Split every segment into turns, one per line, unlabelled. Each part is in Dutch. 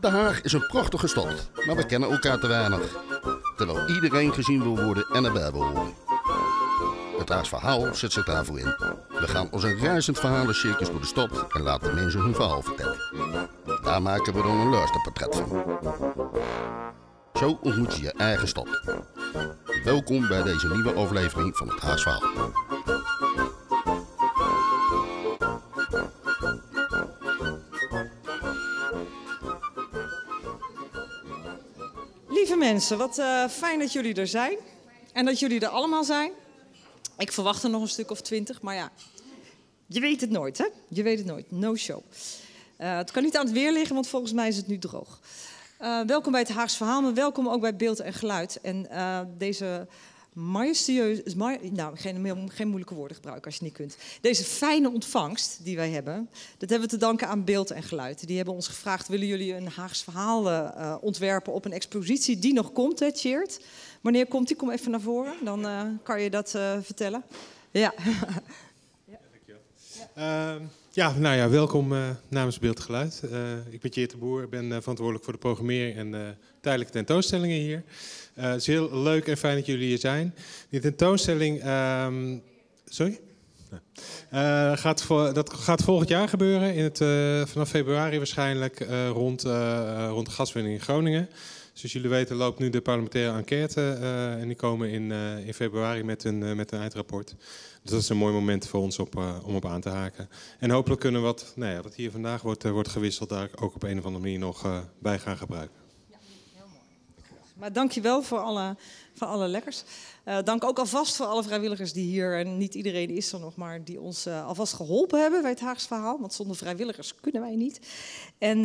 Den Haag is een prachtige stad, maar we kennen elkaar te weinig. Terwijl iedereen gezien wil worden en erbij wil horen. Het Haags verhaal zet zich daarvoor in. We gaan als een reizend verhalencircus door de stad en laten mensen hun verhaal vertellen. Daar maken we dan een luisterportret van. Zo ontmoet je je eigen stad. Welkom bij deze nieuwe aflevering van het Haags verhaal.
Mensen, wat eh, fijn dat jullie er zijn. En dat jullie er allemaal zijn. Ik verwacht er nog een stuk of twintig, maar ja, je weet het nooit, hè? Je weet het nooit. No show. Eh, het kan niet aan het weer liggen, want volgens mij is het nu droog. Eh, welkom bij het Haags Verhaal, maar welkom ook bij Beeld en Geluid. En deze majestueus, ma- nou, geen, geen moeilijke woorden gebruiken als je niet kunt. Deze fijne ontvangst die wij hebben, dat hebben we te danken aan Beeld en Geluid. Die hebben ons gevraagd, willen jullie een Haags Verhaal eh, ontwerpen op een expositie die nog komt, hè, Tjeerd? Wanneer komt die? Kom even naar voren, dan eh, kan je dat eh, vertellen. Ja.
Ehm, ja, nou ja, welkom eh, namens Beeld Geluid. Eh, ik ben Tjeerd de Boer, ik ben eh, verantwoordelijk voor de programmering en tijdelijke tentoonstellingen hier. Het is heel leuk en fijn dat jullie hier zijn. Die tentoonstelling, ehm, sorry? Gaat voor, dat gaat volgend jaar gebeuren, in het, vanaf februari waarschijnlijk, rond, rond de gaswinning in Groningen. Zoals jullie weten loopt nu de parlementaire enquête en die komen in, in februari met een, met een eindrapport. Dus dat is een mooi moment voor ons op, eh, om op aan te haken. En hopelijk kunnen we wat, nou ja, wat hier vandaag wordt, eh, wordt gewisseld, daar ook op een of andere manier nog eh, bij gaan gebruiken.
Maar dank je wel voor alle, voor alle lekkers. Dank ook alvast voor alle vrijwilligers die hier, en niet iedereen is er nog, maar die ons alvast geholpen hebben bij het Haags Verhaal. Want zonder vrijwilligers kunnen wij niet. En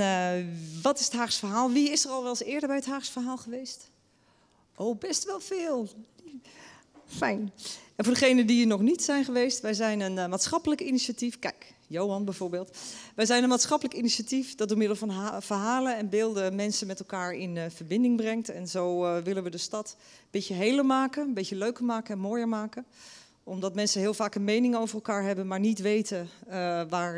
wat is het Haags Verhaal? Wie is er al wel eens eerder bij het Haags Verhaal geweest? Oh, best wel veel. Fijn. En voor degenen die hier nog niet zijn geweest, wij zijn een eh, maatschappelijk initiatief. Kijk, Johan bijvoorbeeld. Wij zijn een maatschappelijk initiatief dat door middel van ha- verhalen en beelden mensen met elkaar in eh, verbinding brengt. En zo eh, willen we de stad een beetje heler maken, een beetje leuker maken en mooier maken. Omdat mensen heel vaak een mening over elkaar hebben, maar niet weten waar,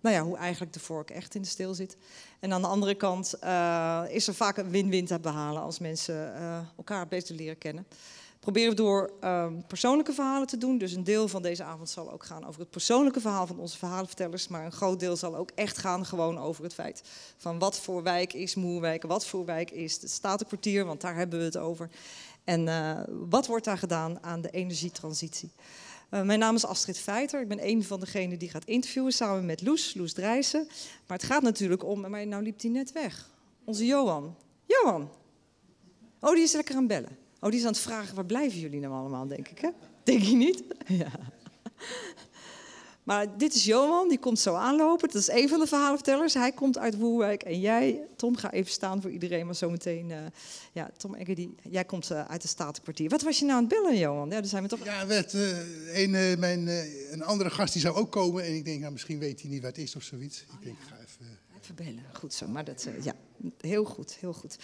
nou ja, hoe eigenlijk de vork echt in de steel zit. En aan de andere kant is er vaak een win-win te behalen als mensen elkaar beter leren kennen. Proberen we door ehm, persoonlijke verhalen te doen. Dus een deel van deze avond zal ook gaan over het persoonlijke verhaal van onze verhalenvertellers. Maar een groot deel zal ook echt gaan gewoon over het feit van wat voor wijk is Moerwijk, wat voor wijk is het Statenkwartier, want daar hebben we het over. En eh, wat wordt daar gedaan aan de energietransitie? Eh, mijn naam is Astrid Feiter. Ik ben een van degenen die gaat interviewen samen met Loes, Loes Drijssen. Maar het gaat natuurlijk om, maar nou liep hij net weg. Onze Johan. Johan. Oh, die is lekker aan bellen. Oh, die is aan het vragen, waar blijven jullie nou allemaal, denk ik, hè? Denk je niet? Ja. Maar dit is Johan, die komt zo aanlopen. Dat is een van de verhalenvertellers. Hij komt uit Woerwijk. En jij, Tom, ga even staan voor iedereen. Maar zometeen, eh ja, Tom Egger, die, jij komt eh, uit het Statenkwartier. Wat was je nou aan het bellen, Johan? Ja, daar zijn we toch...
Ja, werd, eh, een, eh, mijn, eh, een andere gast die zou ook komen. En ik denk, nou, misschien weet hij niet wat het is of zoiets. Ik denk, ik ga even...
Even bellen. Goed zo, maar dat, eh, ja, heel goed, heel goed.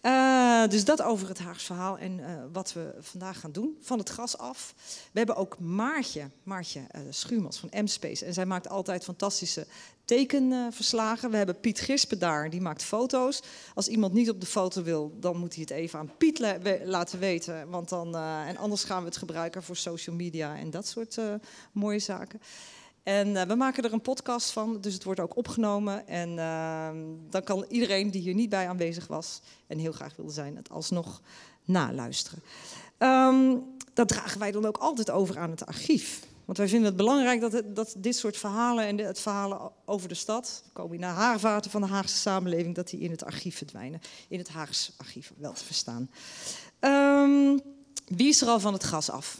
Eh, dus dat over het Haags verhaal en eh, wat we vandaag gaan doen. Van het gras af. We hebben ook Maartje, Maartje eh, Schuurmans van M-Space. En zij maakt altijd fantastische tekenverslagen. we hebben Piet Gispen daar, die maakt foto's. Als iemand niet op de foto wil, dan moet hij het even aan Piet laten weten. Want dan, en anders gaan we het gebruiken voor social media en dat soort mooie zaken. En eh, we maken er een podcast van, dus het wordt ook opgenomen. En eh, dan kan iedereen die hier niet bij aanwezig was en heel graag wilde zijn, het alsnog naluisteren. Ehm, dat dragen wij dan ook altijd over aan het archief. Want wij vinden het belangrijk dat, dat dit soort verhalen en de- het verhalen over de stad, komen de haarvaten van de Haagse samenleving, dat die in het archief verdwijnen. In het Haags archief, wel te verstaan. Ehm, wie is er al van het gas af?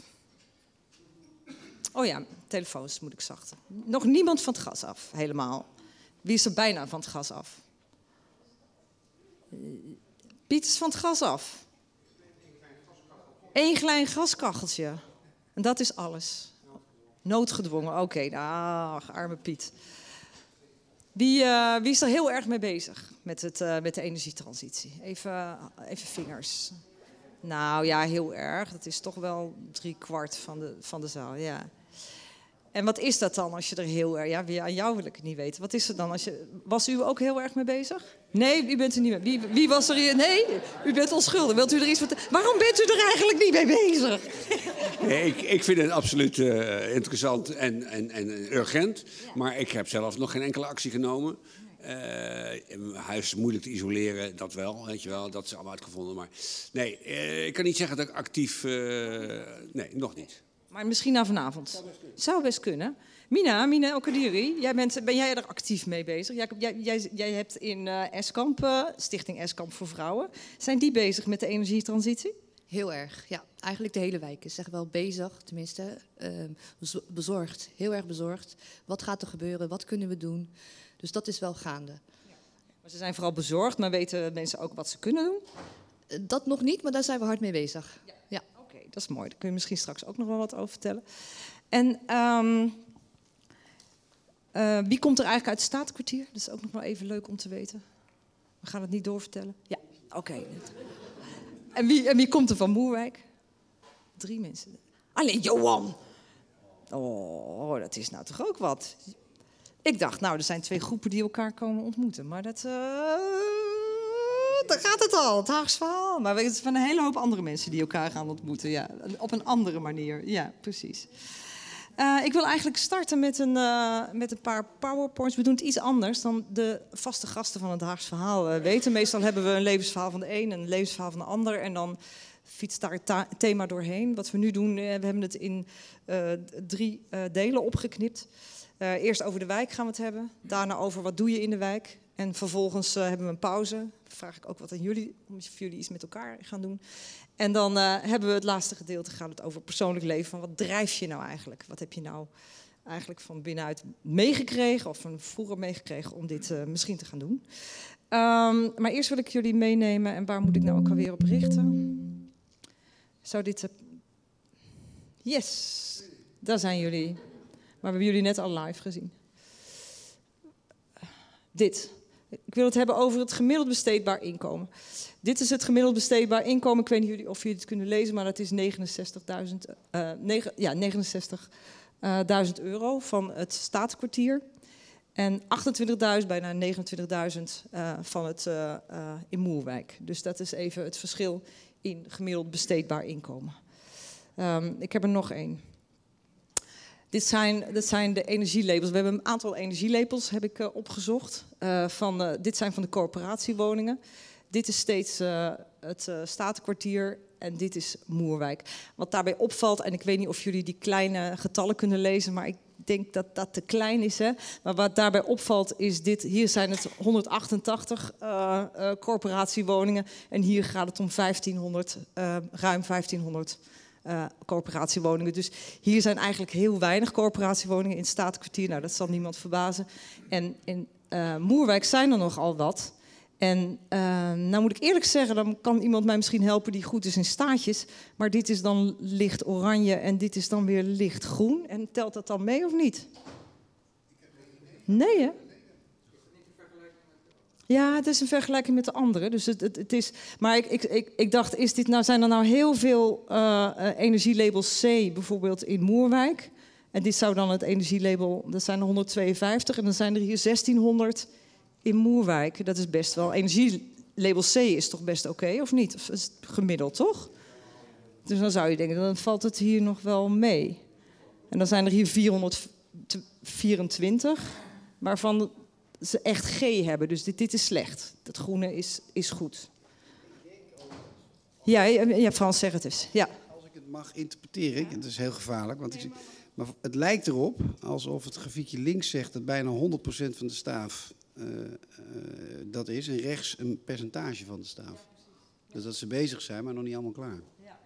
Oh ja, telefoons moet ik zachten. Nog niemand van het gas af, helemaal. Wie is er bijna van het gas af? Piet is van het gas af. Eén klein gaskacheltje. En dat is alles. Noodgedwongen, oké. Ach, arme Piet. Wie, eh, wie is er heel erg mee bezig met, het, eh, met de energietransitie? Even, even vingers. Nou ja, heel erg. Dat is toch wel drie kwart van de, van de zaal, ja. En wat is dat dan als je er heel erg... Ja, wie- aan jou wil ik het niet weten. Wat is het dan als je... Was u ook heel erg mee bezig? Nee, u bent er niet mee. Wie, wie was er hier? Nee, u bent onschuldig. Wilt u er iets vertellen? Waarom bent u er eigenlijk niet mee bezig?
Nee, ik, ik vind het absoluut eh, interessant en, en, en urgent. Maar ik heb zelf nog geen enkele actie genomen. Eh, huis is moeilijk te isoleren, dat wel, weet je wel. Dat is allemaal uitgevonden. Maar nee, eh, ik kan niet zeggen dat ik actief... eh, nee, nog niet.
Maar misschien na vanavond. Zou best kunnen. Mina, Mina Okadiri, jij bent, ben jij er actief mee bezig? Jij, jij, jij, jij hebt in eh Eskamp, Stichting Eskamp voor Vrouwen... Zijn die bezig met de energietransitie?
Heel erg, ja. Eigenlijk de hele wijk is echt wel bezig, tenminste ehm, bezo- bezorgd. Heel erg bezorgd. Wat gaat er gebeuren? Wat kunnen we doen? Dus dat is wel gaande.
Maar ze zijn vooral bezorgd, maar weten mensen ook wat ze kunnen doen?
Eh, Dat nog niet, maar daar zijn we hard mee bezig. Ja.
Oké, dat is mooi. Daar kun je misschien straks ook nog wel wat over vertellen. En ehm, eh, wie komt er eigenlijk uit het Statenkwartier? Dat is ook nog wel even leuk om te weten. We gaan het niet doorvertellen. Ja, oké. En, wie, en wie komt er van Moerwijk? Drie mensen. Alleen Johan. Oh, dat is nou toch ook wat. Ik dacht, nou, er zijn twee groepen die elkaar komen ontmoeten. Maar dat... eh, daar gaat het al, het Haags verhaal. Maar het van een hele hoop andere mensen die elkaar gaan ontmoeten. Ja, op een andere manier. Ja, precies. Eh, ik wil eigenlijk starten met een, eh, met een paar powerpoints. We doen het iets anders dan de vaste gasten van het Haags verhaal weten. Meestal hebben we een levensverhaal van de een en een levensverhaal van de ander. En dan fietst daar het thema doorheen. Wat we nu doen, we hebben het in drie delen opgeknipt. Eh, eerst over de wijk gaan we het hebben. Daarna over wat doe je in de wijk. En vervolgens eh, hebben we een pauze. Vraag ik ook wat aan jullie, of jullie iets met elkaar gaan doen. En dan eh, hebben we het laatste gedeelte, gaat het over persoonlijk leven. Van wat drijf je nou eigenlijk? Wat heb je nou eigenlijk van binnenuit meegekregen, of van vroeger meegekregen, om dit misschien te gaan doen? Ehm, maar eerst wil ik jullie meenemen, en waar moet ik nou ook alweer op richten? Zou dit... Yes, daar zijn jullie. Maar we hebben jullie net al live gezien. Dit. Ik wil het hebben over het gemiddeld besteedbaar inkomen. Dit is het gemiddeld besteedbaar inkomen. Ik weet niet of jullie het kunnen lezen, maar dat is 69.000 eh, ja, 69.000 euro van het staatskwartier. En 28.000, bijna 29.000 eh, van het eh, in Moerwijk. Dus dat is even het verschil in gemiddeld besteedbaar inkomen. Ehm, ik heb er nog één. Dit zijn, zijn de energielabels. We hebben een aantal energielabels heb ik, eh, opgezocht. Eh, van, eh, dit zijn van de corporatiewoningen. Dit is steeds het Statenkwartier en dit is Moerwijk. Wat daarbij opvalt, en ik weet niet of jullie die kleine getallen kunnen lezen, maar ik denk dat dat te klein is. Hè? Maar wat daarbij opvalt is dit, hier zijn het 188 eh, eh, corporatiewoningen en hier gaat het om 1500, eh, ruim 1500 eh, corporatiewoningen. Dus hier zijn eigenlijk heel weinig corporatiewoningen in het. Nou, dat zal niemand verbazen. En in eh, Moerwijk zijn er nogal wat. En eh, nou moet ik eerlijk zeggen, dan kan iemand mij misschien helpen die goed is in staatjes. Maar dit is dan licht oranje en dit is dan weer licht groen. En telt dat dan mee of niet? Nee, hè? Ja, het is een vergelijking met de andere. Dus het, het, is, maar ik, ik, ik, dacht, is dit nou, zijn er nou heel veel eh, energielabels C bijvoorbeeld in Moerwijk? En dit zou dan het energielabel, dat zijn er 152 en dan zijn er hier 1600 in Moerwijk. Dat is best wel, energielabel C is toch best oké, of niet? Is het gemiddeld, toch? Dus dan zou je denken, dan valt het hier nog wel mee. En dan zijn er hier 424, waarvan ze echt G hebben. Dus dit, dit is slecht. Dat groene is, is goed. Ja, ja, ja, Frans, zeg het eens. Ja.
Als ik het mag interpreteren, en het is heel gevaarlijk, want ik, zie- maar het lijkt erop alsof het grafiekje links zegt dat bijna 100% van de staaf eh, eh, dat is, en rechts een percentage van de staaf. Dus dat ze bezig zijn, maar nog niet allemaal klaar.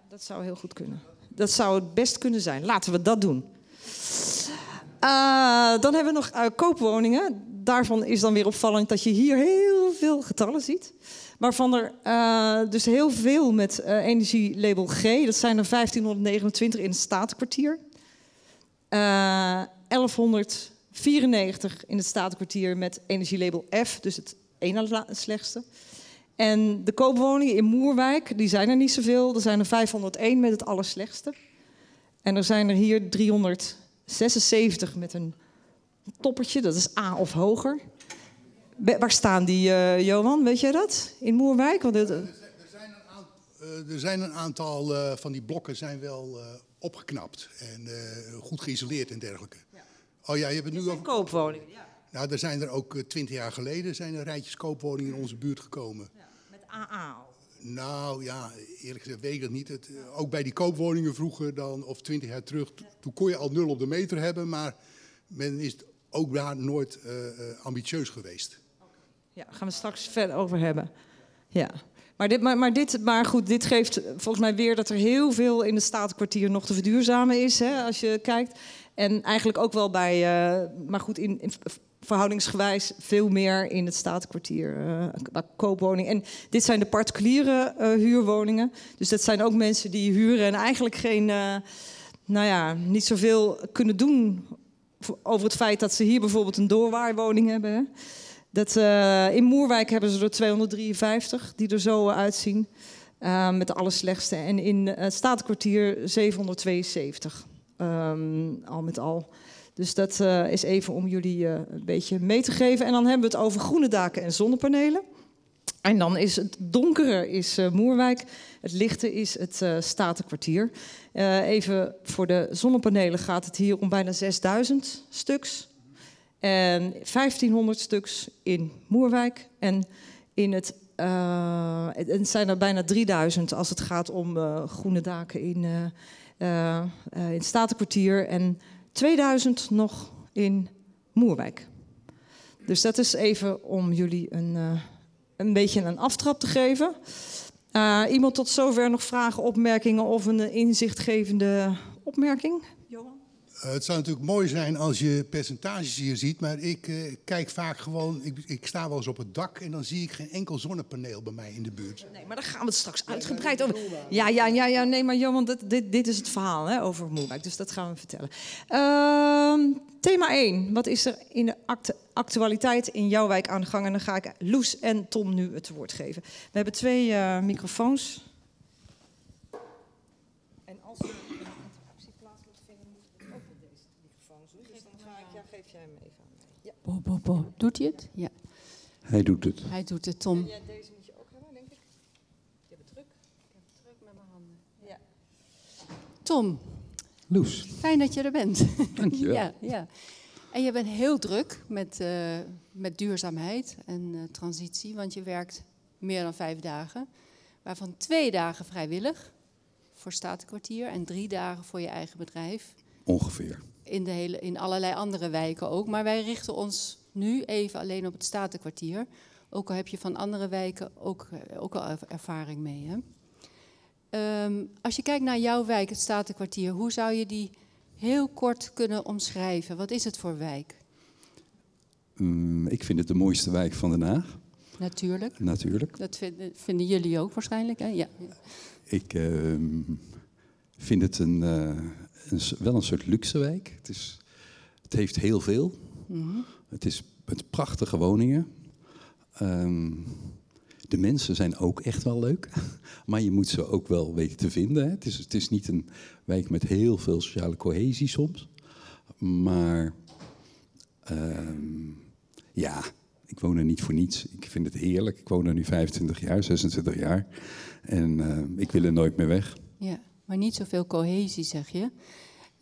Dat zou heel goed kunnen. Dat zou het best kunnen zijn. Laten we dat doen. Eh, dan hebben we nog eh, koopwoningen. Daarvan is dan weer opvallend dat je hier heel veel getallen ziet. Waarvan er eh, dus heel veel met energielabel G. Dat zijn er 1529 in het Statenkwartier. Eh 1194 in het Statenkwartier met energielabel F. Dus het ene slechtste. En de koopwoningen in Moerwijk, die zijn er niet zoveel. Er zijn er 501 met het allerslechtste. En er zijn er hier 76 met een toppertje, dat is A of hoger. Be- waar staan die, eh, Johan? Weet jij dat? In Moerwijk? Want het,
Er zijn een aantal, er zijn een aantal eh, van die blokken zijn wel eh, opgeknapt en eh, goed geïsoleerd en dergelijke. Oh ja, je hebt het nu over.
koopwoningen, ja.
Nou, er zijn er ook twintig jaar geleden zijn er rijtjes koopwoningen in onze buurt gekomen.
Met AA.
Nou ja, eerlijk gezegd weet ik het niet. Het, eh, ook bij die koopwoningen vroeger dan, of twintig jaar terug, to- toen kon je al nul op de meter hebben, maar men is ook daar nooit eh, eh, ambitieus geweest.
Ja, daar gaan we straks verder over hebben. Ja. Maar, dit, maar, maar, dit, maar goed, dit geeft volgens mij weer dat er heel veel in het Statenkwartier nog te verduurzamen is, hè, als je kijkt. En eigenlijk ook wel bij, maar goed, in, in verhoudingsgewijs veel meer in het Statenkwartier eh qua koopwoning. En dit zijn de particuliere eh, huurwoningen. Dus dat zijn ook mensen die huren en eigenlijk geen, eh, nou ja, niet zoveel kunnen doen over het feit dat ze hier bijvoorbeeld een doorwaarwoning hebben. Dat, eh, in Moerwijk hebben ze er 253 die er zo uitzien. eh, met de allerslechtste. En in eh, het Statenkwartier 772. ehm, al met al. Dus dat eh, is even om jullie eh, een beetje mee te geven. En dan hebben we het over groene daken en zonnepanelen. En dan is het donkere is eh, Moerwijk, het lichte is het Statenkwartier. Even voor de zonnepanelen gaat het hier om bijna 6000 stuks. En 1500 stuks in Moerwijk. En in het, zijn er bijna 3000 als het gaat om groene daken in, in het Statenkwartier. En 2000 nog in Moerwijk. Dus dat is even om jullie een, eh, een beetje een aftrap te geven. Eh, iemand tot zover nog vragen, opmerkingen of een inzichtgevende opmerking?
Eh, het zou natuurlijk mooi zijn als je percentages hier ziet, maar ik eh, kijk vaak gewoon, ik, ik sta wel eens op het dak en dan zie ik geen enkel zonnepaneel bij mij in de buurt.
Nee, maar daar gaan we het straks uitgebreid over. Ja, ja, ja, ja nee, maar Johan, dit, dit, dit is het verhaal hè, over Moerwijk, dus dat gaan we vertellen. Ehm, thema 1. Wat is er in de actualiteit in jouw wijk aan de gang? En dan ga ik Loes en Tom nu het woord geven. We hebben twee eh, microfoons. En als we een interactie plaats moeten vinden, moeten we ook met deze microfoons doen. Dus dan ga ik, ja, geef jij hem even aan mij. Ja.
Bo, bo, bo. Doet hij het? Ja,
Hij doet het.
hij doet het, Tom.
Ja, deze moet je ook hebben, denk ik. Je hebt het druk.
Druk met mijn handen.
Ja.
Tom,
Loes,
fijn dat je er bent.
dankjewel.
ja, ja. En je bent heel druk met, eh, met duurzaamheid en eh, transitie, want je werkt meer dan vijf dagen. Waarvan twee dagen vrijwillig voor Statenkwartier en drie dagen voor je eigen bedrijf.
Ongeveer.
In, de hele, in allerlei andere wijken ook. Maar wij richten ons nu even alleen op het Statenkwartier. Ook al heb je van andere wijken ook, eh, ook al er- ervaring mee. Hè? Ehm, als je kijkt naar jouw wijk, het Statenkwartier, hoe zou je die heel kort kunnen omschrijven? Wat is het voor wijk?
Mm, ik vind het de mooiste wijk van Den Haag,
Natuurlijk.
natuurlijk.
Dat vinden, vinden jullie ook waarschijnlijk. Hè? Ja.
Ik ehm, vind het een, eh, een, wel een soort luxe wijk. Het, is, het heeft heel veel.
Mhm.
Het is met prachtige woningen. Ehm, de mensen zijn ook echt wel leuk. Maar je moet ze ook wel weten te vinden. Hè. Het, is, het is niet een wijk met heel veel sociale cohesie soms. Maar ehm, ja, ik woon er niet voor niets. Ik vind het heerlijk. Ik woon er nu 25 jaar, 26 jaar. En ehm, ik wil er nooit meer weg.
Ja, maar niet zoveel cohesie, zeg je.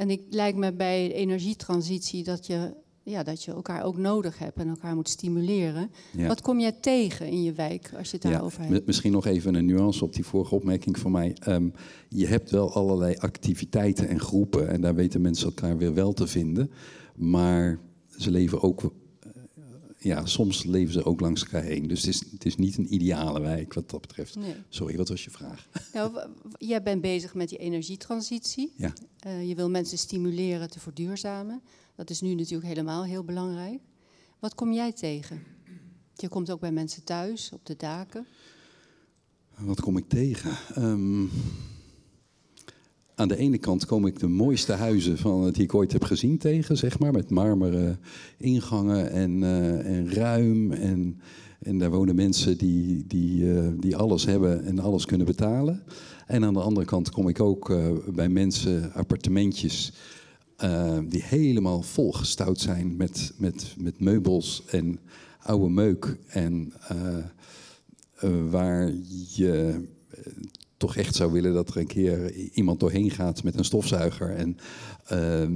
En ik lijkt me bij energietransitie dat je, ja, dat je elkaar ook nodig hebt en elkaar moet stimuleren.
Ja.
Wat kom jij tegen in je wijk als je het daarover
mi-
hebt?
Misschien nog even een nuance op die vorige opmerking van mij. Ehm, je hebt wel allerlei activiteiten en groepen en daar weten mensen elkaar weer wel te vinden. Maar ze leven ook, ja, soms leven ze ook langs elkaar heen. Dus het is, het is niet een ideale wijk wat dat betreft.
Nee.
Sorry, wat was je vraag?
Nou, jij bent bezig met die energietransitie.
Ja.
Eh, je wil mensen stimuleren te verduurzamen. Dat is nu natuurlijk helemaal heel belangrijk. Wat kom jij tegen? Je komt ook bij mensen thuis, op de daken.
Wat kom ik tegen? Ehm, aan de ene kant kom ik de mooiste huizen van, die ik ooit heb gezien tegen, zeg maar. Met marmeren ingangen en, eh, en ruim. En, en daar wonen mensen die, die, eh, die alles hebben en alles kunnen betalen. En aan de andere kant kom ik ook eh, bij mensen appartementjes die helemaal volgestouwd zijn met, met, met meubels en oude meuk. En waar je toch echt zou willen dat er een keer iemand doorheen gaat met een stofzuiger. En ehm,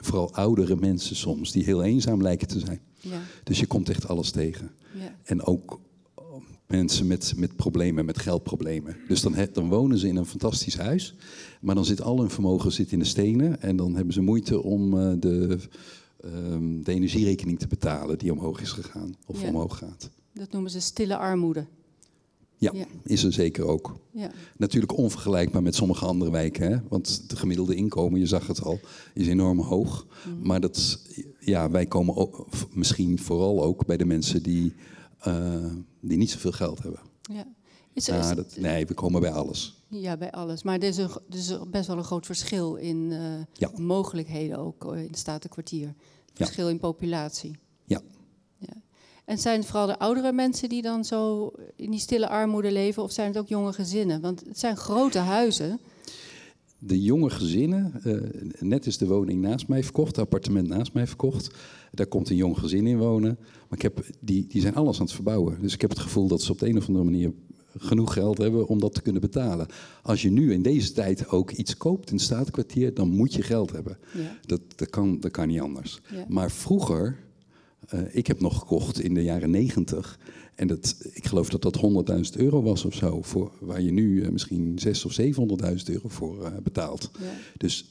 vooral oudere mensen soms, die heel eenzaam lijken te zijn.
Ja,
Dus je komt echt alles tegen.
ja,
En ook mensen met, met problemen, met geldproblemen. Dus dan, dan wonen ze in een fantastisch huis. Maar dan zit al hun vermogen zit in de stenen. En dan hebben ze moeite om eh, de, ehm, de energierekening te betalen die omhoog is gegaan. Of
Ja.
omhoog gaat.
dat noemen ze stille armoede.
Ja,
Ja.
is er zeker ook.
Ja,
Natuurlijk onvergelijkbaar met sommige andere wijken. Hè? Want het gemiddelde inkomen, je zag het al, is enorm hoog.
Mhm.
Maar dat, ja, wij komen ook, misschien vooral ook bij de mensen die, eh, die niet zoveel geld hebben.
ja. Is, is-
dat, nee, we komen bij alles.
ja, bij alles. Maar er is, een, er is best wel een groot verschil in eh,
Ja.
mogelijkheden ook eh, in het Statenkwartier. Verschil in populatie.
Ja.
En zijn het vooral de oudere mensen die dan zo in die stille armoede leven, of zijn het ook jonge gezinnen? Want het zijn grote huizen.
De jonge gezinnen, eh, net is de woning naast mij verkocht, het appartement naast mij verkocht. Daar komt een jong gezin in wonen. Maar ik heb, die, die zijn alles aan het verbouwen. Dus ik heb het gevoel dat ze op de een of andere manier genoeg geld hebben om dat te kunnen betalen. Als je nu in deze tijd ook iets koopt in het staatkwartier, dan moet je geld hebben.
Ja.
Dat, dat, kan, dat kan niet anders.
Ja.
Maar vroeger, eh, ik heb nog gekocht in de jaren negentig. En dat, ik geloof dat dat 100.000 euro was of zo. Voor, waar je nu eh, misschien 600.000 of 700.000 euro voor eh, betaalt.
Ja.
Dus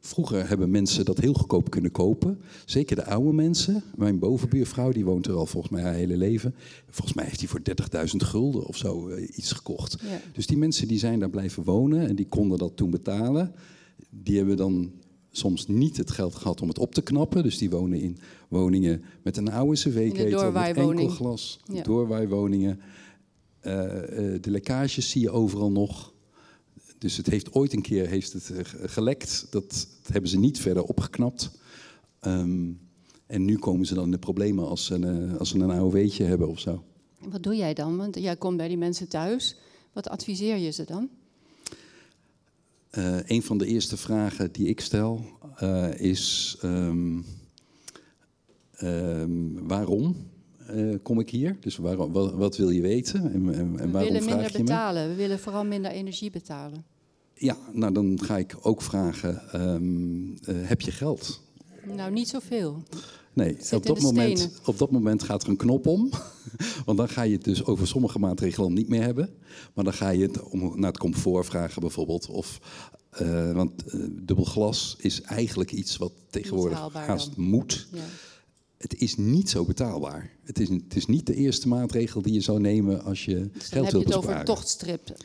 vroeger hebben mensen dat heel goedkoop kunnen kopen. Zeker de oude mensen. Mijn bovenbuurvrouw, die woont er al volgens mij haar hele leven. Volgens mij heeft hij voor 30.000 gulden of zo iets gekocht.
Ja.
Dus die mensen die zijn daar blijven wonen en die konden dat toen betalen. Die hebben dan soms niet het geld gehad om het op te knappen. Dus die wonen in woningen met een oude cv-ketel, met enkel glas,
Ja.
doorwaaiwoningen. Eh, eh, de lekkages zie je overal nog. Dus het heeft ooit een keer heeft het, eh, ge- gelekt. Dat, dat hebben ze niet verder opgeknapt. Ehm, en nu komen ze dan in de problemen als ze een, als ze een AOW'tje hebben of zo.
Wat doe jij dan? Want jij komt bij die mensen thuis. Wat adviseer je ze dan?
Eh, een van de eerste vragen die ik stel eh, is: ehm, ehm, waarom eh, kom ik hier? Dus waarom, wat, wat wil je weten en, en, en
We
waarom
willen
vraag
minder
je me?
betalen. We willen vooral minder energie betalen.
Ja, nou dan ga ik ook vragen: ehm, eh, heb je geld?
Nou, niet zoveel.
Nee, op dat, moment, op dat moment gaat er een knop om. Want dan ga je het dus over sommige maatregelen niet meer hebben. Maar dan ga je het om, naar het comfort vragen bijvoorbeeld. Of, eh, want eh, dubbel glas is eigenlijk iets wat tegenwoordig haast
dan.
moet.
Ja.
Het is niet zo betaalbaar. Het is, het is niet de eerste maatregel die je zou nemen als je
Dus
geld
dan heb je het over
besparen.
tochtstrip.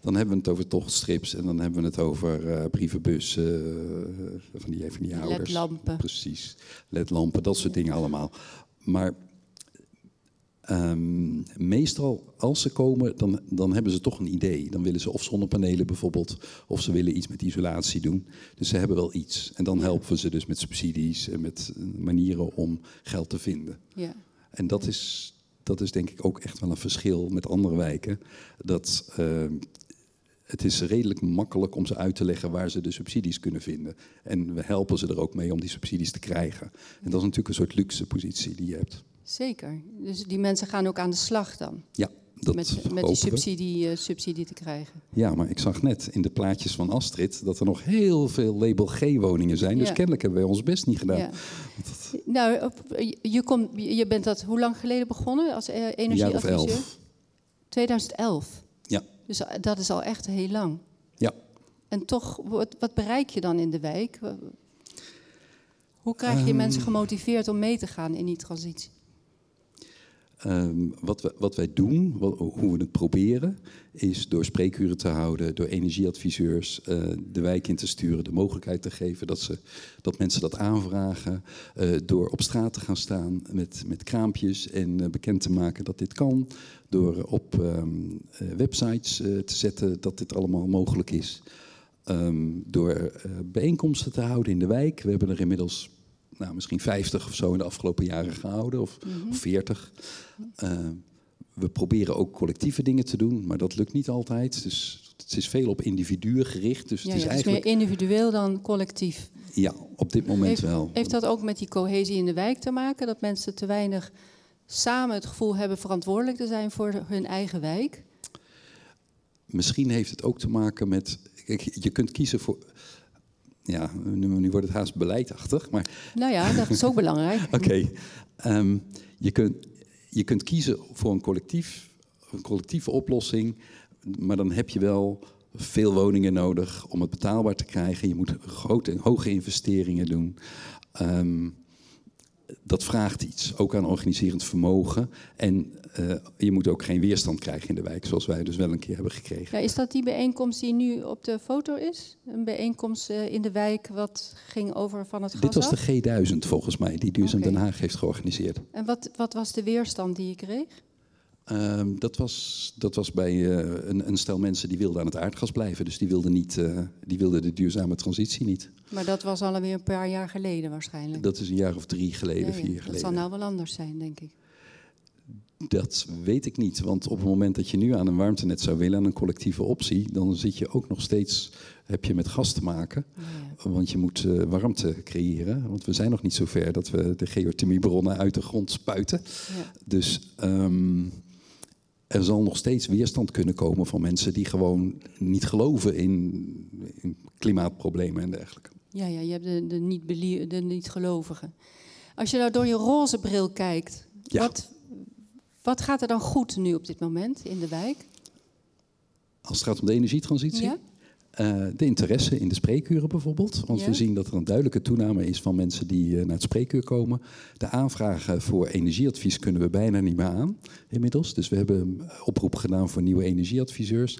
Dan hebben we het over tochtstrips en dan hebben we het over eh brievenbus eh, van die, van die ouders.
LED-lampen.
Precies, ledlampen, dat soort dingen allemaal. Maar ehm, meestal als ze komen, dan, dan hebben ze toch een idee. Dan willen ze of zonnepanelen bijvoorbeeld, of ze willen iets met isolatie doen. Dus ze hebben wel iets. En dan helpen we ze dus met subsidies en met eh, manieren om geld te vinden.
Ja.
En dat is, dat is denk ik ook echt wel een verschil met andere wijken. Dat eh, het is redelijk makkelijk om ze uit te leggen waar ze de subsidies kunnen vinden. En we helpen ze er ook mee om die subsidies te krijgen. En dat is natuurlijk een soort luxe positie die je hebt.
Zeker. Dus die mensen gaan ook aan de slag dan.
Ja, dat
met, met die subsidie, eh, subsidie te krijgen.
Ja, maar ik zag net in de plaatjes van Astrid dat er nog heel veel label G-woningen zijn. Dus kennelijk hebben wij ons best niet gedaan.
Ja. Nou, je, je komt, je bent dat hoe lang geleden begonnen als eh, energieadviseur?
elf.
2011. Dus eh, dat is al echt heel lang.
ja.
En toch, wat, wat bereik je dan in de wijk? Hoe krijg je
Ehm.
mensen gemotiveerd om mee te gaan in die transitie?
Ehm, wat, we, wat wij doen, wat- hoe we het proberen, is door spreekuren te houden, door energieadviseurs eh, de wijk in te sturen, de mogelijkheid te geven dat, ze, dat mensen dat aanvragen, eh, door op straat te gaan staan met, met kraampjes en eh, bekend te maken dat dit kan, door op ehm, eh, websites te zetten dat dit allemaal mogelijk is. Ehm, door bijeenkomsten te houden in de wijk. We hebben er inmiddels nou, misschien 50 of zo in de afgelopen jaren gehouden, of, of 40. Eh, we proberen ook collectieve dingen te doen, maar dat lukt niet altijd. Dus het is veel op individuen gericht. Dus
Ja,
het is
ja, is
eigenlijk.
meer individueel dan collectief.
Ja, op dit moment
heeft,
wel.
Heeft dat ook met die cohesie in de wijk te maken? Dat mensen te weinig samen het gevoel hebben verantwoordelijk te zijn voor hun eigen wijk?
Misschien heeft het ook te maken met. Kijk, je kunt kiezen voor. Ja, nu, nu wordt het haast beleidachtig. Maar
Nou ja, dat is ook belangrijk.
Oké. Ehm, je, kunt, je kunt kiezen voor een, collectief, een collectieve oplossing, maar dan heb je wel veel woningen nodig om het betaalbaar te krijgen. Je moet grote, hoge investeringen doen. Ehm, dat vraagt iets, ook aan organiserend vermogen. En eh, je moet ook geen weerstand krijgen in de wijk, zoals wij dus wel een keer hebben gekregen.
Ja, is dat die bijeenkomst die nu op de foto is? Een bijeenkomst eh, in de wijk wat ging over van het gas
Dit was de G1000 volgens mij, die Duurzaam. Den Haag heeft georganiseerd.
En wat, wat was de weerstand die je kreeg?
Ehm, dat, was, dat was bij eh, een, een stel mensen die wilden aan het aardgas blijven. Dus die wilden, niet, die wilden de duurzame transitie niet.
Maar dat was alweer een paar jaar geleden waarschijnlijk.
Dat is een jaar of drie geleden,
Ja, ja,
vier jaar
Dat
geleden.
zal nou wel anders zijn, denk ik.
Dat weet ik niet. Want op het moment dat je nu aan een warmtenet zou willen, aan een collectieve optie, dan zit je ook nog steeds, heb je met gas te maken. Want je moet eh, warmte creëren. Want we zijn nog niet zo ver dat we de geothermiebronnen uit de grond spuiten.
Ja.
Dus ehm, er zal nog steeds weerstand kunnen komen van mensen die gewoon niet geloven in, in klimaatproblemen en dergelijke.
Ja, ja, je hebt de, de, niet niet-gelovigen. Als je nou door je roze bril kijkt,
Ja.
wat, wat gaat er dan goed nu op dit moment in de wijk?
Als het gaat om de energietransitie.
Ja?
Eh, de interesse in de spreekuren bijvoorbeeld. Want
Ja.
we zien dat er een duidelijke toename is van mensen die eh, naar het spreekuur komen. De aanvragen voor energieadvies kunnen we bijna niet meer aan inmiddels. Dus we hebben een oproep gedaan voor nieuwe energieadviseurs.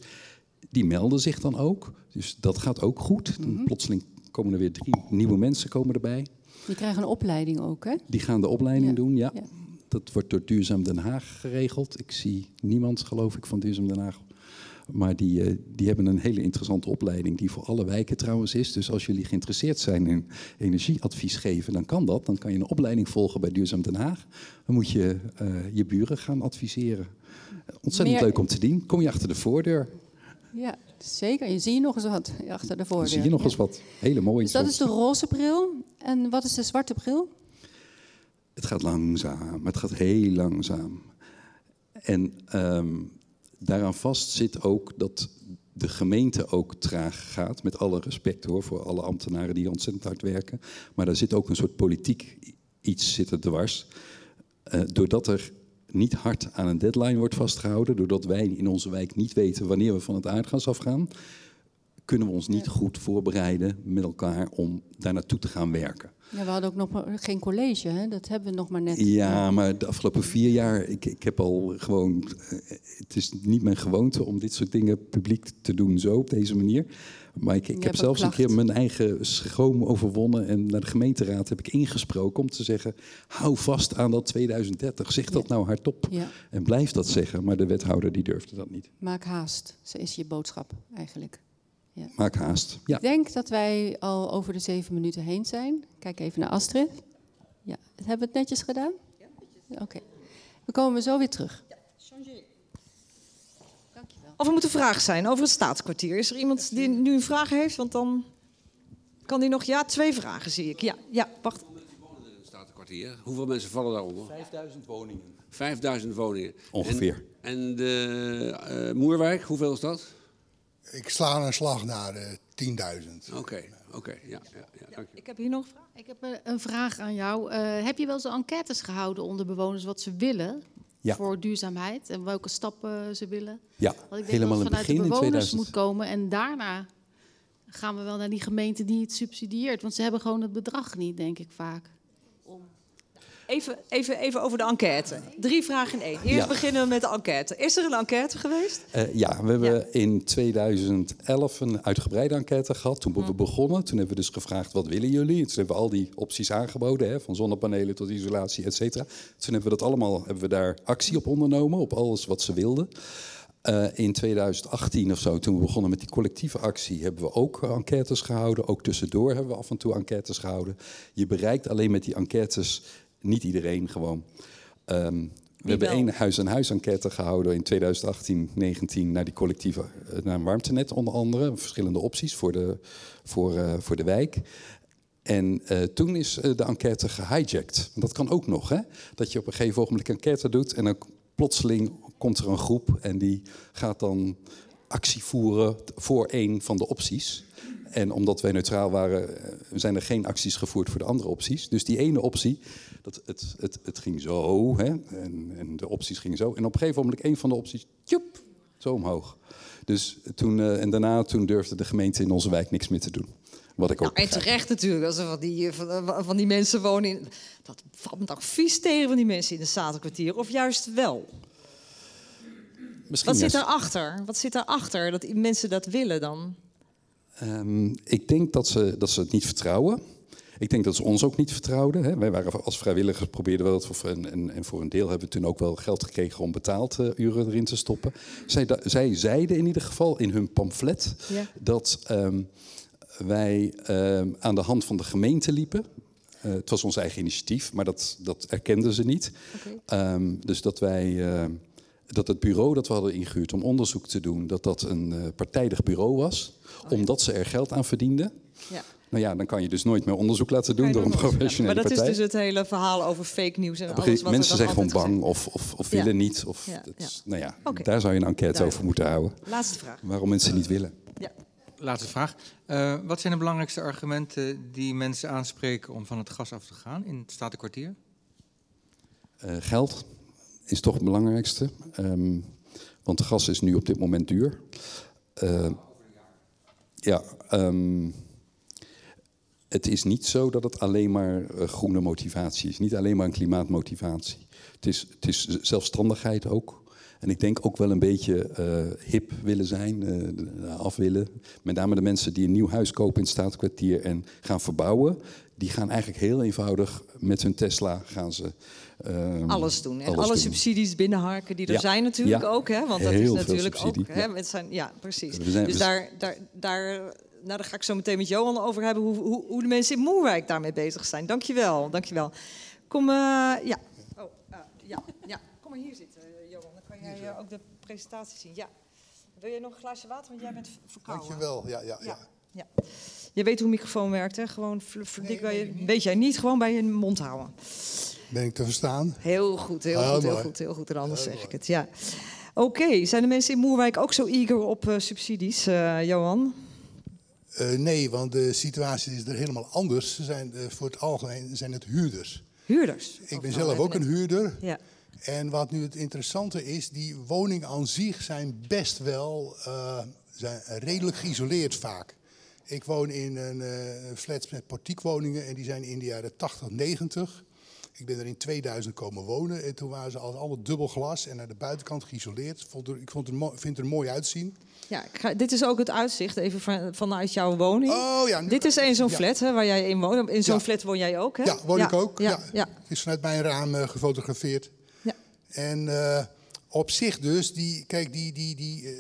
Die melden zich dan ook. Dus dat gaat ook goed.
Mhm.
Plotseling komen er weer drie nieuwe mensen komen erbij.
Die krijgen een opleiding ook, hè?
Die gaan de opleiding
Ja,
doen, ja.
ja.
Dat wordt door Duurzaam Den Haag geregeld. Ik zie niemand, geloof ik, van Duurzaam Den Haag. Maar die, eh, die hebben een hele interessante opleiding, die voor alle wijken trouwens is. Dus als jullie geïnteresseerd zijn in energieadvies geven, dan kan dat. Dan kan je een opleiding volgen bij Duurzaam Den Haag. Dan moet je eh, je buren gaan adviseren. Ontzettend
Meer-
leuk om te doen. Kom je achter de voordeur,
Ja, zeker. Je ziet nog eens wat achter de voordeur.
dan zie je nog
Ja.
eens wat. Hele mooie
Dus dat is de roze bril. En wat is de zwarte bril?
Het gaat langzaam, het gaat heel langzaam. En ehm, daaraan vast zit ook dat de gemeente ook traag gaat. Met alle respect hoor, voor alle ambtenaren die ontzettend hard werken. Maar daar zit ook een soort politiek iets zitten dwars. Eh, doordat er niet hard aan een deadline wordt vastgehouden, doordat wij in onze wijk niet weten wanneer we van het aardgas afgaan, kunnen we ons niet goed voorbereiden met elkaar om daar naartoe te gaan werken.
Ja, we hadden ook nog geen college, hè? Dat hebben we nog maar net.
Ja, maar de afgelopen vier jaar, ik, ik heb al gewoon. eh, Het is niet mijn gewoonte om dit soort dingen publiek te doen, zo op deze manier. Maar ik, ik heb zelfs een keer mijn eigen schroom overwonnen. En naar de gemeenteraad heb ik ingesproken om te zeggen: hou vast aan dat 2030. Zeg dat nou hardop.
Ja.
En blijf dat zeggen. Maar de wethouder die durfde dat niet.
Maak haast, Zo is je boodschap eigenlijk. Ja.
Maak haast. Ja.
Ik denk dat wij al over de zeven minuten heen zijn. Kijk even naar Astrid. Ja, hebben we het netjes gedaan? Ja, Oké. We komen zo weer terug.
Of er moet een vraag zijn over het staatskwartier. Is er iemand die nu een vraag heeft? Want dan kan die nog... Ja, twee vragen zie ik. Ja, ja wacht.
Hoeveel mensen vallen daaronder?
5000 woningen.
5000 woningen.
Ongeveer.
En, en de eh, Moerwijk, hoeveel is dat?
Ik sla een slag naar eh 10.000.
Oké, oké. ja, ja, ja, dank je.
Ik heb hier nog een vraag.
Ik heb eh, een vraag aan jou. Eh, heb je wel eens enquêtes gehouden onder bewoners wat ze willen
Ja.
voor duurzaamheid en welke stappen ze willen?
Ja,
Want ik denk
helemaal
dat het vanuit
begin
de bewoners
2000.
moet komen en daarna gaan we wel naar die gemeente die het subsidieert. Want ze hebben gewoon het bedrag niet, denk ik vaak.
Even, even, even over de enquête. Drie vragen in één. Eerst
Ja.
beginnen we met de enquête. Is er een enquête geweest?
Eh, ja, we hebben in 2011 een uitgebreide enquête gehad. Toen we begonnen, toen hebben we dus gevraagd wat willen jullie? Toen hebben we al die opties aangeboden, hè, van zonnepanelen tot isolatie, et cetera. Toen hebben we dat allemaal, hebben we daar actie op ondernomen, op alles wat ze wilden. Eh, in 2018 of zo, toen we begonnen met die collectieve actie, hebben we ook enquêtes gehouden. Ook tussendoor hebben we af en toe enquêtes gehouden. Je bereikt alleen met die enquêtes niet iedereen gewoon. Ehm, We hebben één huis-aan-huis enquête gehouden in 2018, 19 naar die collectieve, eh, naar een warmtenet onder andere. Verschillende opties voor de, voor, eh, voor de wijk. En eh, toen is de enquête gehijacked. Dat kan ook nog, hè? Dat je op een gegeven ogenblik een enquête doet en dan plotseling komt er een groep en die gaat dan actie voeren voor een van de opties. En omdat wij neutraal waren, zijn er geen acties gevoerd voor de andere opties. Dus die ene optie, dat, het, het, het ging zo, hè? En, en de opties gingen zo. En op een gegeven moment een van de opties, tjoep, zo omhoog. Dus toen, eh, en daarna toen durfde de gemeente in onze wijk niks meer te doen. Wat ik ook
Nou, en terecht natuurlijk, als er van die, van, van die mensen wonen in... Dat valt me toch vies tegen van die mensen in het Statenkwartier. Of juist wel?
Misschien
Wat zit
juist-
daarachter? Wat zit daarachter dat mensen dat willen dan?
Ehm, ik denk dat ze, dat ze het niet vertrouwen. Ik denk dat ze ons ook niet vertrouwden. Hè. Wij waren als vrijwilligers, probeerden we dat. voor- En, en, en voor een deel hebben we toen ook wel geld gekregen om betaald eh, uren erin te stoppen. Zij, da- zij zeiden in ieder geval in hun pamflet
Ja.
dat ehm, wij ehm, aan de hand van de gemeente liepen. Eh, het was ons eigen initiatief, maar dat, dat erkenden ze niet. Ehm, dus dat wij. dat het bureau dat we hadden ingehuurd om onderzoek te doen, dat dat een eh, partijdig bureau was, omdat ze er geld aan verdienden.
Ja.
Nou ja, dan kan je dus nooit meer onderzoek laten doen door een professionele
Maar dat
partij.
is dus het hele verhaal over fake nieuws en alles wat
mensen zijn gewoon bang of, of, of
Ja.
willen niet. Of,
Ja,
dat
ja.
is- Nou ja, daar zou je een enquête
Duidelijk.
over moeten houden.
Laatste vraag.
Waarom mensen niet willen.
Ja.
Laatste vraag. Eh, wat zijn de belangrijkste argumenten die mensen aanspreken om van het gas af te gaan in het Statenkwartier?
Eh, geld is toch het belangrijkste. Ehm, want de gas is nu op dit moment duur. Eh, ja, ehm, het is niet zo dat het alleen maar eh, groene motivatie is. Niet alleen maar een klimaatmotivatie. Het is, het is zelfstandigheid ook. En ik denk ook wel een beetje eh, hip willen zijn, eh, af willen. Met name de mensen die een nieuw huis kopen in het Staatskwartier en gaan verbouwen. Die gaan eigenlijk heel eenvoudig met hun Tesla gaan ze... ehm,
Alles doen. En
alles
alle
doen.
subsidies binnenharken die er
Ja.
zijn natuurlijk
Ja.
ook. Hè? Want dat
Heel
is natuurlijk ook... Hè?
ja.
Het zijn, ja, precies.
Zijn-
dus daar, daar, daar, nou, daar ga ik zo meteen met Johan over hebben... hoe, hoe, hoe de mensen in Moerwijk daarmee bezig zijn. Dankjewel, dankjewel. Kom, eh, ja. Oh, eh, ja, ja. Kom maar hier zitten, eh, Johan. Dan kan jij ook de presentatie zien. Ja. Wil jij nog een glaasje water? Want jij bent verkouden.
Dankjewel. Ja, ja, ja.
Ja. Ja. Je weet hoe een microfoon werkt, hè? Gewoon v- v- dik bij je... Weet jij niet, gewoon bij je mond houden.
Ben ik te verstaan?
Heel goed, heel
Heel
goed, heel goed, heel goed. En anders
Heel
zeg ik het, ja. Oké, zijn de mensen in Moerwijk ook zo eager op subsidies, eh, Johan?
Eh, nee, want de situatie is er helemaal anders. Ze zijn, eh, voor het algemeen zijn het huurders.
Huurders?
Ik ben zelf ook een huurder.
Ja.
En wat nu het interessante is, die woningen aan zich zijn best wel eh, zijn redelijk geïsoleerd vaak. Ik woon in een flats met portiekwoningen en die zijn in de jaren 80, 90. Ik ben er in 2000 komen wonen en toen waren ze al allemaal dubbel glas en naar de buitenkant geïsoleerd. Vond er, ik vond het vind het er mooi uitzien.
Ja, ga- dit is ook het uitzicht, even van, vanuit jouw woning.
Oh ja, nu-
Dit is een zo'n
ja.
flat hè, waar jij in woont. In zo'n
Ja.
flat woon jij ook, hè?
Ja, woon ik ook.
Ja,
is vanuit mijn raam eh, gefotografeerd.
Ja.
En eh, op zich dus, die, kijk, die, die, die, eh,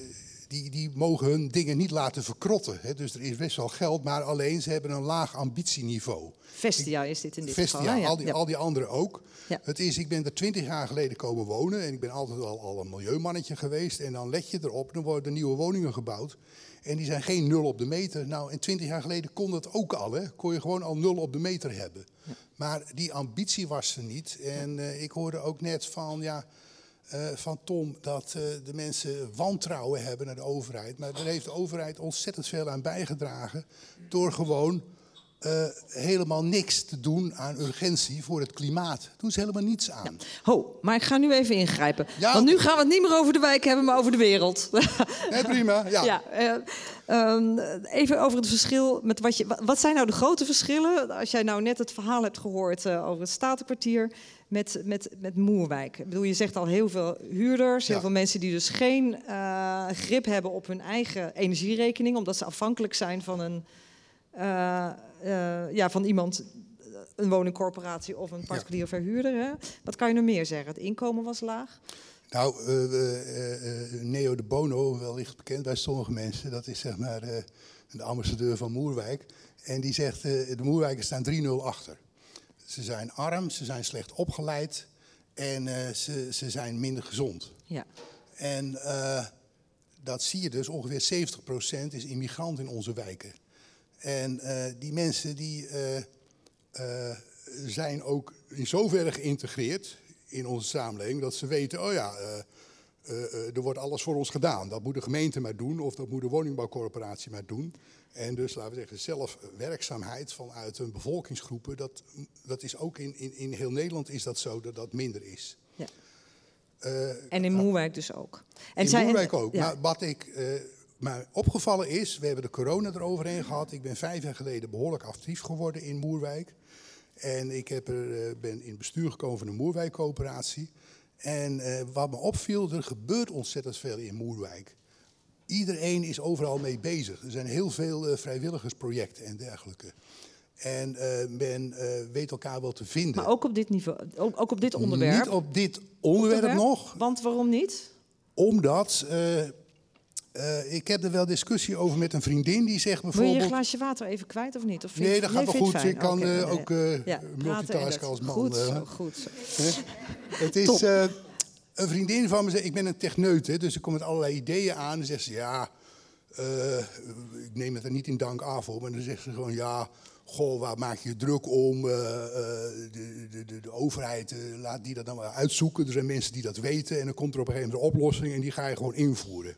die, die mogen hun dingen niet laten verkrotten. Hè. Dus er is best wel geld, maar alleen ze hebben een laag ambitieniveau.
Vestia is dit in dit
Vestia,
geval. Ja,
al, die,
ja.
al die anderen ook.
Ja.
Het is, ik ben er twintig jaar geleden komen wonen en ik ben altijd al, al een milieumannetje geweest. En dan let je erop, dan worden er nieuwe woningen gebouwd. En die zijn geen nul op de meter. Nou, en twintig jaar geleden kon dat ook al. Hè. Kon je gewoon al nul op de meter hebben. Maar die ambitie was er niet. En eh, ik hoorde ook net van, ja, eh, van Tom dat eh, de mensen wantrouwen hebben naar de overheid. Maar daar heeft de overheid ontzettend veel aan bijgedragen. Door gewoon eh, helemaal niks te doen aan urgentie voor het klimaat. Doen ze helemaal niets aan.
Ho, maar ik ga nu even ingrijpen.
Ja,
Want nu gaan we het niet meer over de wijk hebben, maar over de wereld.
Nee, prima. Ja.
Ja, eh, ehm, even over het verschil met wat je. wa- Wat zijn nou de grote verschillen? Als jij nou net het verhaal hebt gehoord eh, over het Statenkwartier met, met, met Moerwijk. Ik bedoel, je zegt al heel veel huurders, heel
Ja.
veel mensen die dus geen eh, grip hebben op hun eigen energierekening, omdat ze afhankelijk zijn van een. eh, eh, ja, van iemand, een woningcorporatie of een particulier verhuurder. Hè? Wat kan je nog meer zeggen? Het inkomen was laag.
Nou, Neo de Bono, wellicht bekend bij sommige mensen, dat is zeg maar de ambassadeur van Moerwijk. En die zegt, de Moerwijkers staan 3-0 achter. Ze zijn arm, ze zijn slecht opgeleid En eh, ze, ze zijn minder gezond.
Ja.
En eh, dat zie je dus, ongeveer 70% is immigrant in onze wijken. En eh, die mensen die zijn ook in zoverre geïntegreerd in onze samenleving dat ze weten, oh ja, eh, eh, er wordt alles voor ons gedaan. Dat moet de gemeente maar doen of dat moet de woningbouwcorporatie maar doen. En dus, laten we zeggen, zelfwerkzaamheid vanuit een bevolkingsgroepen, dat, dat is ook in, in, in heel Nederland is dat zo dat dat minder is.
Ja.
Eh,
En in Moerwijk dus ook. En
in Moerwijk ook.
ja.
Maar wat ik mij opgevallen is, we hebben de corona eroverheen gehad. Ik ben vijf jaar geleden behoorlijk actief geworden in Moerwijk. En ik heb er, ben in het bestuur gekomen van de Moerwijkcoöperatie. En eh, wat me opviel, er gebeurt ontzettend veel in Moerwijk. Iedereen is overal mee bezig. Er zijn heel veel eh, vrijwilligersprojecten en dergelijke. En eh, men weet elkaar wel te vinden.
Maar ook op dit niveau, ook, ook op dit onderwerp.
Niet op dit onderwerp nog.
Want waarom niet?
Omdat, eh, ik heb er wel discussie over met een vriendin die zegt
Wil je
bijvoorbeeld...
je glaasje water even kwijt of niet? Of vind-
Nee, dat gaat wel goed. Ik kan eh,
nee,
ook
Ja, en
multitasken als man.
Goed zo, goed zo.
Het is een vriendin van me, zegt, ik ben een techneut, hè, dus ik kom met allerlei ideeën aan. En zegt ze, ja, ik neem het er niet in dank af hoor, maar dan zegt ze gewoon, ja, goh, waar maak je je druk om? De, de, de, de overheid, laat die dat dan maar uitzoeken. Er zijn mensen die dat weten en dan komt er op een gegeven moment een oplossing en die ga je gewoon invoeren.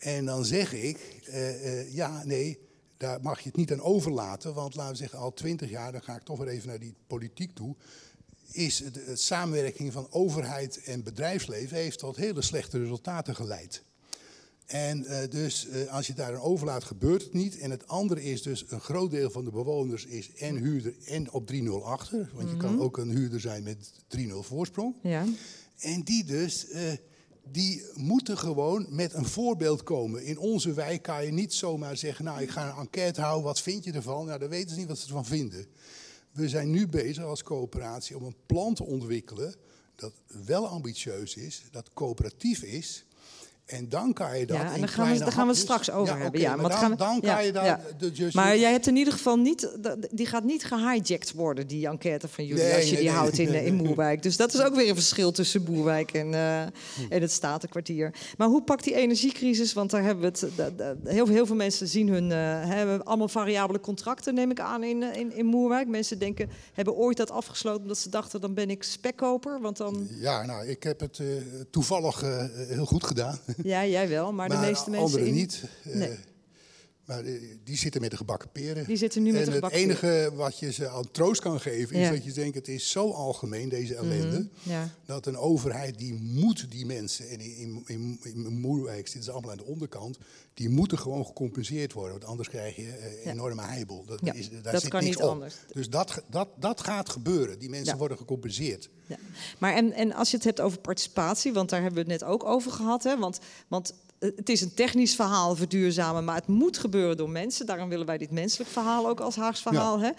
En dan zeg ik, eh, eh, ja, nee, daar mag je het niet aan overlaten. Want laten we zeggen, al twintig jaar, dan ga ik toch weer even naar die politiek toe. Is het, het samenwerking van overheid en bedrijfsleven heeft tot hele slechte resultaten geleid. En eh, dus als je daar een overlaat, gebeurt het niet. En het andere is dus, een groot deel van de bewoners is en huurder en op 3-0 achter. Want je kan
Mhm.
ook een huurder zijn met 3-0 voorsprong.
Ja.
En die dus, die moeten gewoon met een voorbeeld komen. In onze wijk kan je niet zomaar zeggen, nou ik ga een enquête houden, wat vind je ervan? Nou, dan weten ze niet wat ze ervan vinden. We zijn nu bezig als coöperatie om een plan te ontwikkelen dat wel ambitieus is, dat coöperatief is. En dan kan je dat
Ja, en
in
daar gaan, we, daar gaan we het straks over
Ja,
hebben. ja,
maar dan,
gaan we-
dan
ja,
kan je daar...
ja.
de- dus
Maar jij hebt in ieder geval niet, die gaat niet gehijacked worden, die enquête van jullie,
Nee,
als je
nee,
die
nee,
houdt in, eh, in. Moerwijk. Dus dat is ook weer een verschil tussen Moerwijk en, eh, en het Statenkwartier. Maar hoe pakt die energiecrisis, want daar hebben we het, da- da- heel, heel veel mensen zien hun, eh, hebben allemaal variabele contracten, neem ik aan, in, in, in Moerwijk. Mensen denken, hebben ooit dat afgesloten omdat ze dachten, dan ben ik spekkoper, want dan...
Ja, nou, ik heb het toevallig heel goed gedaan.
Ja, jij wel, maar, de meeste mensen
niet. Eh,
Nee.
Maar eh, die zitten met de gebakken peren.
Die zitten nu met
en
de gebakken
het enige wat je ze aan troost kan geven... is
Ja.
dat je denkt, het is zo algemeen, deze ellende...
Mhm, ja.
dat een overheid, die moet die mensen... en in, in, in, in Moerwijk zitten ze allemaal aan de onderkant... die moeten gewoon gecompenseerd worden. Want anders krijg je eh,
Ja.
enorme heibel. Dat, is, daar
dat
zit
kan
niks
niet
op.
anders.
Dus dat, dat, dat gaat gebeuren. Die mensen worden gecompenseerd.
Ja. Maar en, en als je het hebt over participatie, want daar hebben we het net ook over gehad. Hè? Want, want eh, het is een technisch verhaal verduurzamen, maar het moet gebeuren door mensen. Daarom willen wij dit menselijk verhaal ook als Haags verhaal. Hè?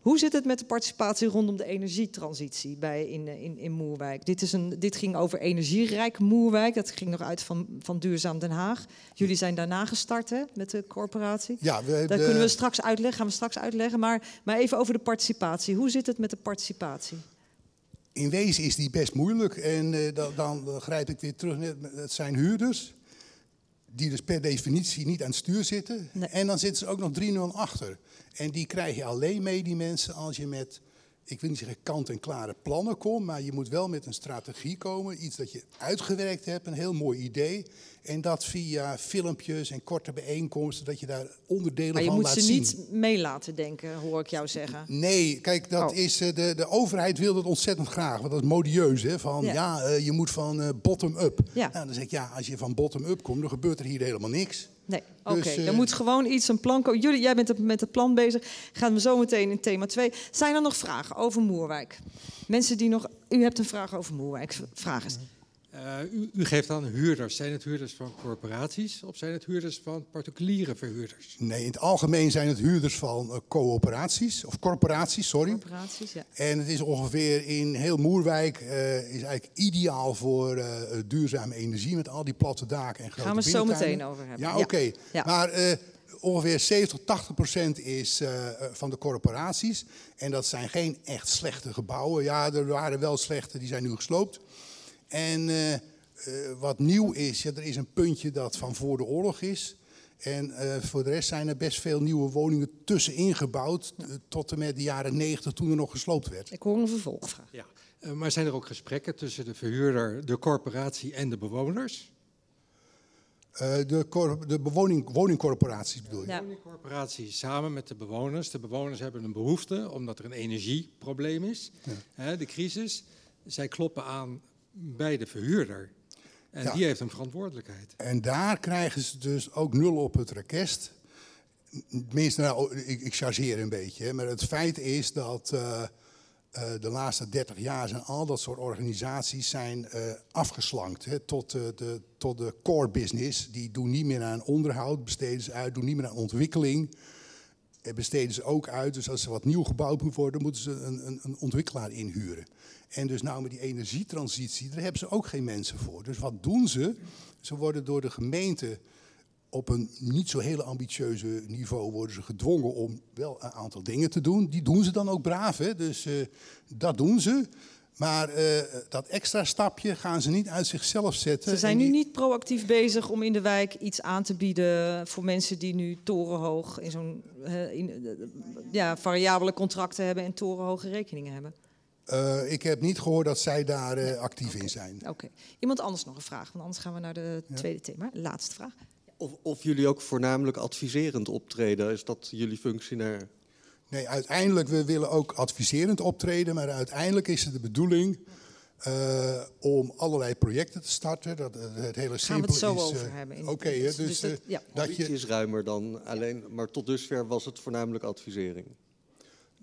Hoe zit het met de participatie rondom de energietransitie bij, in, eh, in, in Moerwijk? Dit, is een, dit ging over energierijk Moerwijk. Dat ging nog uit van, van Duurzaam Den Haag. Jullie zijn daarna gestart hè, met de corporatie.
Ja, we, de-
kunnen we straks uitleggen, gaan we straks uitleggen. Maar, maar even over de participatie. Hoe zit het met de participatie?
In wezen is die best moeilijk. En eh, dan, dan grijp ik weer terug. Het zijn huurders. Die dus per definitie niet aan het stuur zitten. En dan zitten ze ook nog 3-0 achter. En die krijg je alleen mee, die mensen, als je met, ik wil niet zeggen kant-en-klare plannen komt. Maar je moet wel met een strategie komen. Iets dat je uitgewerkt hebt, een heel mooi idee. En dat via filmpjes en korte bijeenkomsten, dat je daar onderdelen
Maar je
van
moet
laat
ze
zien.
niet mee laten denken, hoor ik jou zeggen.
Nee, kijk, dat
Oh.
is, eh, de, de overheid wil dat ontzettend graag. Want dat is modieus, hè? Van
Ja.
ja, eh, je moet van eh, bottom-up.
Ja.
Nou, dan zeg ik, ja, als je van bottom-up komt, dan gebeurt er hier helemaal niks.
Nee, oké.
Dus, eh,
er moet gewoon iets, een plan komen. Jullie, jij bent met het plan bezig. Gaan we zo meteen in thema 2. Zijn er nog vragen over Moerwijk? Mensen die nog... U hebt een vraag over Moerwijk. Vraag eens.
Uh, u, u, geeft aan huurders. Zijn het huurders van corporaties of zijn het huurders van particuliere verhuurders?
Nee, in het algemeen zijn het huurders van uh, coöperaties, of corporaties, sorry.
Corporaties, ja.
En het is ongeveer in heel Moerwijk, uh, is eigenlijk ideaal voor duurzame energie met al die platte daken en grote
Gaan we het zo meteen over hebben.
Ja, oké. Okay. Ja. Maar ongeveer 70, 80 procent is van de corporaties. En dat zijn geen echt slechte gebouwen. Ja, er waren wel slechte, die zijn nu gesloopt. En uh, uh, wat nieuw is, ja, er is een puntje dat van voor de oorlog is. En uh, voor de rest zijn er best veel nieuwe woningen tussenin gebouwd. tot en met de jaren 90 toen er nog gesloopt werd.
Ik hoor een vervolgvraag.
Ja. maar zijn er ook gesprekken tussen de verhuurder, de corporatie en de bewoners?
de, de bewoning, woningcorporaties bedoel je?
Ja. Woningcorporaties samen met de bewoners. De bewoners hebben een behoefte omdat er een energieprobleem is. Ja. de crisis. Zij kloppen aan bij de verhuurder. En ja. die heeft een verantwoordelijkheid.
En daar krijgen ze dus ook nul op het rekest. Tenminste, nou, ik, ik chargeer een beetje. Maar het feit is dat uh, uh, de laatste 30 jaar zijn al dat soort organisaties zijn uh, afgeslankt. Hè, tot, de, tot de core business. Die doen niet meer aan onderhoud, besteden ze uit, doen niet meer aan ontwikkeling. Besteden ze ook uit. Dus als er wat nieuw gebouwd moet worden, moeten ze een, een, een ontwikkelaar inhuren. En dus nou met die energietransitie, daar hebben ze ook geen mensen voor. Dus wat doen ze? Ze worden door de gemeente op een niet zo hele ambitieuze niveau worden ze gedwongen om wel een aantal dingen te doen. Die doen ze dan ook braaf, hè? dus uh, dat doen ze. Maar uh, dat extra stapje gaan ze niet uit zichzelf zetten.
Ze zijn nu niet proactief bezig om in de wijk iets aan te bieden voor mensen die nu torenhoog in zo'n uh, ja, variabele contracten hebben en torenhoge rekeningen hebben.
Uh, ik heb niet gehoord dat zij daar uh, actief
okay.
in zijn.
Oké. Iemand anders nog een vraag, want anders gaan we naar de ja. tweede thema. Laatste vraag.
Of, of, jullie ook voornamelijk adviserend optreden, is dat jullie functie naar...
Nee, uiteindelijk, we willen ook adviserend optreden, maar uiteindelijk is het de bedoeling uh, om allerlei projecten te starten. Dat, het hele
Gaan we het zo over hebben.
Oké, okay, dus, dus dat,
ja. dat je... is ruimer dan alleen, maar tot dusver was het voornamelijk advisering.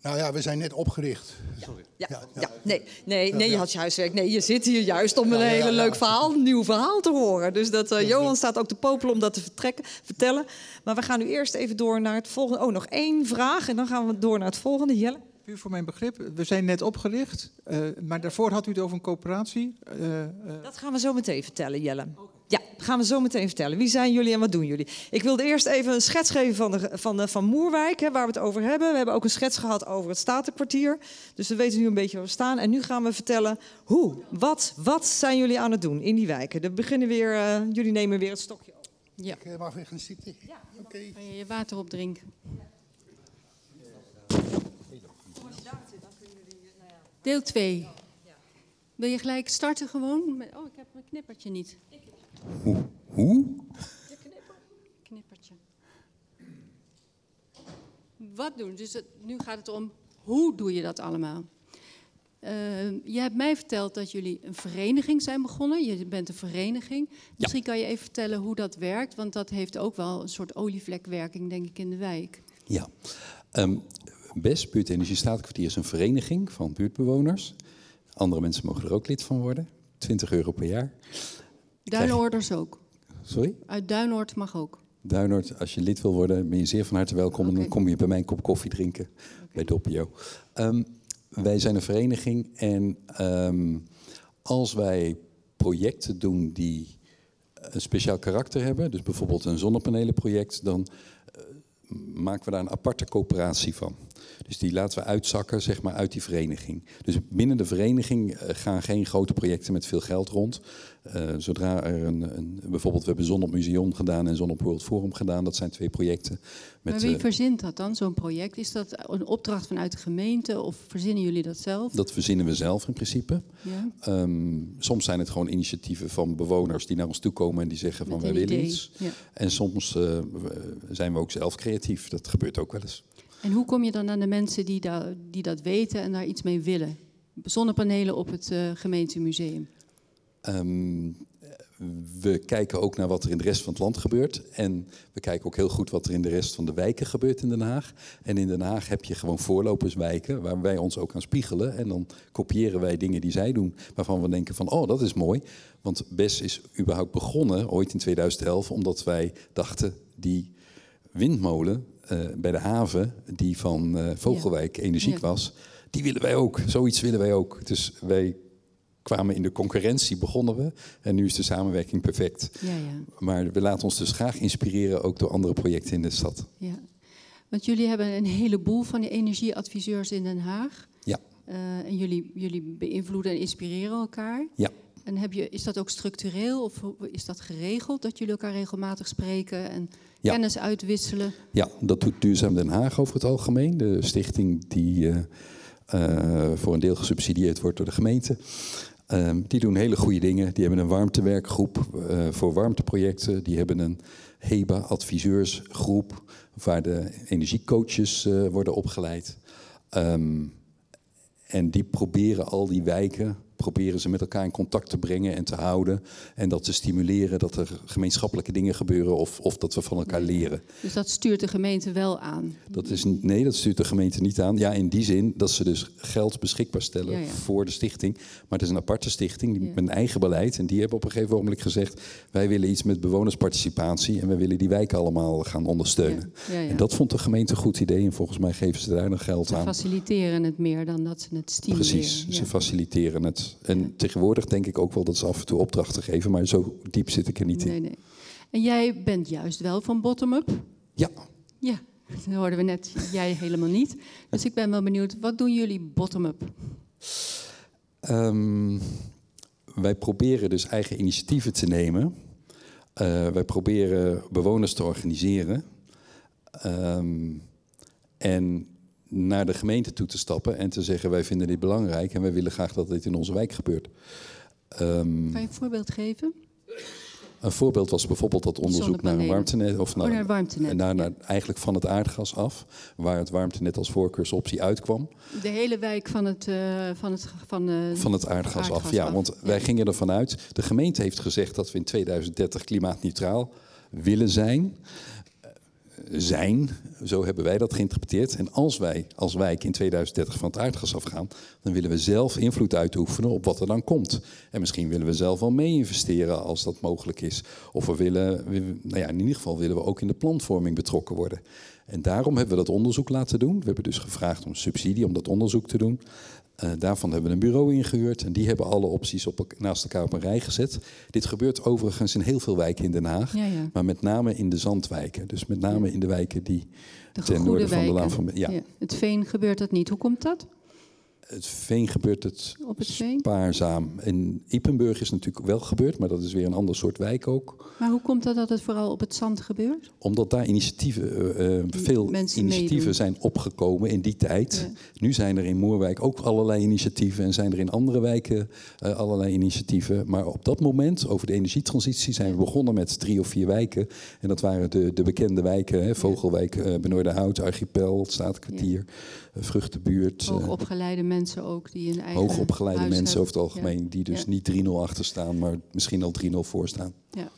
Nou ja, we zijn net opgericht.
Sorry. Ja, ja, ja. nee, nee, nee, je had je huiswerk. Nee, je zit hier juist om een ja, hele leuk verhaal, een nieuw verhaal te horen. Dus dat, uh, Johan staat ook te popelen om dat te vertrekken, vertellen. Maar we gaan nu eerst even door naar het volgende. Oh, nog één vraag en dan gaan we door naar het volgende. Jelle?
Puur voor mijn begrip, we zijn net opgericht, uh, maar daarvoor had u het over een coöperatie. Uh,
dat gaan we zo meteen vertellen, Jelle. Ja, gaan we zo meteen vertellen. Wie zijn jullie en wat doen jullie? Ik wilde eerst even een schets geven van, de, van, de, van Moerwijk, hè, waar we het over hebben. We hebben ook een schets gehad over het Statenkwartier. Dus we weten nu een beetje waar we staan. En nu gaan we vertellen hoe, wat, wat zijn jullie aan het doen in die wijken. We beginnen weer, uh, jullie nemen weer het stokje over.
Ja. Ik mag weer gaan zitten.
Ja, oké. Okay.
Kan je je water opdrinken? Deel 2. Wil je gelijk starten gewoon? Oh, ik heb mijn knippertje niet.
Hoe? Hoe?
Knippertje. Wat doen? Dus het, nu gaat het om hoe doe je dat allemaal? Uh, je hebt mij verteld dat jullie een vereniging zijn begonnen. Je bent een vereniging. Misschien ja. kan je even vertellen hoe dat werkt, want dat heeft ook wel een soort olievlekwerking, denk ik, in de wijk.
Ja. Um, BES, Buurtenergie Statenkwartier, is een vereniging van buurtbewoners. Andere mensen mogen er ook lid van worden. 20 euro per jaar.
Duinoorders ook.
Sorry?
Uit Duinoord mag ook.
Duinoord, als je lid wil worden, ben je zeer van harte welkom. Okay. En dan kom je bij mij een kop koffie drinken okay. bij Doppio. Um, wij zijn een vereniging en um, als wij projecten doen die een speciaal karakter hebben, dus bijvoorbeeld een zonnepanelenproject, dan uh, maken we daar een aparte coöperatie van. Dus die laten we uitzakken zeg maar, uit die vereniging. Dus binnen de vereniging uh, gaan geen grote projecten met veel geld rond. Uh, zodra er een, een, bijvoorbeeld, we hebben Zon op Museum gedaan en Zon op World Forum gedaan. Dat zijn twee projecten.
Met, maar wie uh, verzint dat dan, zo'n project? Is dat een opdracht vanuit de gemeente of verzinnen jullie dat zelf?
Dat verzinnen we zelf in principe.
Ja.
Um, soms zijn het gewoon initiatieven van bewoners die naar ons toe komen en die zeggen van wij willen iets.
Ja.
En soms uh, zijn we ook zelf creatief. Dat gebeurt ook wel eens.
En hoe kom je dan aan de mensen die, da die dat weten en daar iets mee willen? Zonnepanelen op het uh, gemeentemuseum.
Um, we kijken ook naar wat er in de rest van het land gebeurt. En we kijken ook heel goed wat er in de rest van de wijken gebeurt in Den Haag. En in Den Haag heb je gewoon voorloperswijken waar wij ons ook aan spiegelen. En dan kopiëren wij dingen die zij doen, waarvan we denken van, oh, dat is mooi. Want BES is überhaupt begonnen, ooit in 2011, omdat wij dachten, die windmolen uh, bij de haven, die van uh, Vogelwijk energiek ja. was, die willen wij ook. Zoiets willen wij ook. Dus wij kwamen in de concurrentie, begonnen we. En nu is de samenwerking perfect. Ja, ja. Maar we laten ons dus graag inspireren ook door andere projecten in de stad.
Ja. Want jullie hebben een heleboel van die energieadviseurs in Den Haag.
Ja.
Uh, en jullie, jullie beïnvloeden en inspireren elkaar.
Ja.
En heb je, is dat ook structureel of is dat geregeld dat jullie elkaar regelmatig spreken en ja. kennis uitwisselen?
Ja, dat doet Duurzaam Den Haag over het algemeen. De stichting die uh, uh, voor een deel gesubsidieerd wordt door de gemeente. Um, die doen hele goede dingen. Die hebben een warmtewerkgroep uh, voor warmteprojecten. Die hebben een HEBA-adviseursgroep waar de energiecoaches uh, worden opgeleid. Um, en die proberen al die wijken proberen ze met elkaar in contact te brengen en te houden. En dat te stimuleren dat er gemeenschappelijke dingen gebeuren of, of dat we van elkaar leren.
Dus dat stuurt de gemeente wel aan?
Dat is, nee, dat stuurt de gemeente niet aan. Ja, in die zin dat ze dus geld beschikbaar stellen ja, ja. voor de stichting. Maar het is een aparte stichting die, ja. met een eigen beleid. En die hebben op een gegeven moment gezegd... wij willen iets met bewonersparticipatie... en we willen die wijken allemaal gaan ondersteunen. En dat vond de gemeente een goed idee. En volgens mij geven ze daar nog geld
ze
aan.
Ze faciliteren het meer dan dat ze het stimuleren.
Precies, ze faciliteren het. En tegenwoordig denk ik ook wel dat ze af en toe opdrachten geven, maar zo diep zit ik er niet
nee,
in.
Nee. En jij bent juist wel van bottom-up?
Ja.
Ja, dat hoorden we net. Jij helemaal niet. Dus ik ben wel benieuwd, wat doen jullie bottom-up?
Um, wij proberen dus eigen initiatieven te nemen. Uh, wij proberen bewoners te organiseren. Um, en naar de gemeente toe te stappen en te zeggen: wij vinden dit belangrijk en wij willen graag dat dit in onze wijk gebeurt.
Um, kan je een voorbeeld geven?
Een voorbeeld was bijvoorbeeld dat onderzoek naar een warmtenet. Of naar,
oh, naar warmtenet.
Naar, naar, eigenlijk van het aardgas af, waar het warmtenet als voorkeursoptie uitkwam.
De hele wijk van het, uh, van het, van, uh,
van het aardgas, aardgas af. Ja, want ja. wij gingen ervan uit. De gemeente heeft gezegd dat we in 2030 klimaatneutraal willen zijn zijn. Zo hebben wij dat geïnterpreteerd. En als wij als wijk in 2030 van het aardgas afgaan, dan willen we zelf invloed uitoefenen op wat er dan komt. En misschien willen we zelf wel mee investeren als dat mogelijk is. Of we willen, nou ja, in ieder geval willen we ook in de planvorming betrokken worden. En daarom hebben we dat onderzoek laten doen. We hebben dus gevraagd om subsidie om dat onderzoek te doen. Uh, daarvan hebben we een bureau ingehuurd en die hebben alle opties op, naast elkaar op een rij gezet. Dit gebeurt overigens in heel veel wijken in Den Haag,
ja, ja.
maar met name in de zandwijken. Dus met name in de wijken die de ten noorden van de Laan van...
Ja. ja. Het Veen gebeurt dat niet. Hoe komt dat?
Het Veen gebeurt het,
Op het veen?
spaarzaam. In Ipenburg is natuurlijk wel gebeurd, maar dat is weer een ander soort wijk ook.
Maar hoe komt dat dat het vooral op het zand gebeurt?
Omdat daar initiatieven, uh, uh, veel
Mensen
initiatieven
meedoen.
zijn opgekomen in die tijd.
Ja.
Nu zijn er in Moerwijk ook allerlei initiatieven en zijn er in andere wijken uh, allerlei initiatieven. Maar op dat moment, over de energietransitie, zijn we begonnen met drie of vier wijken. En dat waren de, de bekende wijken, hè, Vogelwijk, uh, Benoordenhout, Archipel, ja. Vruchtenbuurt.
Hoogopgeleide mensen ook die een eigen
Hoogopgeleide
huis
mensen
hebben.
over het algemeen,
Ja.
die dus
Ja.
niet 3-0 achter staan, maar misschien al 3-0 voor staan.
Ja.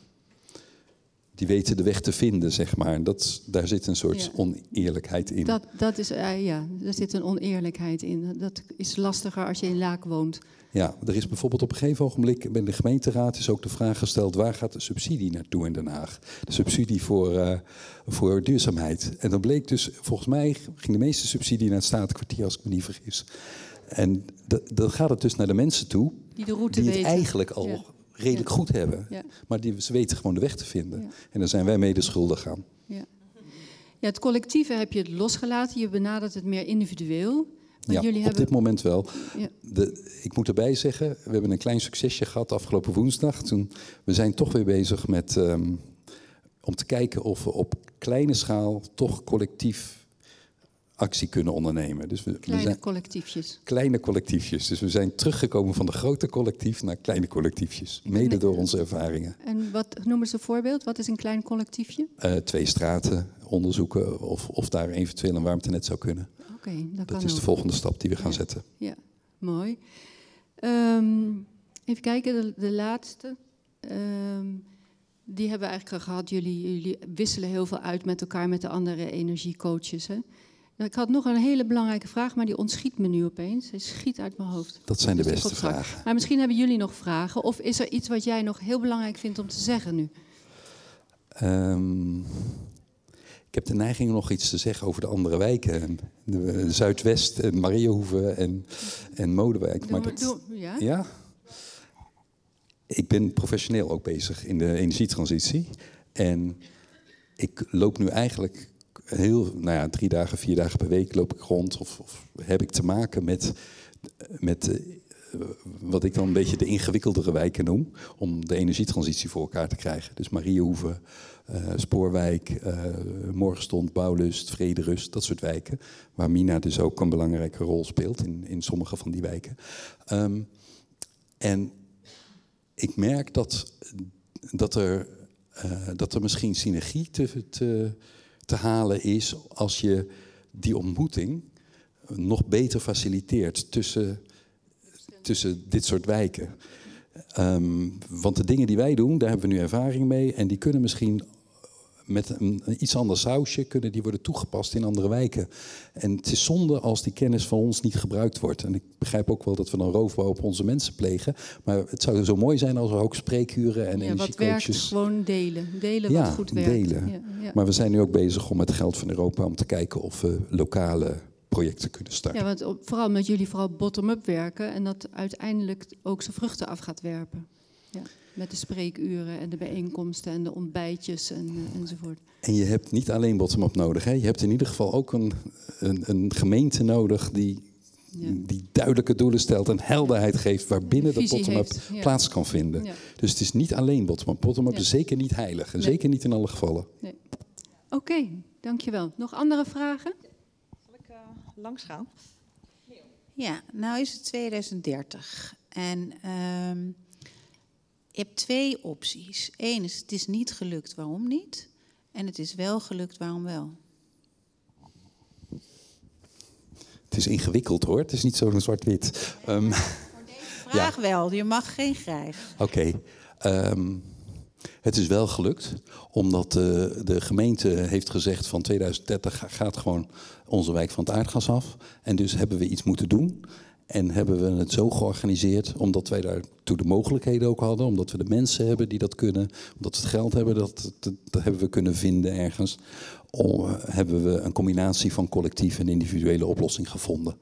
Die weten de weg te vinden, zeg maar. Dat, daar zit een soort oneerlijkheid in.
Dat, dat is, eh, ja, er zit een oneerlijkheid in. Dat is lastiger als je in Laak woont.
Ja, er is bijvoorbeeld op een gegeven ogenblik bij de gemeenteraad is ook de vraag gesteld: waar gaat de subsidie naartoe in Den Haag? De subsidie voor, uh, voor duurzaamheid. En dan bleek dus, volgens mij ging de meeste subsidie naar het Statenkwartier, als ik me niet vergis. En dan gaat het dus naar de mensen toe
Die de route
die het
weten.
eigenlijk al
Ja.
redelijk
Ja.
goed hebben.
Ja.
Maar die, ze weten gewoon de weg te vinden. En daar zijn wij mede schuldig aan.
Ja. ja, het collectieve heb je het losgelaten. Je benadert het meer individueel.
Ja,
jullie
op
hebben...
dit moment wel.
Ja.
De, ik moet erbij zeggen, we hebben een klein succesje gehad afgelopen woensdag. Toen, we zijn toch weer bezig met ehm, om te kijken of we op kleine schaal toch collectief actie kunnen ondernemen. Dus we, we
Kleine
zijn
collectiefjes.
kleine collectiefjes. Dus we zijn teruggekomen van de grote collectief naar kleine collectiefjes. Mede door onze ervaringen.
En wat noemen ze een voorbeeld? Wat is een klein collectiefje?
Uh, twee straten onderzoeken of, of daar eventueel een warmtenet zou kunnen.
Oké, okay, dat,
dat is
ook.
de volgende stap die we gaan
ja.
zetten.
Ja, mooi. Um, even kijken, de, de laatste.
Ehm, die hebben we eigenlijk gehad. Jullie, jullie wisselen heel veel uit met elkaar, met de andere energiecoaches. Hè? Ik had nog een hele belangrijke vraag, maar die ontschiet me nu opeens. Hij schiet uit mijn hoofd.
Dat zijn de beste vragen.
Maar misschien hebben jullie nog vragen. Of is er iets wat jij nog heel belangrijk vindt om te zeggen nu?
Ehm, ik heb de neiging om nog iets te zeggen over de andere wijken. De, eh, Zuidwest en Mariahoeve en, en Modewijk. Maar dat,
doe- ja?
ja? Ik ben professioneel ook bezig in de energietransitie. En ik loop nu eigenlijk heel, nou ja, drie dagen, vier dagen per week loop ik rond. Of, of heb ik te maken met, met eh, wat ik dan een beetje de ingewikkeldere wijken noem. Om de energietransitie voor elkaar te krijgen. Dus Mariehoeve, eh, Spoorwijk, eh Morgenstond, Bouwlust, Vrederust, dat soort wijken. Waar Mina dus ook een belangrijke rol speelt in, in sommige van die wijken. Ehm, en ik merk dat, dat, er, eh, dat er misschien synergie te, te halen is als je die ontmoeting nog beter faciliteert tussen, tussen dit soort wijken. Ehm, want de dingen die wij doen, daar hebben we nu ervaring mee. En die kunnen misschien met een, een iets ander sausje kunnen die worden toegepast in andere wijken. En het is zonde als die kennis van ons niet gebruikt wordt. En ik begrijp ook wel dat we dan roofbouw op onze mensen plegen. Maar het zou zo mooi zijn als we ook spreekuren en
Ja, wat werkt,
energiecoaches...
gewoon delen. Delen
ja,
wat goed werkt.
delen.
Ja, ja.
Maar we zijn nu ook bezig om met geld van Europa om te kijken of we lokale projecten kunnen starten.
Ja, want op- vooral omdat jullie vooral bottom-up werken en dat uiteindelijk ook zijn vruchten af gaat werpen. Ja, met de spreekuren en de bijeenkomsten en de ontbijtjes en, eh, enzovoort.
En je hebt niet alleen bottom-up nodig. Hè? Je hebt in ieder geval ook een, een, een gemeente nodig die, die duidelijke doelen stelt en helderheid geeft waarbinnen dat
visie
bottom-up
ja.
plaats kan vinden. Dus het is niet alleen bottom-up. Bottom-up is zeker niet heilig en
Nee.
zeker niet in alle gevallen.
Nee. Oké, dankjewel. Nog andere vragen?
Langs gaan.
Ja, nou is het 2030. En ehm, je hebt twee opties. Eén is, het is niet gelukt, waarom niet? En het is wel gelukt, waarom wel?
Het is ingewikkeld hoor. Het is niet zo zwart-wit. Ehm,
Vraag wel, je mag geen grijs.
Oké. ehm, het is wel gelukt, omdat de, de gemeente heeft gezegd van 2030 ga- gaat gewoon onze wijk van het aardgas af. En dus hebben we iets moeten doen. En hebben we het zo georganiseerd, omdat wij daartoe de mogelijkheden ook hadden, omdat we de mensen hebben die dat kunnen, omdat we het geld hebben, dat, dat, hebben we kunnen vinden ergens. Eh, hebben we een combinatie van collectief en individuele oplossing gevonden.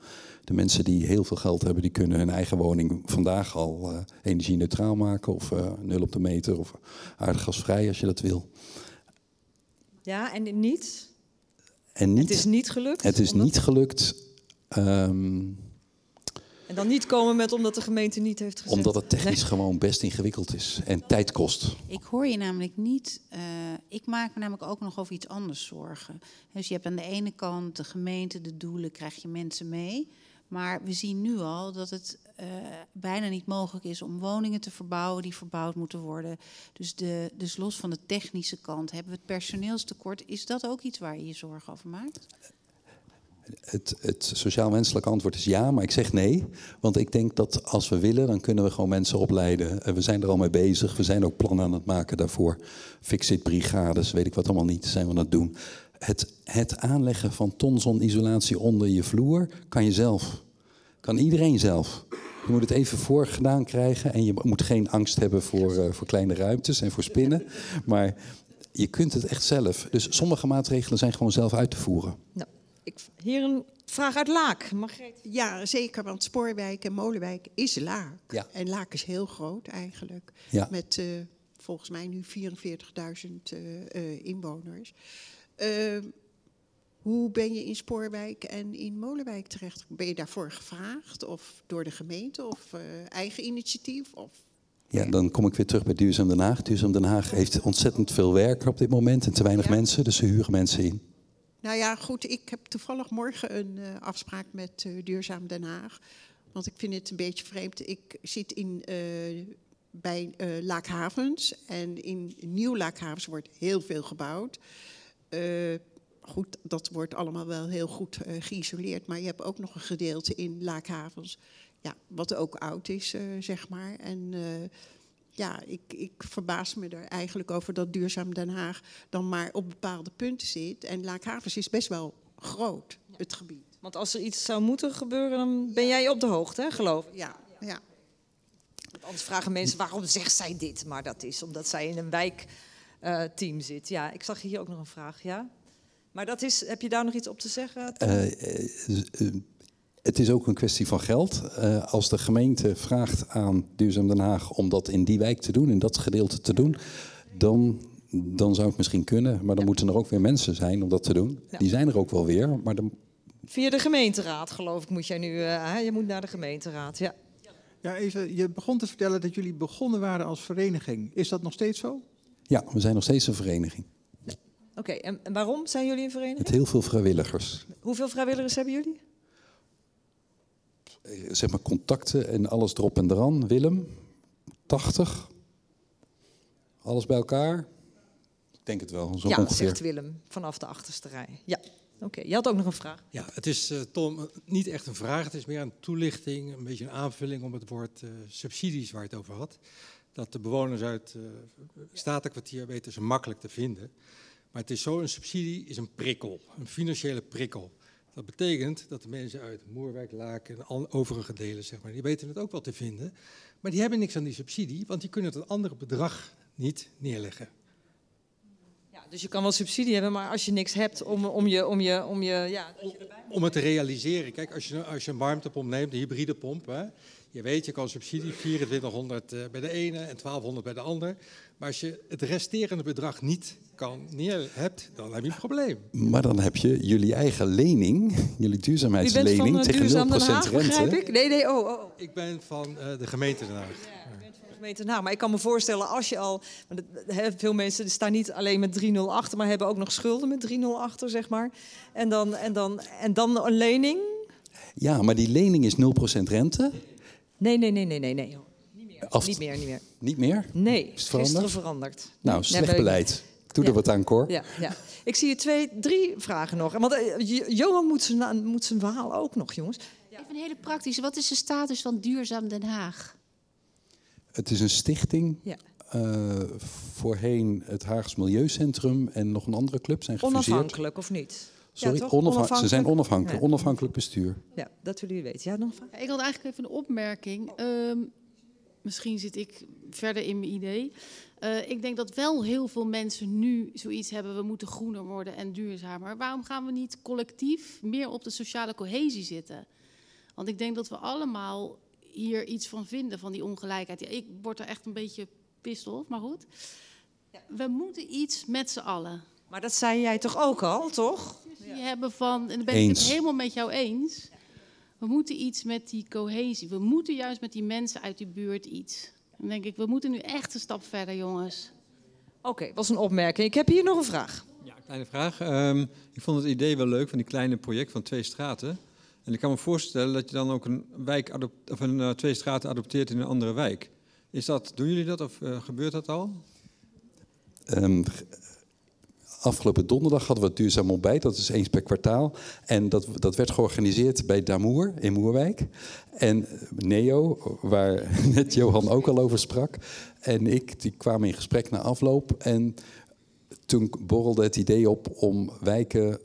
De mensen die heel veel geld hebben, die kunnen hun eigen woning vandaag al eh energie-neutraal maken. Of eh, nul op de meter of aardgasvrij als je dat wil.
Ja, en niet?
En niet,
Het is niet gelukt?
Het is
omdat-
niet gelukt ehm,
En dan niet komen met omdat de gemeente niet heeft gezegd.
omdat het technisch
Nee.
gewoon best ingewikkeld is en tijd kost.
Ik hoor je namelijk niet. eh, ik maak me namelijk ook nog over iets anders zorgen. Dus je hebt aan de ene kant de gemeente, de doelen, krijg je mensen mee. Maar we zien nu al dat het eh, bijna niet mogelijk is om woningen te verbouwen die verbouwd moeten worden. Dus, de, dus los van de technische kant hebben we het personeelstekort. Is dat ook iets waar je je zorgen over maakt?
Het, het sociaal-wenselijk antwoord is ja, maar ik zeg nee. Want ik denk dat als we willen, dan kunnen we gewoon mensen opleiden. Eh, We zijn er al mee bezig. We zijn ook plannen aan het maken daarvoor. Fixit brigades, weet ik wat allemaal niet, zijn we aan het doen. Het, het aanleggen van tonzonisolatie onder je vloer kan je zelf. Kan iedereen zelf. Je moet het even voor gedaan krijgen. En je moet geen angst hebben voor, eh, voor kleine ruimtes en voor spinnen. Maar je kunt het echt zelf. Dus sommige maatregelen zijn gewoon zelf uit te voeren.
Nou, ik, hier een vraag uit Laak. Margreet.
Ja, zeker, want Spoorwijk en Molenwijk is Laak.
Ja.
En Laak is heel groot eigenlijk.
Ja.
Met eh, volgens mij nu 44.000 eh, eh, inwoners. Eh, hoe ben je in Spoorwijk en in Molenwijk terecht? Ben je daarvoor gevraagd? Of door de gemeente? Of eh, eigen initiatief? Of
Ja, dan kom ik weer terug bij Duurzaam Den Haag. Duurzaam Den Haag heeft ontzettend veel werk op dit moment en te weinig mensen, dus ze huren mensen in.
Nou ja, goed, ik heb toevallig morgen een eh, afspraak met eh, Duurzaam Den Haag. Want ik vind het een beetje vreemd. Ik zit in, bij Laakhavens en in Nieuw Laakhavens wordt heel veel gebouwd. Eh, goed, dat wordt allemaal wel heel goed eh, geïsoleerd. Maar je hebt ook nog een gedeelte in Laakhavens, ja, wat ook oud is, eh, zeg maar. En ja, ik, ik verbaas me er eigenlijk over dat Duurzaam Den Haag dan maar op bepaalde punten zit. En Laakhavens is best wel groot, het gebied.
Want als er iets zou moeten gebeuren, dan ben jij op de hoogte, hè, geloof ik?
Ja, ja.
Want anders vragen mensen, waarom zegt zij dit? Maar dat is omdat zij in een wijkteam zit. Ja, ik zag hier ook nog een vraag, ja? Maar dat is, heb je daar nog iets op te zeggen?
Eh, eh, eh, het is ook een kwestie van geld. Eh, als de gemeente vraagt aan Duurzaam Den Haag om dat in die wijk te doen, in dat gedeelte te doen, dan, dan zou het misschien kunnen. Maar dan moeten er ook weer mensen zijn om dat te doen.
Ja.
Die zijn er ook wel weer, maar dan,
Via de gemeenteraad, geloof ik, moet jij nu... eh, je moet naar de gemeenteraad, ja.
Ja, even, je begon te vertellen dat jullie begonnen waren als vereniging. Is dat nog steeds zo?
Ja, we zijn nog steeds een vereniging.
Oké, en, en waarom zijn jullie een vereniging?
Met heel veel vrijwilligers.
Hoeveel vrijwilligers hebben jullie?
Eh, Zeg maar contacten en alles erop en eraan. Willem, 80. Alles bij elkaar. Ik denk het wel, zo
ja,
ongeveer.
zegt Willem, vanaf de achterste rij. Ja, oké. Je had ook nog een vraag.
Ja, het is, eh, Tom, niet echt een vraag. Het is meer een toelichting, een beetje een aanvulling op het woord eh, subsidies waar je het over had. Dat de bewoners uit uh, Statenkwartier weten ze makkelijk te vinden. Maar het is zo, een subsidie is een prikkel, een financiële prikkel. Dat betekent dat de mensen uit Moerwijk, Laken en overige delen, zeg maar, die weten het ook wel te vinden. Maar die hebben niks aan die subsidie, want die kunnen het andere bedrag niet neerleggen.
Ja, dus je kan wel subsidie hebben, maar als je niks hebt om, om je... Om je, om je ja, je
Om het te realiseren. Kijk, als je, als je een warmtepomp neemt, een hybride pomp. Hè, je weet, je kan subsidie 2400 eh, bij de ene en 1200 bij de ander. Maar als je het resterende bedrag niet kan neer hebt, dan heb je een probleem.
Maar dan heb je jullie eigen lening, jullie
U bent
duurzaamheidslening
van uh,
tegen 0%
Duurzaam Den Haag, begrijp
rente.
ik? Nee, nee, oh, oh.
Ik ben van eh, de gemeente Den Haag.
gemeente Den Haag. Maar ik kan me voorstellen, als je al... want veel mensen staan niet alleen met 3-0 achter... maar hebben ook nog schulden met 3-0 achter, zeg maar. En dan, en, dan, en dan een lening?
Ja, maar die lening is 0% rente.
Nee, nee, nee, nee, nee. nee. Niet meer,
Als-
niet meer. Niet meer.
Niet meer?
Nee,
Is het
gisteren
veranderd?
veranderd.
Nou, slecht beleid. Ik doe er wat aan, Cor.
Ja, ja. Ik zie hier twee, drie vragen nog. Want eh, Jo- Johan moet zijn, moet zijn verhaal ook nog, jongens.
Even een hele praktische. Wat is de status van Duurzaam Den Haag?
Het is een stichting.
Ja.
Eh, voorheen het Haags Milieucentrum en nog een andere club zijn gefuseerd.
Onafhankelijk of niet?
Sorry,
ja, toch?
onafhan- ze zijn onafhankelijk.
Ja.
Onafhankelijk bestuur.
Ja, dat willen jullie weten. Ja, nog een vraag?
Ja, Ik had eigenlijk even een opmerking. Ehm, misschien zit ik verder in mijn idee. Eh, ik denk dat wel heel veel mensen nu zoiets hebben: we moeten groener worden en duurzamer. Waarom gaan we niet collectief meer op de sociale cohesie zitten? Want ik denk dat we allemaal hier iets van vinden, van die ongelijkheid. Ja, ik word er echt een beetje pissed off, maar goed. We moeten iets met z'n allen.
Maar dat zei jij toch ook al, toch?
Die hebben van, en dan ben ik het helemaal met jou eens. We moeten iets met die cohesie. We moeten juist met die mensen uit die buurt iets. Dan denk ik, we moeten nu echt een stap verder, jongens.
Oké, was een opmerking. Ik heb hier nog een vraag.
Kleine vraag. Ehm, ik vond het idee wel leuk van die kleine project van twee straten. En ik kan me voorstellen dat je dan ook een wijk of een, eh, twee straten adopteert in een andere wijk. Is dat, doen jullie dat of eh, gebeurt dat al?
Ehm, afgelopen donderdag hadden we het duurzaam ontbijt. Dat is eens per kwartaal. En dat, dat werd georganiseerd bij Damoer in Moerwijk. En Neo, waar net Johan ook al over sprak. En ik, die kwamen in gesprek na afloop. En toen borrelde het idee op om wijken,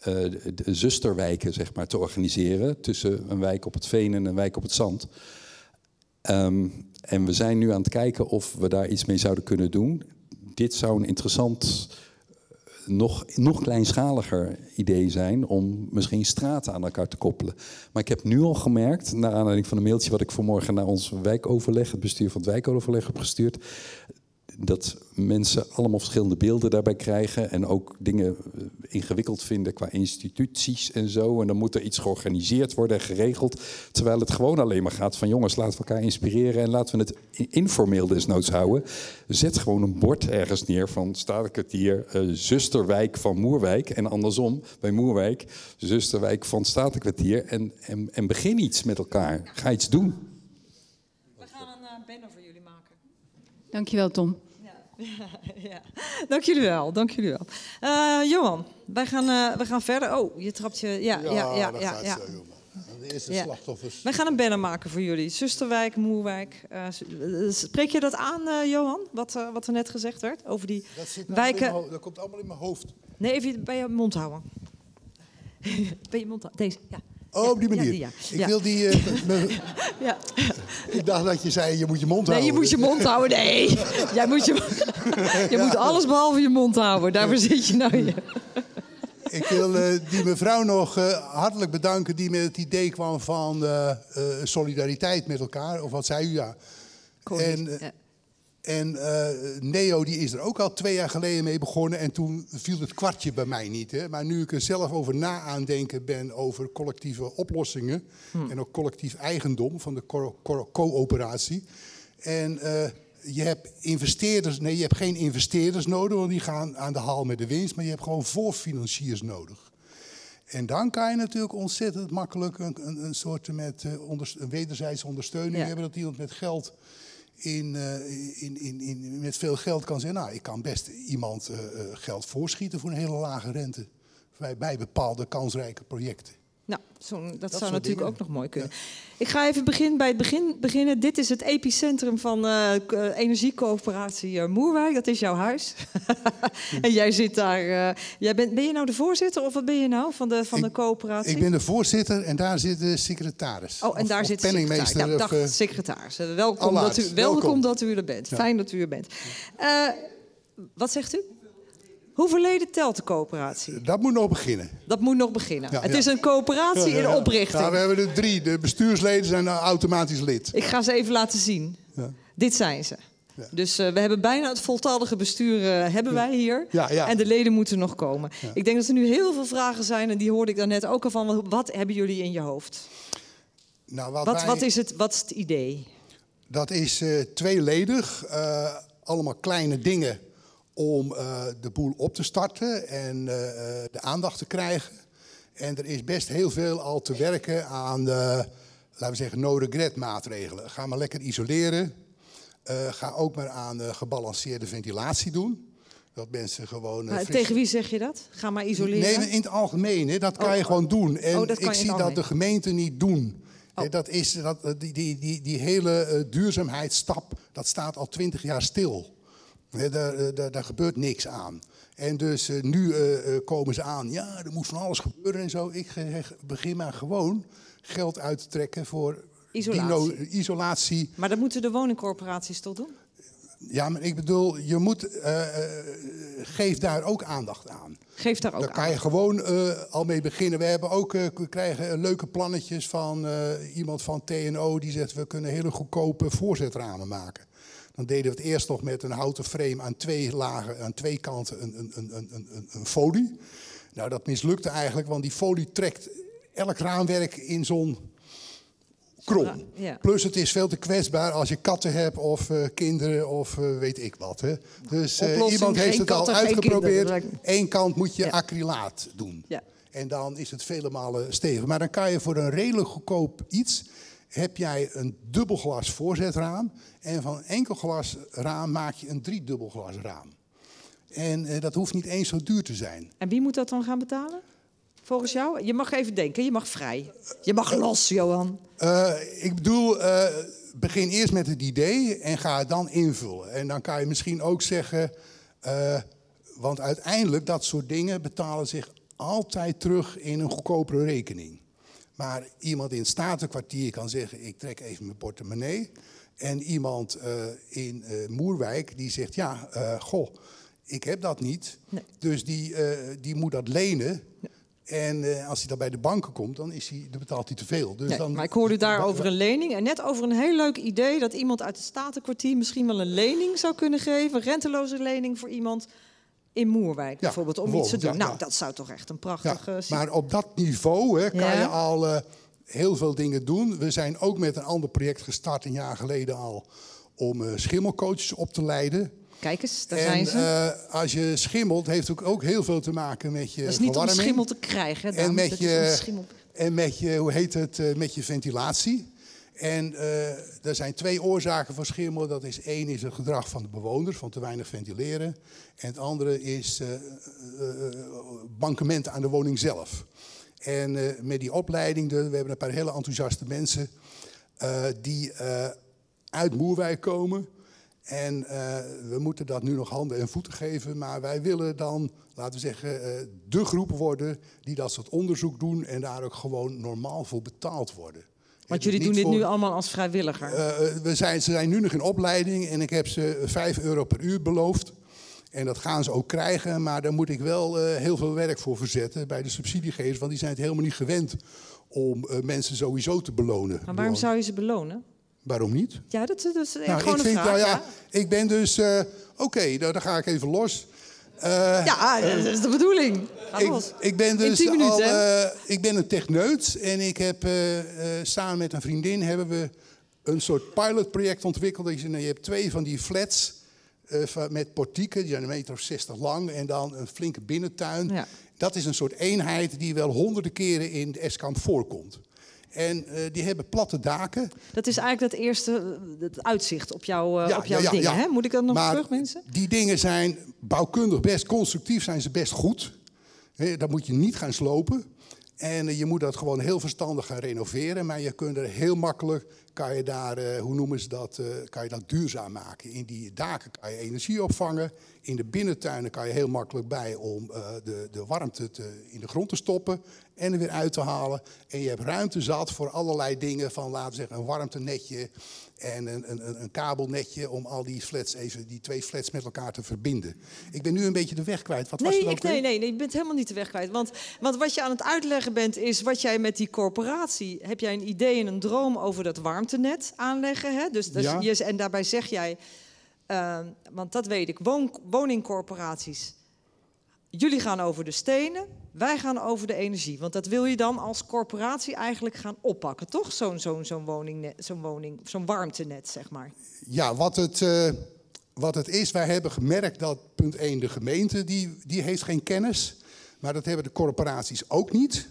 eh, zusterwijken zeg maar, te organiseren. Tussen een wijk op het Veen en een wijk op het Zand. Ehm, en we zijn nu aan het kijken of we daar iets mee zouden kunnen doen. Dit zou een interessant, nog, nog kleinschaliger idee zijn om misschien straten aan elkaar te koppelen. Maar ik heb nu al gemerkt, naar aanleiding van een mailtje wat ik vanmorgen naar ons wijkoverleg, het bestuur van het wijkoverleg heb gestuurd, dat mensen allemaal verschillende beelden daarbij krijgen en ook dingen eh, ingewikkeld vinden qua instituties en zo. En dan moet er iets georganiseerd worden en geregeld. Terwijl het gewoon alleen maar gaat van jongens, laten we elkaar inspireren en laten we het informeel desnoods houden. Zet gewoon een bord ergens neer van Statenkwartier, eh zusterwijk van Moerwijk en andersom bij Moerwijk, zusterwijk van Statenkwartier en, en, en begin iets met elkaar. Ga iets doen.
We gaan een uh, banner voor jullie maken.
Dankjewel, Tom.
Ja, ja. Dank jullie wel, dank jullie wel. Eh, Johan, wij gaan, eh, wij gaan verder. Oh, je trapt je... Ja, ja, ja, ja.
dat
ja,
zo,
de eerste
Ja.
slachtoffers.
Wij gaan een banner maken voor jullie. Zusterwijk, Moerwijk. Eh, spreek je dat aan, Johan? Wat, wat er net gezegd werd over die
Dat, zit
wijken?
dat komt allemaal in mijn hoofd.
Nee, even bij je mond houden. bij je mond houden. Deze, ja.
Oh, op die
Ja,
manier.
die, ja.
Ik
Ja.
wil die... eh,
Ja.
ik dacht dat je zei, je moet je mond
Nee,
houden.
je moet je mond houden. Nee, Jij moet je, je moet alles behalve je mond houden. Daarvoor zit je nou hier.
Ik wil eh, die mevrouw nog eh, hartelijk bedanken die met het idee kwam van solidariteit met elkaar. Of wat zei u ja? En, eh, en eh, Neo die is er ook al twee jaar geleden mee begonnen. En toen viel het kwartje bij mij niet. Hè? Maar nu ik er zelf over na aan denken ben over collectieve oplossingen. En ook collectief eigendom van de co- co- coöperatie. En eh, je hebt investeerders, nee, je hebt geen investeerders nodig, want die gaan aan de haal met de winst. Maar je hebt gewoon voorfinanciers nodig. En dan kan je natuurlijk ontzettend makkelijk een, een, een soort met, een wederzijdse ondersteuning
Ja.
hebben. Dat iemand met geld, in, eh, in, in, in, met veel geld kan zeggen, nou, ik kan best iemand eh, eh, geld voorschieten voor een hele lage rente. Bij, bij bepaalde kansrijke projecten.
Nou, zo'n- dat, zou natuurlijk
dingen.
ook nog mooi kunnen. Ik ga even begin, bij het begin beginnen. Dit is het epicentrum van eh, eh, energiecoöperatie eh, Moerwijk. Dat is jouw huis. en jij zit daar. jij bent, ben je nou de voorzitter of wat ben je nou van de, van de coöperatie?
Ik ben de voorzitter en daar zit de secretaris.
Oh, en
Of-
daar
of
zit de
penningmeester.
Ja,
of,
dag, secretaris. Welkom, dat u, welkom.
welkom.
dat u er bent.
Ja.
Fijn dat u er bent. Wat zegt u? Hoeveel leden telt de coöperatie?
Dat moet nog beginnen.
Dat moet nog beginnen.
Ja,
het
ja.
is een coöperatie
Ja,
in oprichting.
Ja, we hebben er drie. De bestuursleden zijn nou automatisch lid.
Ik ga ze even laten zien.
Ja.
Dit zijn ze. Dus eh, we hebben bijna het voltallige bestuur eh, hebben wij hier.
Ja, ja.
En de leden moeten nog komen. Ik denk dat er nu heel veel vragen zijn. En die hoorde ik daarnet ook al van. Wat- hebben jullie in je hoofd?
Nou, wat,
Wat,
wij-
wat, is, het, wat is het idee?
Dat is eh, tweeledig. Allemaal kleine dingen om eh, de boel op te starten en eh, eh, de aandacht te krijgen. En er is best heel veel al te werken aan, laten we zeggen, no-regret maatregelen. Ga maar lekker isoleren. Ga ook maar aan gebalanceerde ventilatie doen. Dat mensen gewoon...
Maar
fris-
tegen wie zeg je dat? Ga maar isoleren.
Nee, in het algemeen. Hè, dat kan
Oh,
je gewoon doen. En
oh, dat kan
ik zie dat.
Oh.
de gemeenten niet doen. Hè, Dat is, dat, die, die, die, die hele duurzaamheidsstap, dat staat al twintig jaar stil. Daar, eh, daar, daar gebeurt niks aan. En dus eh, nu eh, komen ze aan, ja, er moet van alles gebeuren en zo. Ik begin maar gewoon geld uit te trekken voor
Isolatie. Maar dat moeten de woningcorporaties toch doen?
Ja, maar ik bedoel, je moet, eh, geef daar ook aandacht aan.
Geef daar ook
Daar kan je gewoon al mee beginnen. We, hebben ook, we krijgen leuke plannetjes van iemand van TNO die zegt we kunnen hele goedkope voorzetramen maken. Dan deden we het eerst nog met een houten frame aan twee lagen, aan twee kanten een, een, een, een, een, een folie. Nou, dat mislukte eigenlijk, want die folie trekt elk raamwerk in zo'n krom.
Ja.
Plus het is veel te kwetsbaar als je katten hebt of eh, kinderen of eh, weet ik wat. Hè. Dus eh, iemand heeft het al uitgeprobeerd. Eén kant moet je acrylaat doen.
Ja.
En dan is het vele malen stevig. Maar dan kan je voor een redelijk goedkoop iets... heb jij een dubbelglas voorzetraam... en van een enkel glas raam maak je een driedubbelglas raam. En eh, dat hoeft niet eens zo duur te zijn.
En wie moet dat dan gaan betalen? Volgens jou? Je mag even denken, je mag vrij. Je mag los, Johan.
Eh, ik bedoel, eh, begin eerst met het idee en ga het dan invullen. En dan kan je misschien ook zeggen, eh, want uiteindelijk dat soort dingen betalen zich altijd terug in een goedkopere rekening. Maar iemand in het Statenkwartier kan zeggen, ik trek even mijn portemonnee. En iemand eh, in eh, Moerwijk die zegt, ja, eh, goh, ik heb dat niet. Dus die, die moet dat lenen. En als hij dan bij de banken komt, dan, is hij, dan betaalt hij te veel. Dus
Nee,
dan,
maar ik hoorde daar over een lening. En net over een heel leuk idee dat iemand uit het Statenkwartier misschien wel een lening zou kunnen geven. Een renteloze lening voor iemand in Moerwijk bijvoorbeeld. Om iets te doen.
ja,
nou,
ja.
dat zou toch echt een
Ja,
prachtig... eh,
maar op dat niveau hè, kan je al eh, heel veel dingen doen. We zijn ook met een ander project gestart een jaar geleden al om eh, schimmelcoaches op te leiden.
Kijk eens, daar
en
zijn ze.
eh, als je schimmelt, heeft ook, ook heel veel te maken met je
dat is niet om schimmel te krijgen, hè,
en met je,
schimmel-
en met je, hoe heet het, met je ventilatie. En eh, er zijn twee oorzaken voor schimmel. Dat is één is het gedrag van de bewoners, van te weinig ventileren. En het andere is eh, eh, eh, bankement aan de woning zelf. En met die opleiding, we hebben een paar hele enthousiaste mensen die uit Moerwijk komen. En we moeten dat nu nog handen en voeten geven. Maar wij willen dan, laten we zeggen, de groep worden die dat soort onderzoek doen en daar ook gewoon normaal voor betaald worden.
Want jullie doen dit
voor-
nu allemaal als vrijwilliger.
eh, eh, we zijn, ze zijn nu nog in opleiding en ik heb ze 5 euro per uur beloofd. En dat gaan ze ook krijgen, maar daar moet ik wel eh, heel veel werk voor verzetten bij de subsidiegevers. Want die zijn het helemaal niet gewend om mensen sowieso te belonen.
maar waarom zou je ze belonen?
Waarom niet?
Ja, dat, dat is
Nou,
gewoon
ik
een
vind,
vraag.
nou ja,
ja.
ik ben dus, oké, nou, dan ga ik even los. Eh,
Ja, dat is de bedoeling.
Ik, ik ben
In
dus
10 minuten,
al, eh, ik ben een techneut en ik heb eh, samen met een vriendin hebben we een soort pilotproject ontwikkeld. Nou, je hebt twee van die flats met portieken, die zijn een meter of 60 lang en dan een flinke binnentuin. Dat is een soort eenheid die wel honderden keren in de Eskamp voorkomt. En eh, die hebben platte daken.
Dat is eigenlijk het eerste eh, het uitzicht op, jou, eh,
Ja,
op jouw
ja, ja,
dingen. Hè? Moet ik dat nog
Maar
terug, mensen?
Die dingen zijn bouwkundig best constructief, zijn ze best goed. Dat moet je niet gaan slopen. En je moet dat gewoon heel verstandig gaan renoveren. Maar je kunt er heel makkelijk, kan je daar, hoe noemen ze dat, kan je dat duurzaam maken. In die daken kan je energie opvangen. In de binnentuinen kan je heel makkelijk bij om de, de warmte te, in de grond te stoppen en er weer uit te halen. En je hebt ruimte zat voor allerlei dingen van, laten we zeggen, een warmtenetje en een, een, een- kabelnetje om al die flats even, die twee flats met elkaar te verbinden. Ik ben nu een beetje de weg kwijt. Wat was ook
ik, nee, nee, nee, je bent helemaal niet de weg kwijt. Want, want wat je aan het uitleggen bent, is wat jij met die corporatie... heb jij een idee en een droom over dat warmtenet aanleggen. Hè? Dus, dus
Ja.
en daarbij zeg jij... eh, want dat weet ik, woon, woningcorporaties... Jullie gaan over de stenen, wij gaan over de energie. Want dat wil je dan als corporatie eigenlijk gaan oppakken, toch? Zo'n zo'n zo'n woningnet, zo'n woning, zo'n warmtenet, zeg maar.
Ja, wat het, eh, wat het is, wij hebben gemerkt dat punt 1, de gemeente, die, die heeft geen kennis. Maar dat hebben de corporaties ook niet.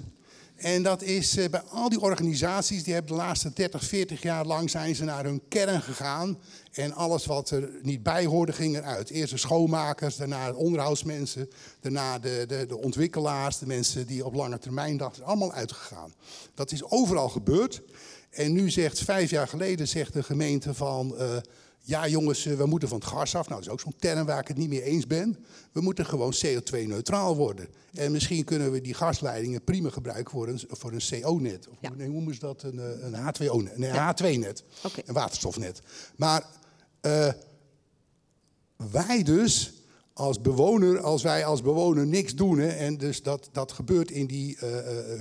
En dat is eh, bij al die organisaties, die hebben de laatste 30, 40 jaar lang zijn ze naar hun kern gegaan. En alles wat er niet bij hoorde, ging eruit. Eerst de schoonmakers, daarna de onderhoudsmensen, daarna de, de, de ontwikkelaars, de mensen die op lange termijn dachten, allemaal uitgegaan. Dat is overal gebeurd. En nu zegt, vijf jaar geleden zegt de gemeente van... eh, ja jongens, eh, we moeten van het gas af. Nou, dat is ook zo'n term waar ik het niet mee eens ben. We moeten gewoon CO2-neutraal worden. En misschien kunnen we die gasleidingen prima gebruiken voor een, voor een CO-net. Of hoe noemen ze dat? Een, eh, een H2O-net. Nee, een H2-net. Een waterstofnet. Maar eh, wij dus als bewoner, als wij als bewoner niks doen, hè, en dus dat, dat gebeurt in die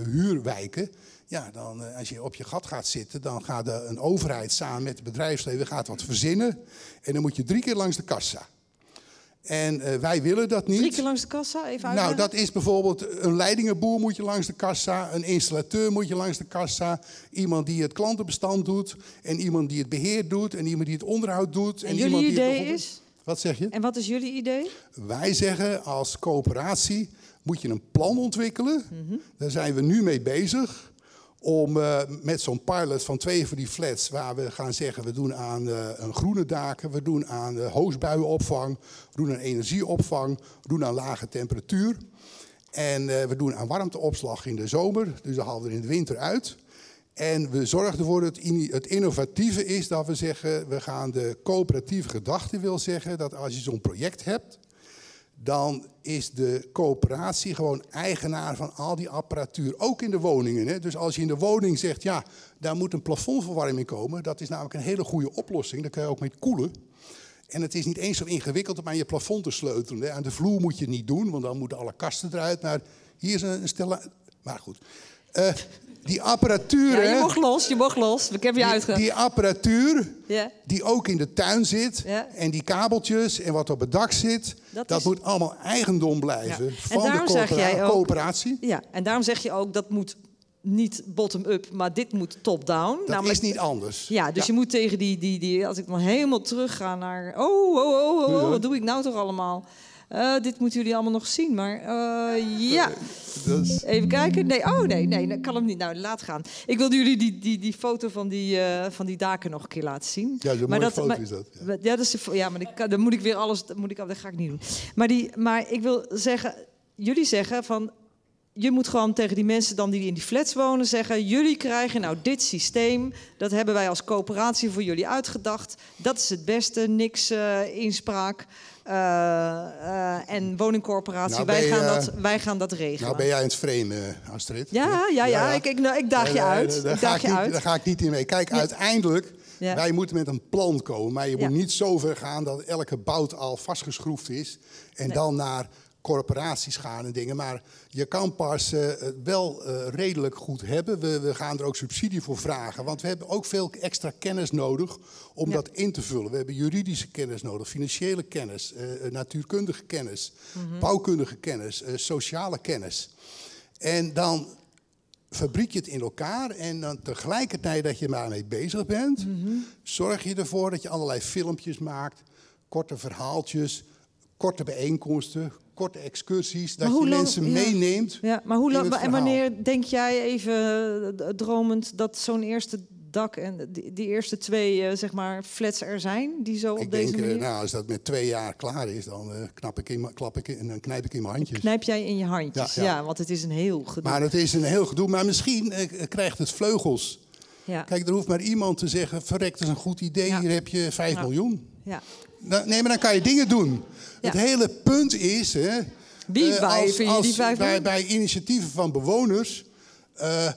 huurwijken, ja, dan eh, als je op je gat gaat zitten, dan gaat de, een overheid samen met het bedrijfsleven gaat wat verzinnen en dan moet je drie keer langs de kassa. En eh, wij willen dat niet.
Drie keer langs de kassa, even
Nou,
uitleggen.
dat is bijvoorbeeld een leidingenboer moet je langs de kassa, een installateur moet je langs de kassa, iemand die het klantenbestand doet, en iemand die het beheer doet, en iemand die het onderhoud doet.
En jullie idee
bijvoorbeeld-
is?
Wat zeg je?
En wat is jullie idee?
Wij zeggen als coöperatie moet je een plan ontwikkelen.
Mhm.
Daar zijn we nu mee bezig. Om eh, met zo'n pilot van twee van die flats, waar we gaan zeggen: we doen aan eh, een groene daken, we doen aan uh, hoosbuienopvang, we doen aan energieopvang, we doen aan lage temperatuur. En we doen aan warmteopslag in de zomer, dus dat halen we in de winter uit. En we zorgen ervoor dat het innovatieve is dat we zeggen, we gaan de coöperatieve gedachte wil zeggen dat als je zo'n project hebt, dan is de coöperatie gewoon eigenaar van al die apparatuur, ook in de woningen. Hè? Dus als je in de woning zegt, ja, daar moet een plafondverwarming komen, dat is namelijk een hele goede oplossing, daar kun je ook mee koelen. En het is niet eens zo ingewikkeld om aan je plafond te sleutelen. Hè? Aan de vloer moet je het niet doen, want dan moeten alle kasten eruit. Maar hier is een, een stel. Maar goed. Uh, die apparatuur.
Ja, je mocht los, je mocht los. Ik heb je
die,
uitge...
die apparatuur die ook in de tuin zit. En die kabeltjes en wat op het dak zit.
Dat
Dat,
is-
moet allemaal eigendom blijven
En
van de
ook-
coöperatie.
Ja, en daarom zeg je ook dat moet niet bottom-up, maar dit moet top-down.
Dat is niet anders.
Ja, dus
Ja.
je moet tegen die, die, die, als ik dan helemaal terug ga naar, oh, oh, oh, oh, oh, wat doe ik nou toch allemaal? Eh, dit moeten jullie allemaal nog zien, maar eh, ja. Even kijken. Nee, oh nee, nee, dat kan hem niet. Nou, laat gaan. Ik wilde jullie die, die, die foto van die, eh, van die daken nog een keer laten zien.
Ja, zo'n
Maar
mooie foto
maar-
is dat,
Ja, dat is de ja, maar ik dan moet ik weer alles, dat, moet ik, dat ga ik niet doen. Maar, die, maar ik wil zeggen, jullie zeggen van, je moet gewoon tegen die mensen dan die in die flats wonen zeggen: jullie krijgen nou dit systeem. Dat hebben wij als coöperatie voor jullie uitgedacht. Dat is het beste, niks uh, inspraak. Uh, uh, en woningcorporatie,
Nou,
wij, gaan
eh,
dat, wij gaan dat regelen.
Nou ben jij in het frame, eh, Astrid.
Ja, ja, ja, Ik, ik, nou, ik daag je uit.
Daar
Ik
ga,
daag je
niet,
uit.
daar ga ik niet in mee. Kijk,
Ja.
uiteindelijk,
Ja.
wij moeten met een plan komen. Maar je
Ja.
moet niet zo ver gaan dat elke bout al vastgeschroefd is. En
Nee.
dan naar corporaties gaan en dingen. Maar je kan pas het wel eh, redelijk goed hebben. We, we gaan er ook subsidie voor vragen. Want we hebben ook veel extra kennis nodig om
Ja.
dat in te vullen. We hebben juridische kennis nodig, financiële kennis, eh, natuurkundige kennis,
Mhm.
bouwkundige kennis, sociale kennis. En dan fabriek je het in elkaar en dan tegelijkertijd dat je daarmee bezig bent,
Mhm.
zorg je ervoor dat je allerlei filmpjes maakt, korte verhaaltjes, korte bijeenkomsten, korte excursies, dat je
lang-
mensen
ja.
meeneemt.
Ja, maar hoe lang, en wanneer denk jij even eh, dromend dat zo'n eerste dak en die, die eerste twee eh, zeg maar flats er zijn die zo op
Ik
deze
denk, eh,
manier?
nou, als dat met twee jaar klaar is, dan knap ik in, klap ik in, en dan knijp ik in mijn handjes.
Knijp jij in je handjes?
Ja,
Ja,
ja.
want het is een heel gedoe.
Maar het is een heel gedoe. Maar misschien krijgt het vleugels.
Ja.
Kijk, er hoeft maar iemand te zeggen: verrekt, dat is een goed idee, hier heb je 5
Ja.
miljoen.
Ja.
Nee, maar dan kan je dingen doen. Het hele punt is. Hè,
Wie
eh, als-
vind je
als
die vijf
bij, bij initiatieven van bewoners. eh,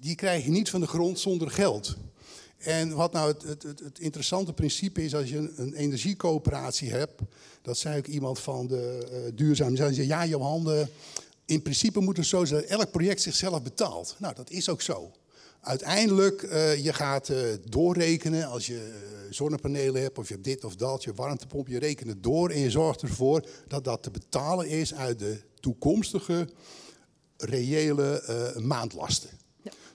die krijg je niet van de grond zonder geld. En wat nou het, het, het, interessante principe is, als je een, een energiecoöperatie hebt, dat zei ook iemand van de eh duurzaam, zei ze, ja Johan, in principe moet het zo zijn dat elk project zichzelf betaalt. Nou, dat is ook zo. Uiteindelijk, eh, je gaat eh, doorrekenen als je eh, zonnepanelen hebt, of je hebt dit of dat, je warmtepomp, je rekent het door en je zorgt ervoor dat dat te betalen is uit de toekomstige reële maandlasten.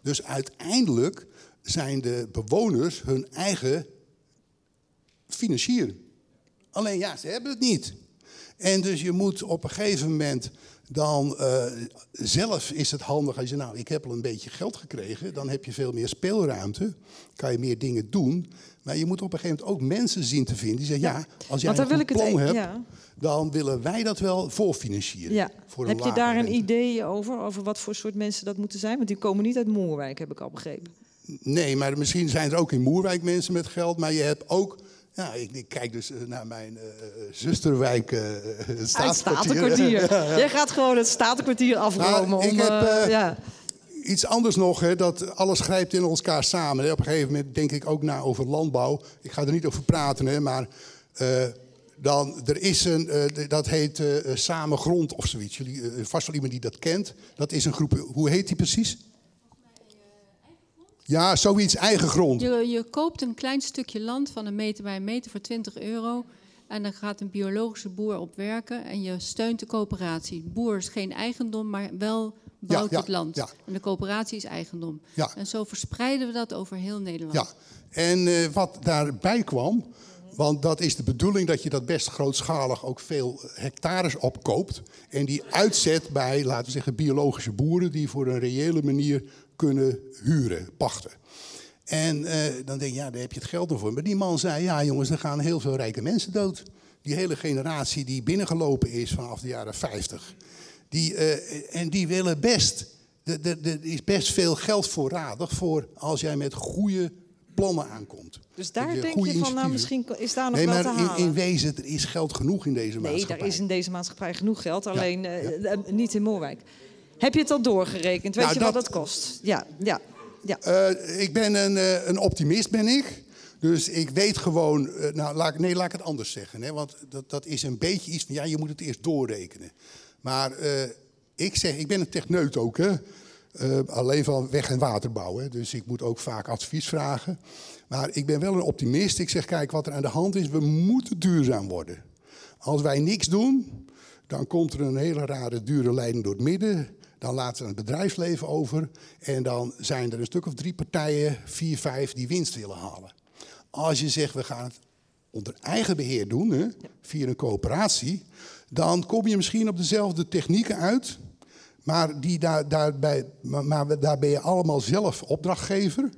Dus uiteindelijk zijn de bewoners hun eigen financier. Alleen ja, ze hebben het niet. En dus je moet op een gegeven moment dan eh, zelf is het handig als je nou, ik heb al een beetje geld gekregen, dan heb je veel meer speelruimte, kan je meer dingen doen. Maar je moet op een gegeven moment ook mensen zien te vinden die zeggen, ja, als jij een plan
e-
hebt,
ja.
dan willen wij dat wel voorfinancieren.
Ja.
Voor
Heb je daar een idee over, over wat voor soort mensen dat moeten zijn? Want die komen niet uit Moerwijk, heb ik al begrepen.
Nee, maar misschien zijn er ook in Moerwijk mensen met geld. Maar je hebt ook. Ja, ik, ik kijk dus eh, naar mijn eh, eh, zusterwijk, eh het.
Statenkwartier.
Ja.
Jij gaat gewoon het Statenkwartier afromen.
Nou, ik
om,
heb,
ja.
Iets anders nog, hè, dat alles grijpt in elkaar samen. Hè. Op een gegeven moment denk ik ook na over landbouw. Ik ga er niet over praten, hè, maar dan, er is een, dat heet eh, eh, Samen Grond of zoiets. Jullie, vast wel iemand die dat kent. Dat is een groep, hoe heet die precies? Ja, zoiets, eigen grond.
Je, je koopt een klein stukje land van een meter bij een meter voor 20 euro. En dan gaat een biologische boer op werken en je steunt de coöperatie. De boer is geen eigendom, maar wel bouwt
ja,
het land.
ja.
En de coöperatie is eigendom. En zo verspreiden we dat over heel Nederland.
Ja, en eh, wat daarbij kwam, want dat is de bedoeling dat je dat best grootschalig ook veel hectares opkoopt. En die uitzet bij, laten we zeggen, biologische boeren die voor een reële manier kunnen huren, pachten. En eh, dan denk je, ja, daar heb je het geld voor. Maar die man zei, ja jongens, er gaan heel veel rijke mensen dood. Die hele generatie die binnengelopen is vanaf de jaren 50. Die, eh, en die willen best, er- er er is best veel geld voorradig voor als jij met goede plannen aankomt.
Dus daar
je
denk je van, nou misschien is daar nog
Nee,
wel
maar
te
in,
halen.
in wezen, er is geld genoeg in deze
nee,
maatschappij.
daar is in deze maatschappij genoeg geld, alleen eh, niet in Moerwijk. Heb je het al doorgerekend? Weet
Nou,
je wat
dat-
kost? Ja, ja, ja.
Eh, ik ben een, eh, een optimist, ben ik. Dus ik weet gewoon, eh, nou, laat, nee, laat ik het anders zeggen. Hè, want dat, dat is een beetje iets van, ja, je moet het eerst doorrekenen. Maar ik zeg, ik ben een techneut ook, hè. Alleen van weg- en waterbouw. Hè. Dus ik moet ook vaak advies vragen. Maar ik ben wel een optimist. Ik zeg, kijk, wat er aan de hand is, we moeten duurzaam worden. Als wij niks doen, dan komt er een hele rare dure leiding door het midden. Dan laten we het bedrijfsleven over. En dan zijn er een stuk of drie partijen, vier, vijf, die winst willen halen. Als je zegt, we gaan het onder eigen beheer doen, hè, via een coöperatie, dan kom je misschien op dezelfde technieken uit. Maar, die daar, daarbij, maar, maar daar ben je allemaal zelf opdrachtgever.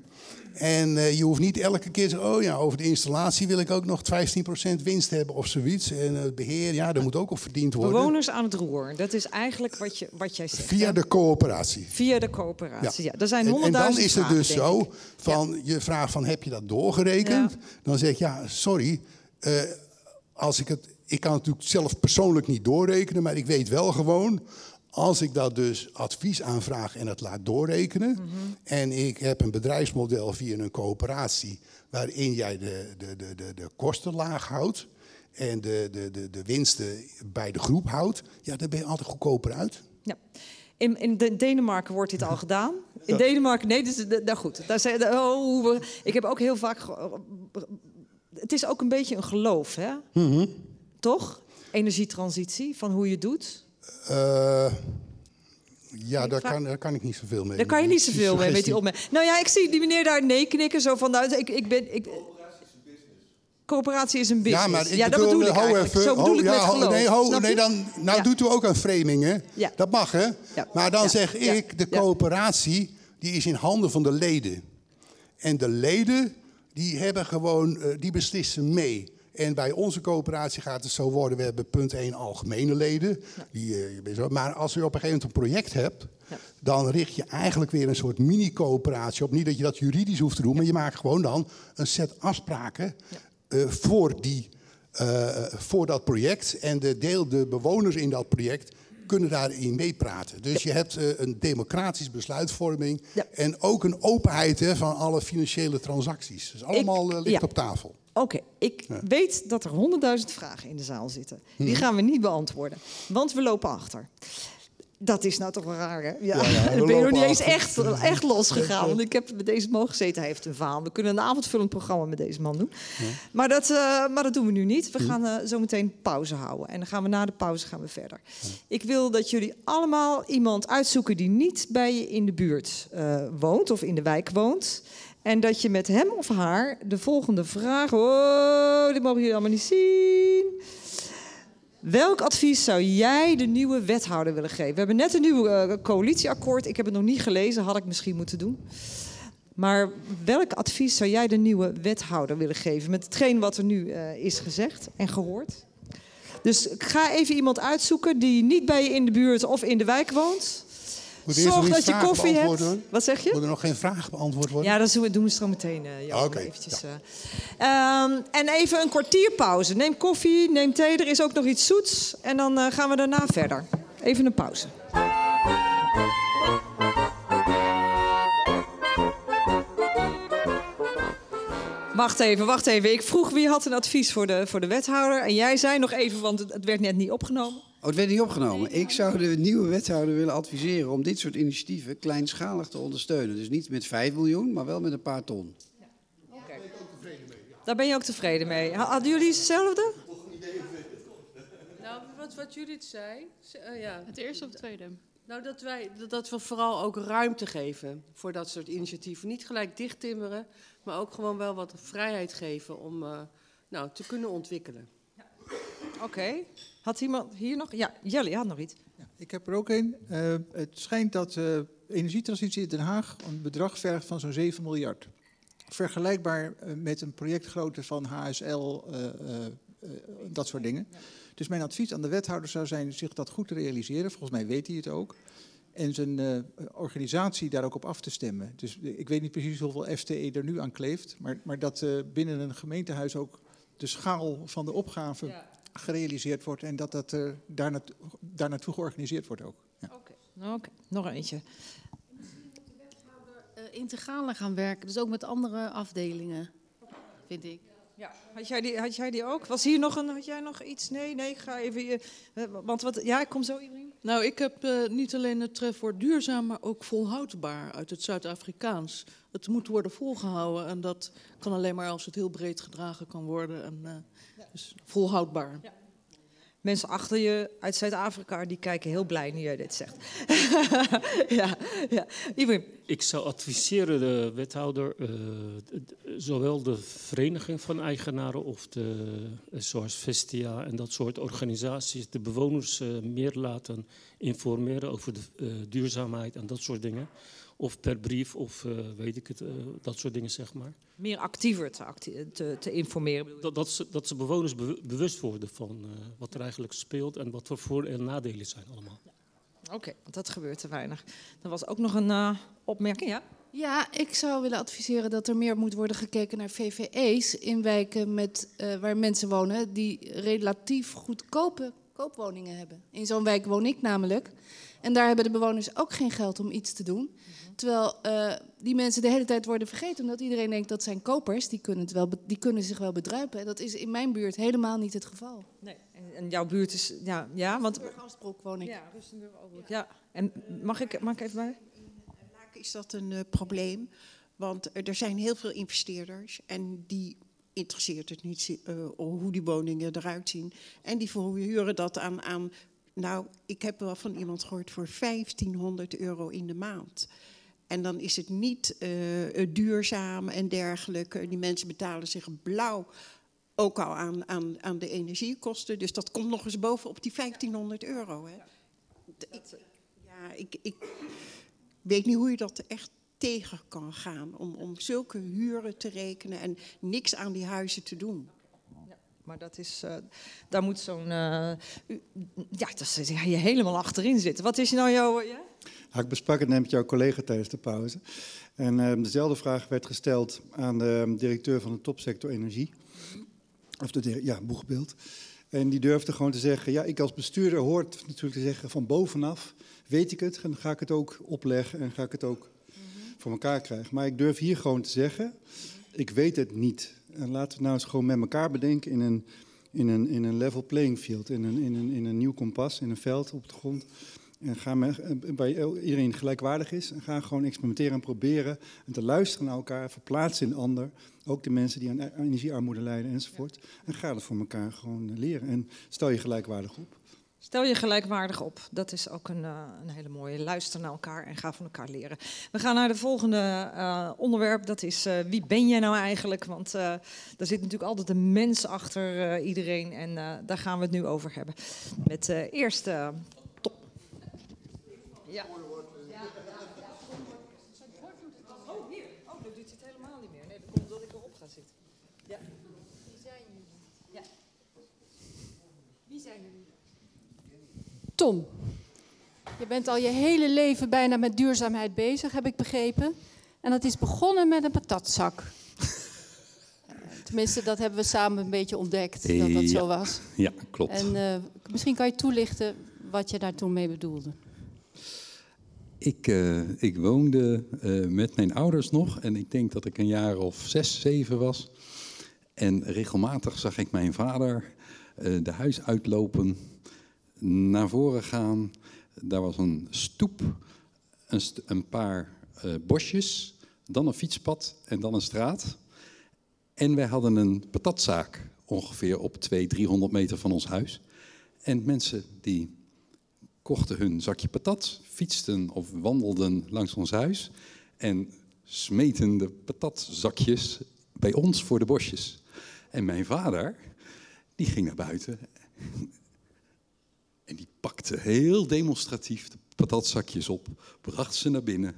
En uh, je hoeft niet elke keer te zeggen, oh ja, over de installatie wil ik ook nog 15% winst hebben of zoiets. En het beheer, ja, dat moet ook op verdiend worden.
Bewoners aan het roer, dat is eigenlijk wat, je, wat jij zegt.
Via
hè?
de coöperatie.
Via de coöperatie, ja. Er zijn
En, en dan is het
vragen,
dus zo, van, je vraagt van, heb je dat doorgerekend? Dan zeg ik, ja, sorry, eh, als ik het... Ik kan het natuurlijk zelf persoonlijk niet doorrekenen, maar ik weet wel gewoon... Als ik dat dus advies aanvraag en het laat doorrekenen...
Mhm.
en ik heb een bedrijfsmodel via een coöperatie... waarin jij de, de, de, de, de kosten laag houdt... en de, de, de, de winsten bij de groep houdt... ja, dan ben je altijd goedkoper uit.
Ja. In, in de- Denemarken wordt dit al gedaan. In Denemarken, nee, dus, nou goed. Daar zei, oh, ik heb ook heel vaak. Het is ook een beetje een geloof, hè?
Mhm.
Toch? Energietransitie, van hoe je doet.
Eh, ja, daar kan, daar kan ik niet zoveel mee.
Daar kan je niet zoveel mee met die opmerking. Nou ja, ik zie die meneer daar nee knikken. Zo van, nou, ik, ik ben... Ik, coöperatie is een business.
Ja, maar ik
ja, dat
bedoel,
ik
hou
eigenlijk.
even.
Zo bedoel
ho-
ik
ja,
met geloof.
Nee, ho- nee dan, nou
Ja.
doet u ook aan framing, hè?
Ja.
Dat mag, hè? Maar dan zeg ik, de coöperatie die is in handen van de leden. En de leden die hebben gewoon, eh, die beslissen mee. En bij onze coöperatie gaat het zo worden, we hebben punt 1 algemene leden. Die, eh, maar als je op een gegeven moment een project hebt, dan richt je eigenlijk weer een soort mini-coöperatie op. Niet dat je dat juridisch hoeft te doen, maar je maakt gewoon dan een set afspraken eh, voor, die, eh, voor dat project. En de, deel, de bewoners in dat project kunnen daarin meepraten. Dus je hebt eh, een democratische besluitvorming en ook een openheid hè, van alle financiële transacties. Dus allemaal eh, ligt
ja.
op tafel.
Oké, ik weet dat er honderdduizend vragen in de zaal zitten. Die
Mhm.
gaan we niet beantwoorden, want we lopen achter. Dat is nou toch wel raar, hè? Ja,
Ja, ja,
ben je nog niet eens echt, echt losgegaan. Want ik heb met deze man gezeten. Hij heeft een verhaal. We kunnen een avondvullend programma met deze man doen. Maar, dat, eh, maar dat doen we nu niet. We gaan eh, zo meteen pauze houden. En dan gaan we na de pauze gaan we verder. Ik wil dat jullie allemaal iemand uitzoeken die niet bij je in de buurt eh, woont of in de wijk woont. En dat je met hem of haar de volgende vraag. Oh, dit mogen jullie allemaal niet zien. Welk advies zou jij de nieuwe wethouder willen geven? We hebben net een nieuw eh, coalitieakkoord. Ik heb het nog niet gelezen, had ik misschien moeten doen. Maar welk advies zou jij de nieuwe wethouder willen geven met hetgeen wat er nu eh, is gezegd en gehoord? Dus ga even iemand uitzoeken die niet bij je in de buurt of in de wijk woont. Zorg dat je koffie hebt.
worden?
Wat zeg je?
Moet er nog geen vraag beantwoord worden?
Ja, dat doen we, doen we zo meteen, eh.
Oké,
eventjes, eh. Ehm, en even een kwartier pauze. Neem koffie, neem thee. Er is ook nog iets zoets. En dan eh, gaan we daarna verder. Even een pauze. Wacht even, wacht even. Ik vroeg wie had een advies voor de, voor de wethouder. En jij zei nog even, want het werd net niet opgenomen.
Oh, het werd niet opgenomen. Ik zou de nieuwe wethouder willen adviseren om dit soort initiatieven kleinschalig te ondersteunen. Dus niet met 5 miljoen, maar wel met een paar ton.
Daar ben je ook tevreden mee. Ha- Hadden jullie hetzelfde?
Nou, wat, wat Judith zei. ze- eh, ja.
Het eerste of het tweede?
Nou, dat, wij, dat, dat we vooral ook ruimte geven voor dat soort initiatieven. Niet gelijk dichttimmeren, maar ook gewoon wel wat vrijheid geven om eh, nou, te kunnen ontwikkelen.
Oké. Had iemand hier nog? Ja, Jelly had nog iets.
Ik heb er ook een. Eh, het schijnt dat eh energietransitie in Den Haag een bedrag vergt van zo'n 7 miljard. Vergelijkbaar eh, met een projectgrootte van HSL, dat soort dingen. Dus mijn advies aan de wethouder zou zijn zich dat goed te realiseren. Volgens mij weet hij het ook. En zijn organisatie daar ook op af te stemmen. Dus ik weet niet precies hoeveel FTE er nu aan kleeft. Maar, maar dat binnen een gemeentehuis ook de schaal van de opgave gerealiseerd wordt. En dat dat eh, daar, naartoe, daar naartoe georganiseerd wordt ook. Ja.
Oké, nog eentje.
Eh, integraler gaan werken, dus ook met andere afdelingen, vind ik.
Ja. Had jij, die, had jij die ook? Was hier nog een, had jij nog iets? Nee, nee, ik ga even... eh, want wat, ja, ik kom zo, Ibrahim.
Nou, ik heb eh, niet alleen het trefwoord duurzaam, maar ook volhoudbaar uit het Zuid-Afrikaans. Het moet worden volgehouden en dat kan alleen maar als het heel breed gedragen kan worden. En, eh, dus volhoudbaar.
Mensen achter je uit Zuid-Afrika, die kijken heel blij nu jij dit zegt. ja, ja. Ibrahim.
ik zou adviseren de wethouder, uh, zowel de vereniging van eigenaren of de, uh, zoals Vestia en dat soort organisaties, de bewoners uh, meer laten informeren over de duurzaamheid en dat soort dingen. Of per brief of weet ik het, dat soort dingen zeg maar.
Meer actiever te, te, te informeren?
Dat, dat, ze, dat ze bewoners bewust worden van wat er eigenlijk speelt en wat voor voor- en nadelen zijn allemaal.
Oké, okay, want dat gebeurt te weinig. Er was ook nog een uh, opmerking, ja?
Ja, ik zou willen adviseren dat er meer moet worden gekeken naar VVE's in wijken met, uh, waar mensen wonen die relatief goedkope koopwoningen hebben. In zo'n wijk woon ik namelijk. En daar hebben de bewoners ook geen geld om iets te doen. -hmm. Terwijl uh, die mensen de hele tijd worden vergeten, omdat iedereen denkt dat zijn kopers, die kunnen, het wel, die kunnen zich wel bedruipen. En dat is in mijn buurt helemaal niet het geval.
Nee, en, en jouw buurt is, ja, ja want...
Rustenburg-Oostbroek woon ik.
Ja, ja. En mag ik, mag ik even bij?
Laak is dat een uh, probleem, want er zijn heel veel investeerders en die interesseert het niet uh, hoe die woningen eruit zien. En die verhuren dat aan, aan nou, ik heb wel van iemand gehoord voor 1500 euro in de maand. En dan is het niet uh, duurzaam en dergelijke. Die mensen betalen zich blauw ook al aan, aan, aan de energiekosten. Dus dat komt nog eens bovenop die 1500 euro. Hè. Ik, ja, ik, ik weet niet hoe je dat echt tegen kan gaan. Om, om zulke huren te rekenen en niks aan die huizen te doen.
Maar dat is, uh, daar moet zo'n. Uh, ja, dat ga je helemaal achterin zitten. Wat is nou jouw. Ja?
Nou, ik besprak het net met jouw collega tijdens de pauze. En uh, dezelfde vraag werd gesteld aan de directeur van de topsector energie. Of de, ja, boegbeeld. En die durfde gewoon te zeggen: Ja, ik als bestuurder hoort natuurlijk te zeggen van bovenaf. Weet ik het, en dan ga ik het ook opleggen en ga ik het ook voor elkaar krijgen. Maar ik durf hier gewoon te zeggen: Ik weet het niet. En laten we nou eens gewoon met elkaar bedenken in een, in een, in een level playing field, in een, in, een, in een nieuw kompas, in een veld op de grond. En ga bij iedereen gelijkwaardig is. En ga gewoon experimenteren en proberen. En te luisteren naar elkaar, verplaatsen in ander. Ook de mensen die aan energiearmoede lijden enzovoort. En ga dat voor elkaar gewoon leren. En stel je gelijkwaardig op.
Stel je gelijkwaardig op. Dat is ook een, uh, een, hele mooie. Luister naar elkaar en ga van elkaar leren. We gaan naar de volgende uh, onderwerp. Dat is uh, wie ben jij nou eigenlijk? Want daar zit natuurlijk altijd een mens achter iedereen. En daar gaan we het nu over hebben. Met eerst top. Ja. Oh, hier. Oh, dat doet het helemaal niet meer. Nee, dat komt omdat ik erop ga zitten. Ja. Wie zijn jullie? Ja. Wie zijn jullie?
Tom, je bent al je hele leven bijna met duurzaamheid bezig, heb ik begrepen. En dat is begonnen met een patatzak. Tenminste, dat hebben we samen een beetje ontdekt, dat dat
ja.
zo was.
Ja, klopt.
En uh, misschien kan je toelichten wat je daar toen mee bedoelde.
Ik, uh, ik woonde uh, met mijn ouders nog en ik denk dat ik een jaar of zes, zeven was. En regelmatig zag ik mijn vader de huis uitlopen naar voren gaan. Daar was een stoep, een, een paar uh, bosjes, dan een fietspad en dan een straat. En wij hadden een patatzaak ongeveer op 200, 300 meter van ons huis. En mensen die kochten hun zakje patat, fietsten of wandelden langs ons huis en smeten de patatzakjes bij ons voor de bosjes. En mijn vader, die ging naar buiten en die pakte heel demonstratief de patatzakjes op, bracht ze naar binnen,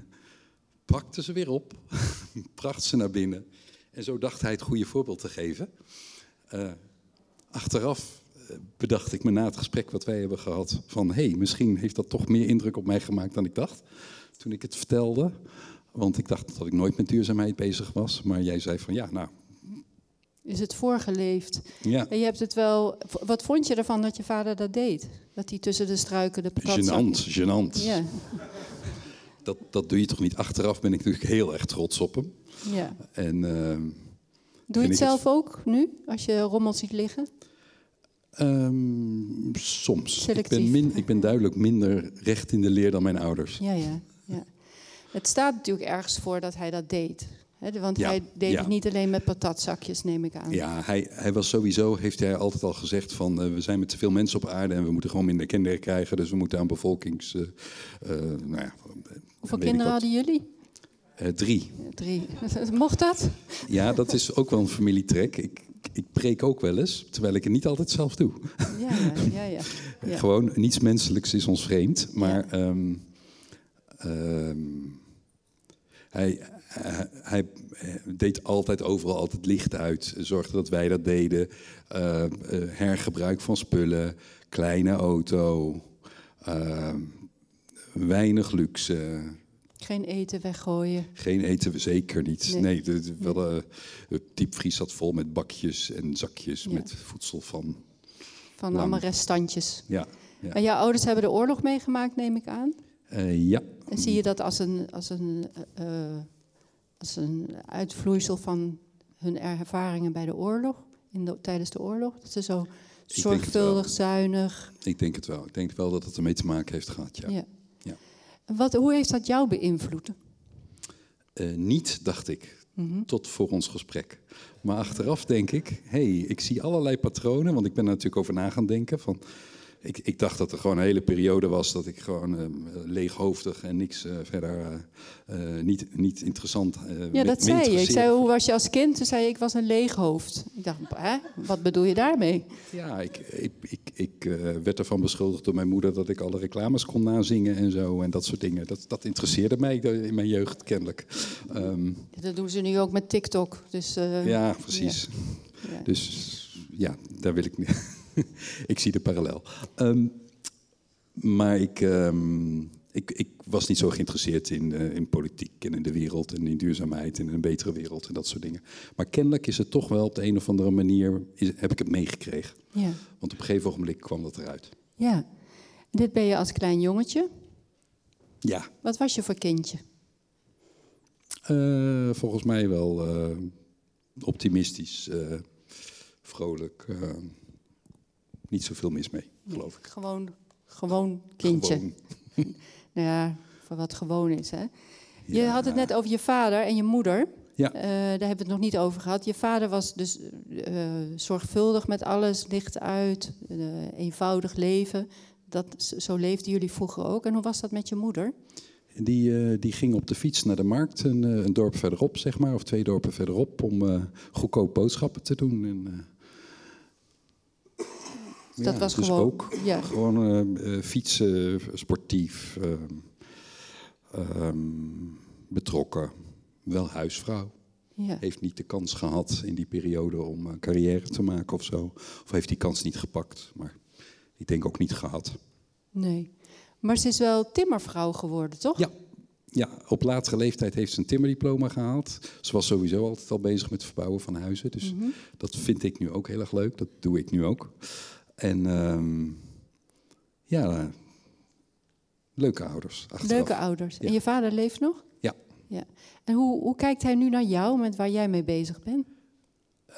pakte ze weer op, bracht ze naar binnen. En zo dacht hij het goede voorbeeld te geven. Uh, achteraf bedacht ik me na het gesprek wat wij hebben gehad van... hé, hey, misschien heeft dat toch meer indruk op mij gemaakt dan ik dacht toen ik het vertelde. Want ik dacht dat ik nooit met duurzaamheid bezig was. Maar jij zei van ja, nou,
is het voorgeleefd.
Ja.
En je hebt het wel. Wat vond je ervan dat je vader dat deed? Dat hij tussen de struiken de patat
Genant, genant.
Ja.
Dat, dat doe je toch niet achteraf? Ben ik natuurlijk heel erg trots op hem.
Ja.
En, uh,
doe je het zelf het... ook nu, als je rommel ziet liggen?
Um, soms.
Selectief.
Ik ben, min, ik ben duidelijk minder recht in de leer dan mijn ouders.
Ja, ja, ja. Het staat natuurlijk ergens voor dat hij dat deed. He, want
Ja,
hij deed
ja.
het niet alleen met patatzakjes, neem ik aan.
Ja, hij, hij was sowieso, heeft hij altijd al gezegd van eh, we zijn met te veel mensen op aarde en we moeten gewoon minder kinderen krijgen. Dus we moeten aan bevolkings... eh, eh, nou ja,
Hoeveel kinderen hadden jullie?
Eh, drie.
Drie. Mocht dat?
Ja, dat is ook wel een familietrek. Ik, ik preek ook wel eens, terwijl ik het niet altijd zelf doe.
Ja, ja, ja. ja.
Gewoon niets menselijks is ons vreemd. Maar ehm, ehm, hij, hij, hij deed altijd overal altijd licht uit. Zorgde dat wij dat deden. Uh, hergebruik van spullen, kleine auto, uh, weinig luxe.
Geen eten weggooien.
Geen eten, zeker niet. Nee, nee de, de, wel, uh, het diepvries zat vol met bakjes en zakjes ja. met voedsel van.
Van lang. allemaal restantjes.
Ja, ja.
En jouw ouders hebben de oorlog meegemaakt, neem ik aan?
Uh, ja.
En zie je dat als een, als een, uh, als een uitvloeisel van hun ervaringen bij de oorlog, in de, tijdens de oorlog? Dat ze zo zorgvuldig, zuinig.
Ik denk het wel. Ik denk wel dat het ermee te maken heeft gehad, ja.
ja. Wat, hoe heeft dat jou beïnvloed?
Uh, niet, dacht ik, mm -hmm. tot voor ons gesprek. Maar achteraf denk ik, hé, hey, ik zie allerlei patronen, want ik ben er natuurlijk over na gaan denken. Van, ik, ik dacht dat er gewoon een hele periode was dat ik gewoon uh, leeghoofdig en niks uh, verder uh, niet, niet interessant.
ja, dat zei je. Ik zei, hoe was je als kind? Toen zei je, ik was een leeg hoofd. Ik dacht, hè? wat bedoel je daarmee?
Ja, ik, ik, ik, ik werd ervan beschuldigd door mijn moeder dat ik alle reclames kon nazingen en zo en dat soort dingen. Dat, dat interesseerde mij in mijn jeugd kennelijk. Um,
dat doen ze nu ook met TikTok. Dus,
ja, precies. Ja. Ja. Dus ja, daar wil ik niet. ik zie de parallel. Um, maar ik, um, ik, ik, was niet zo geïnteresseerd in, uh, in politiek en in de wereld en in duurzaamheid en in een betere wereld en dat soort dingen. Maar kennelijk is het toch wel op de een of andere manier, is, heb ik het meegekregen.
Ja.
Want op een gegeven ogenblik kwam dat eruit.
Ja. Dit ben je als klein jongetje?
Ja.
Wat was je voor kindje?
Uh, volgens mij wel uh, optimistisch, vrolijk niet zoveel mis mee, geloof ik.
Gewoon, gewoon kindje.
Gewoon.
nou ja, voor wat gewoon is. Hè? Je had het net over je vader en je moeder.
Ja.
Uh, daar hebben we het nog niet over gehad. Je vader was dus uh, zorgvuldig met alles, licht uit, uh, eenvoudig leven. Dat, zo leefden jullie vroeger ook. En hoe was dat met je moeder?
Die, die ging op de fiets naar de markt, een, een dorp verderop, zeg maar, of twee dorpen verderop, om goedkoop boodschappen te doen. En,
dat
ja,
was
dus
gewoon,
ook
ja.
gewoon uh, fietsen, sportief, uh, um, betrokken, wel huisvrouw.
Ja.
Heeft niet de kans gehad in die periode om uh, carrière te maken of zo. Of heeft die kans niet gepakt, maar ik denk ook niet gehad.
Nee, maar ze is wel timmervrouw geworden, toch?
Ja. Ja, op latere leeftijd heeft ze een timmerdiploma gehaald. Ze was sowieso altijd al bezig met het verbouwen van huizen. Dus
Mhm.
dat vind ik nu ook heel erg leuk. Dat doe ik nu ook. En ehm, ja, leuke ouders. Achteraf.
Leuke ouders. En je vader leeft nog?
Ja.
ja. En hoe, hoe kijkt hij nu naar jou, met waar jij mee bezig bent?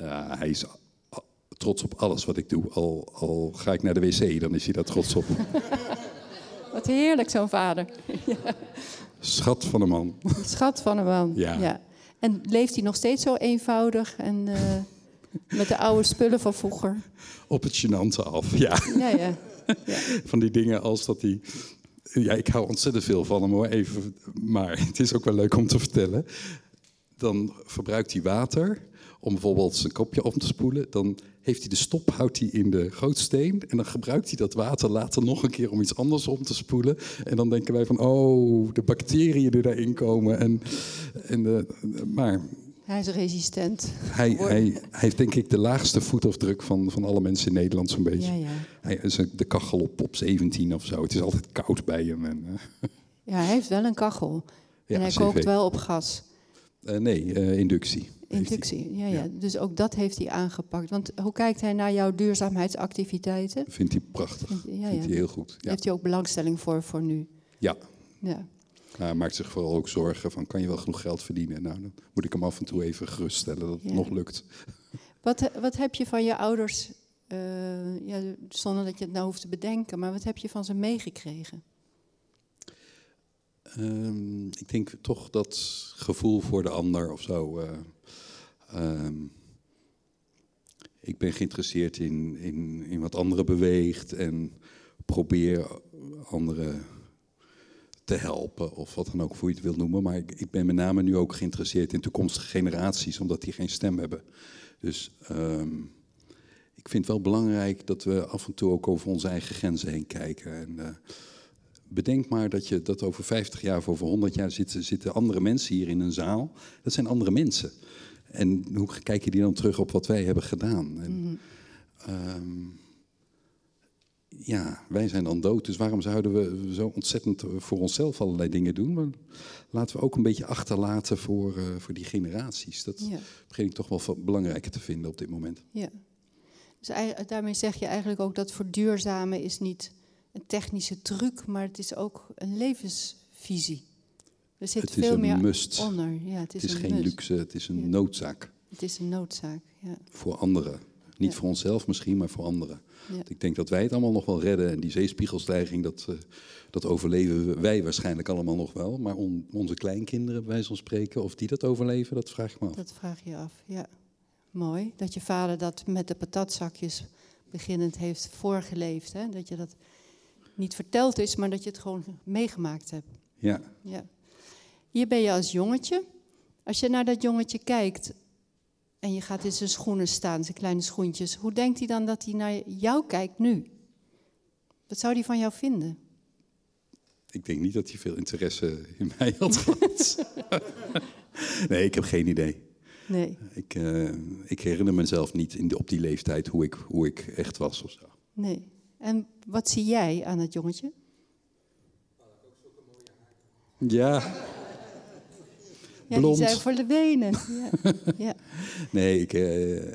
Uh, hij is trots op alles wat ik doe. Al, al ga ik naar de wc, dan is hij daar trots op.
Wat heerlijk, zo'n vader. ja.
Schat van een man.
Schat van een man.
Ja.
En leeft hij nog steeds zo eenvoudig en uh, met de oude spullen van vroeger?
Op het gênante af, ja.
Ja, ja. ja.
Van die dingen als dat hij... Ja, ik hou ontzettend veel van hem hoor, even. Maar het is ook wel leuk om te vertellen. Dan verbruikt hij water om bijvoorbeeld zijn kopje om te spoelen. Dan heeft hij de stop, houdt hij in de gootsteen. En dan gebruikt hij dat water later nog een keer om iets anders om te spoelen. En dan denken wij van, oh, de bacteriën die daarin komen. En, en de, maar
Hij is resistent.
hij, hij, heeft denk ik de laagste voetafdruk van, van alle mensen in Nederland zo'n beetje.
Ja, ja.
Hij is de kachel op, op 17 of zo. Het is altijd koud bij hem. En, eh,
Ja, hij heeft wel een kachel.
Ja,
en hij
CV.
kookt wel op gas.
eh, nee, eh, inductie.
Inductie, ja, ja. Dus ook dat heeft hij aangepakt. Want hoe kijkt hij naar jouw duurzaamheidsactiviteiten?
Vindt hij prachtig.
Vindt- ja,
Vindt hij heel goed.
Heeft hij ook belangstelling voor, voor nu?
ja.
Ja.
Hij maakt zich vooral ook zorgen van, kan je wel genoeg geld verdienen? Nou, dan moet ik hem af en toe even geruststellen dat het
Ja.
nog lukt.
Wat, he- wat heb je van je ouders, eh, ja, zonder dat je het nou hoeft te bedenken, maar wat heb je van ze meegekregen?
Ehm, ik denk toch dat gevoel voor de ander of zo. eh, ehm, ik ben geïnteresseerd in, in, in wat anderen beweegt en probeer anderen te helpen of wat dan ook, hoe je het wil noemen. Maar ik, ik ben met name nu ook geïnteresseerd in toekomstige generaties, omdat die geen stem hebben. Dus ehm, ik vind het wel belangrijk dat we af en toe ook over onze eigen grenzen heen kijken. En, eh, bedenk maar dat, je, dat over 50 jaar of over 100 jaar zitten, zitten andere mensen hier in een zaal. Dat zijn andere mensen. En hoe kijken die dan terug op wat wij hebben gedaan? En,
Mhm.
ehm, ja, wij zijn dan dood, dus waarom zouden we zo ontzettend voor onszelf allerlei dingen doen? Maar laten we ook een beetje achterlaten voor, eh, voor die generaties. Dat
Ja.
begin ik toch wel belangrijker te vinden op dit moment.
Ja. Dus daarmee zeg je eigenlijk ook dat verduurzamen is niet een technische truc, maar het is ook een levensvisie. Er zit
het is
veel
een
meer
must.
onder. Ja, het is, een
geen
must.
luxe, het is een noodzaak
Het is een noodzaak. Ja.
voor anderen. Niet
Ja.
voor onszelf misschien, maar voor anderen.
Ja.
Ik denk dat wij het allemaal nog wel redden. En die zeespiegelstijging, dat, eh, dat overleven wij waarschijnlijk allemaal nog wel. Maar on- onze kleinkinderen, bij van spreken, of die dat overleven, dat vraag ik me af.
Dat vraag je af, ja. Mooi. Dat je vader dat met de patatzakjes beginnend heeft voorgeleefd. Hè? Dat je dat niet verteld is, maar dat je het gewoon meegemaakt hebt.
Ja.
ja. Hier ben je als jongetje. Als je naar dat jongetje kijkt en je gaat in zijn schoenen staan, zijn kleine schoentjes. Hoe denkt hij dan dat hij naar jou kijkt nu? Wat zou hij van jou vinden?
Ik denk niet dat hij veel interesse in mij had gehad. nee, ik heb geen idee.
Nee.
Ik, eh, ik herinner mezelf niet in de, op die leeftijd hoe ik, hoe ik echt was of zo.
Nee. En wat zie jij aan het jongetje?
Ja.
Ja,
Blond.
die zijn voor de benen. Ja. ja.
Nee, ik, eh,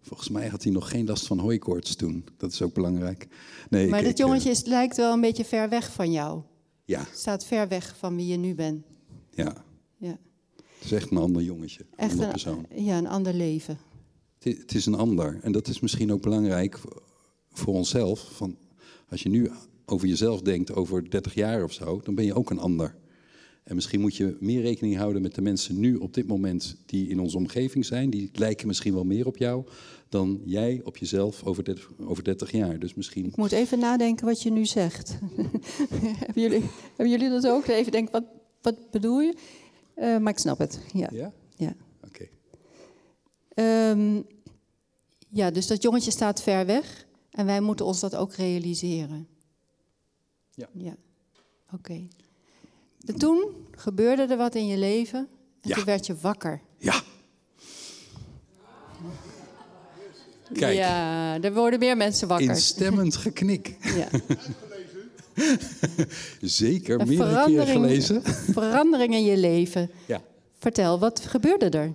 volgens mij had hij nog geen last van hooikoorts toen. Dat is ook belangrijk. Nee,
maar
ik,
dat
ik, eh,
jongetje is, lijkt wel een beetje ver weg van jou.
Ja.
Staat ver weg van wie je nu bent.
ja,
Ja.
het is echt een ander jongetje. Een
Echt een,
persoon.
ja, een ander leven.
Het, het is een ander. En dat is misschien ook belangrijk voor- voor onszelf. Van, als je nu over jezelf denkt over 30 jaar of zo, dan ben je ook een ander. En misschien moet je meer rekening houden met de mensen nu op dit moment die in onze omgeving zijn. Die lijken misschien wel meer op jou dan jij op jezelf over 30, over 30 jaar. Dus misschien
Ik moet even nadenken wat je nu zegt. hebben, jullie, hebben jullie dat ook? Even denken, wat, wat bedoel je? Eh, maar ik snap het. Ja.
Ja?
Ja.
Oké.
Ehm, ja, dus dat jongetje staat ver weg. En wij moeten ons dat ook realiseren.
Ja.
Ja. Oké. En Toen gebeurde er wat in je leven. En
Ja.
toen werd je wakker.
Ja. Kijk.
Ja, er worden meer mensen wakker.
instemmend geknik.
Ja.
Zeker,
Een
meerdere
verandering,
gelezen.
verandering in je leven.
Ja.
Vertel, wat gebeurde er?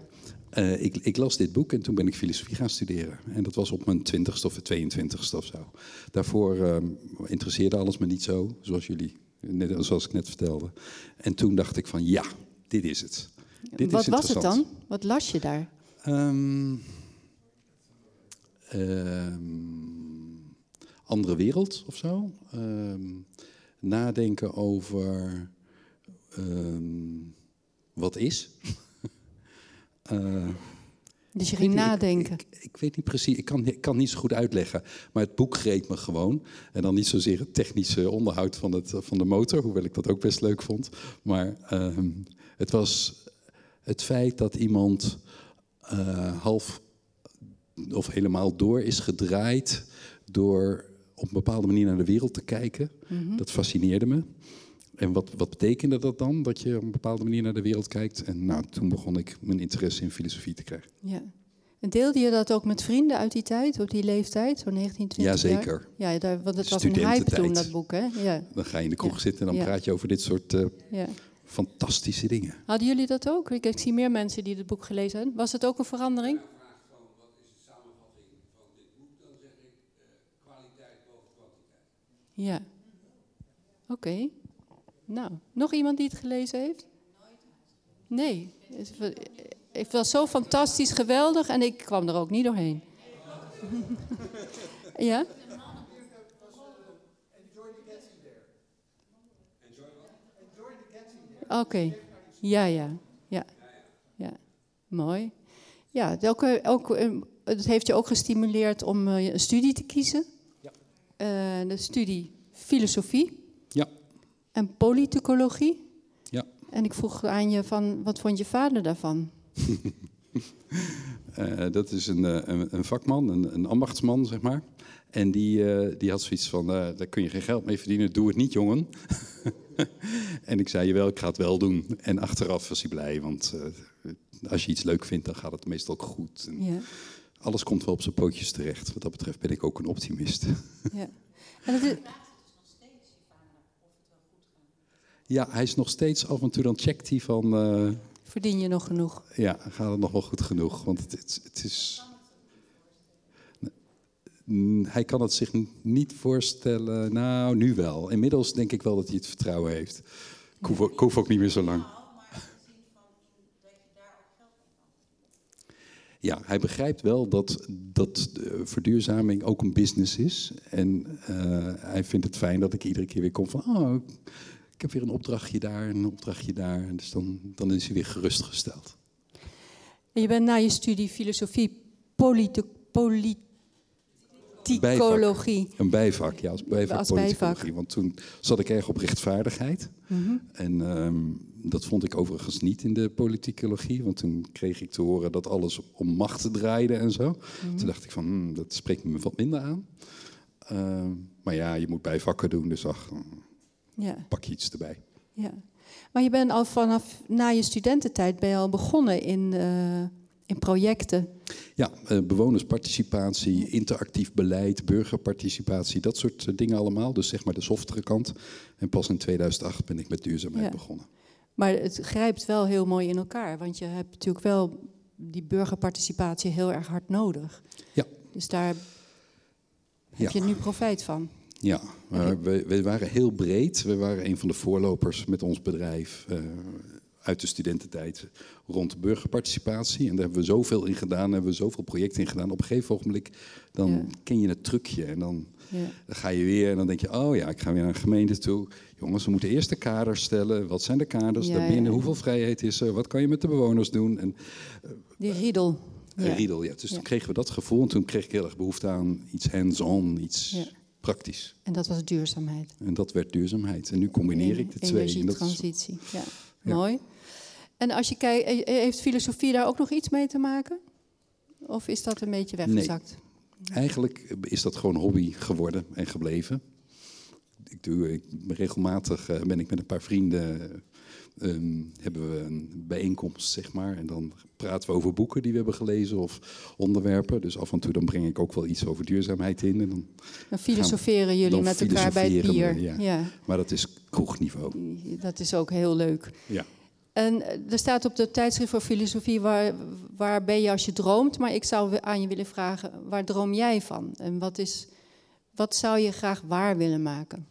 Eh, ik, ik las dit boek en toen ben ik filosofie gaan studeren. En dat was op mijn twintigste of tweeëntwintigste of zo. Daarvoor ehm, interesseerde alles me niet zo, zoals jullie, net, zoals ik net vertelde. En toen dacht ik van ja, dit is het. Dit
wat
is
was het dan? Wat las je daar?
Ehm, ehm, andere wereld of zo. Ehm, nadenken over wat is. Eh,
Dus je ging nadenken.
Ik, ik, ik weet niet precies, ik kan, ik kan niet zo goed uitleggen. Maar het boek greep me gewoon. En dan niet zozeer het technische onderhoud van, het, van de motor, hoewel ik dat ook best leuk vond. Maar ehm, het was het feit dat iemand eh, half of helemaal door is gedraaid door op een bepaalde manier naar de wereld te kijken.
Mhm.
Dat fascineerde me. En wat, wat betekende dat dan, dat je op een bepaalde manier naar de wereld kijkt? En nou, toen begon ik mijn interesse in filosofie te krijgen.
Ja. En deelde je dat ook met vrienden uit die tijd, op die leeftijd, zo'n 19, 20 jaar?
Jazeker.
Ja, daar, want het was een hype
Studententijd.
toen, dat boek, hè? Ja.
Dan ga je in de kroeg
Ja.
zitten en dan
Ja.
praat je over dit soort eh,
Ja.
fantastische dingen.
Hadden jullie dat ook? Ik, ik zie meer mensen die het boek gelezen hebben. Was het ook een verandering? Ja. Oké. Nou, nog iemand die het gelezen heeft? Nee. Het wa- Het was zo fantastisch geweldig en ik kwam er ook niet doorheen. ja? Oké. Ja, ja, ja, ja. Mooi. Ja, het, ook, ook, eh, het heeft je ook gestimuleerd om eh, een studie te kiezen. Ja. de studie filosofie. En politicologie.
Ja.
En ik vroeg aan je van, wat vond je vader daarvan?
Eh, dat is een, eh, een, een vakman, een, een ambachtsman, zeg maar. En die, eh, die had zoiets van, daar kun je geen geld mee verdienen, doe het niet, jongen. en ik zei, jawel, ik ga het wel doen. En achteraf was hij blij, want als je iets leuk vindt, dan gaat het meestal ook goed. En
Ja.
Alles komt wel op zijn pootjes terecht. Wat dat betreft ben ik ook een optimist.
Ja. En dat is,
ja, hij is nog steeds af en toe, dan checkt hij van... eh,
verdien je nog genoeg?
Ja, gaat het nog wel goed genoeg? Want het, het, het is. Hij kan het zich niet voorstellen. Nou, nu wel. Inmiddels denk ik wel dat hij het vertrouwen heeft. Ik hoef, ook- ik hoef ook niet meer zo lang. Ja, hij begrijpt wel dat, dat de verduurzaming ook een business is. En eh, hij vindt het fijn dat ik iedere keer weer kom van... Oh, ik heb weer een opdrachtje daar, een opdrachtje daar. Dus dan, dan is hij weer gerustgesteld.
En je bent na je studie filosofie politi- politicologie.
Bijvak. Een bijvak, ja, als bijvak
Als
politicologie.
bijvak.
Want toen zat ik erg op rechtvaardigheid.
Mhm.
En ehm, dat vond ik overigens niet in de politicologie. Want toen kreeg ik te horen dat alles om macht draaide en zo.
Mhm.
Toen dacht ik van, hmm, dat spreekt me wat minder aan. Ehm, maar ja, je moet bijvakken doen, dus ach,
Ja.
pak je iets erbij.
Ja. Maar je bent al vanaf na je studententijd ben je al begonnen in, eh, in projecten.
Ja, eh, bewonersparticipatie, interactief beleid, burgerparticipatie, dat soort eh, dingen allemaal. Dus zeg maar de softere kant. En pas in 2008 ben ik met duurzaamheid
Ja.
begonnen.
Maar het grijpt wel heel mooi in elkaar. Want je hebt natuurlijk wel die burgerparticipatie heel erg hard nodig.
Ja.
Dus daar heb
Ja.
je nu profijt van.
Ja, maar we, we waren heel breed. We waren een van de voorlopers met ons bedrijf eh, uit de studententijd rond burgerparticipatie. En daar hebben we zoveel in gedaan, hebben we zoveel projecten in gedaan. Op een gegeven ogenblik dan
Ja.
ken je het trucje en dan,
Ja.
dan ga je weer en dan denk je, oh ja, ik ga weer naar een gemeente toe. Jongens, we moeten eerst de kaders stellen. Wat zijn de kaders
Ja,
daarbinnen? Hoeveel vrijheid is er? Wat kan je met de bewoners doen? En,
Die riedel.
riedel, ja. Dus toen kregen we dat gevoel en toen kreeg ik heel erg behoefte aan iets hands-on, iets. Praktisch.
En dat was duurzaamheid.
En dat werd duurzaamheid. En nu combineer ik de twee.
Energietransitie. Ja.
Ja.
Mooi. En als je kijkt, eh, heeft filosofie daar ook nog iets mee te maken? Of is dat een beetje weggezakt?
Eigenlijk is dat gewoon hobby geworden en gebleven. Ik doe, ik, regelmatig eh, ben ik met een paar vrienden. Ehm, hebben we een bijeenkomst, zeg maar. En dan praten we over boeken die we hebben gelezen of onderwerpen. Dus af en toe dan breng ik ook wel iets over duurzaamheid in. En dan
Dan filosoferen jullie
dan
met elkaar bij het bier.
we,
Ja.
Maar dat is kroegniveau.
Dat is ook heel leuk.
Ja.
En eh, er staat op de tijdschrift voor filosofie waar, waar ben je als je droomt. Maar ik zou aan je willen vragen, waar droom jij van? En wat, is, wat zou je graag waar willen maken?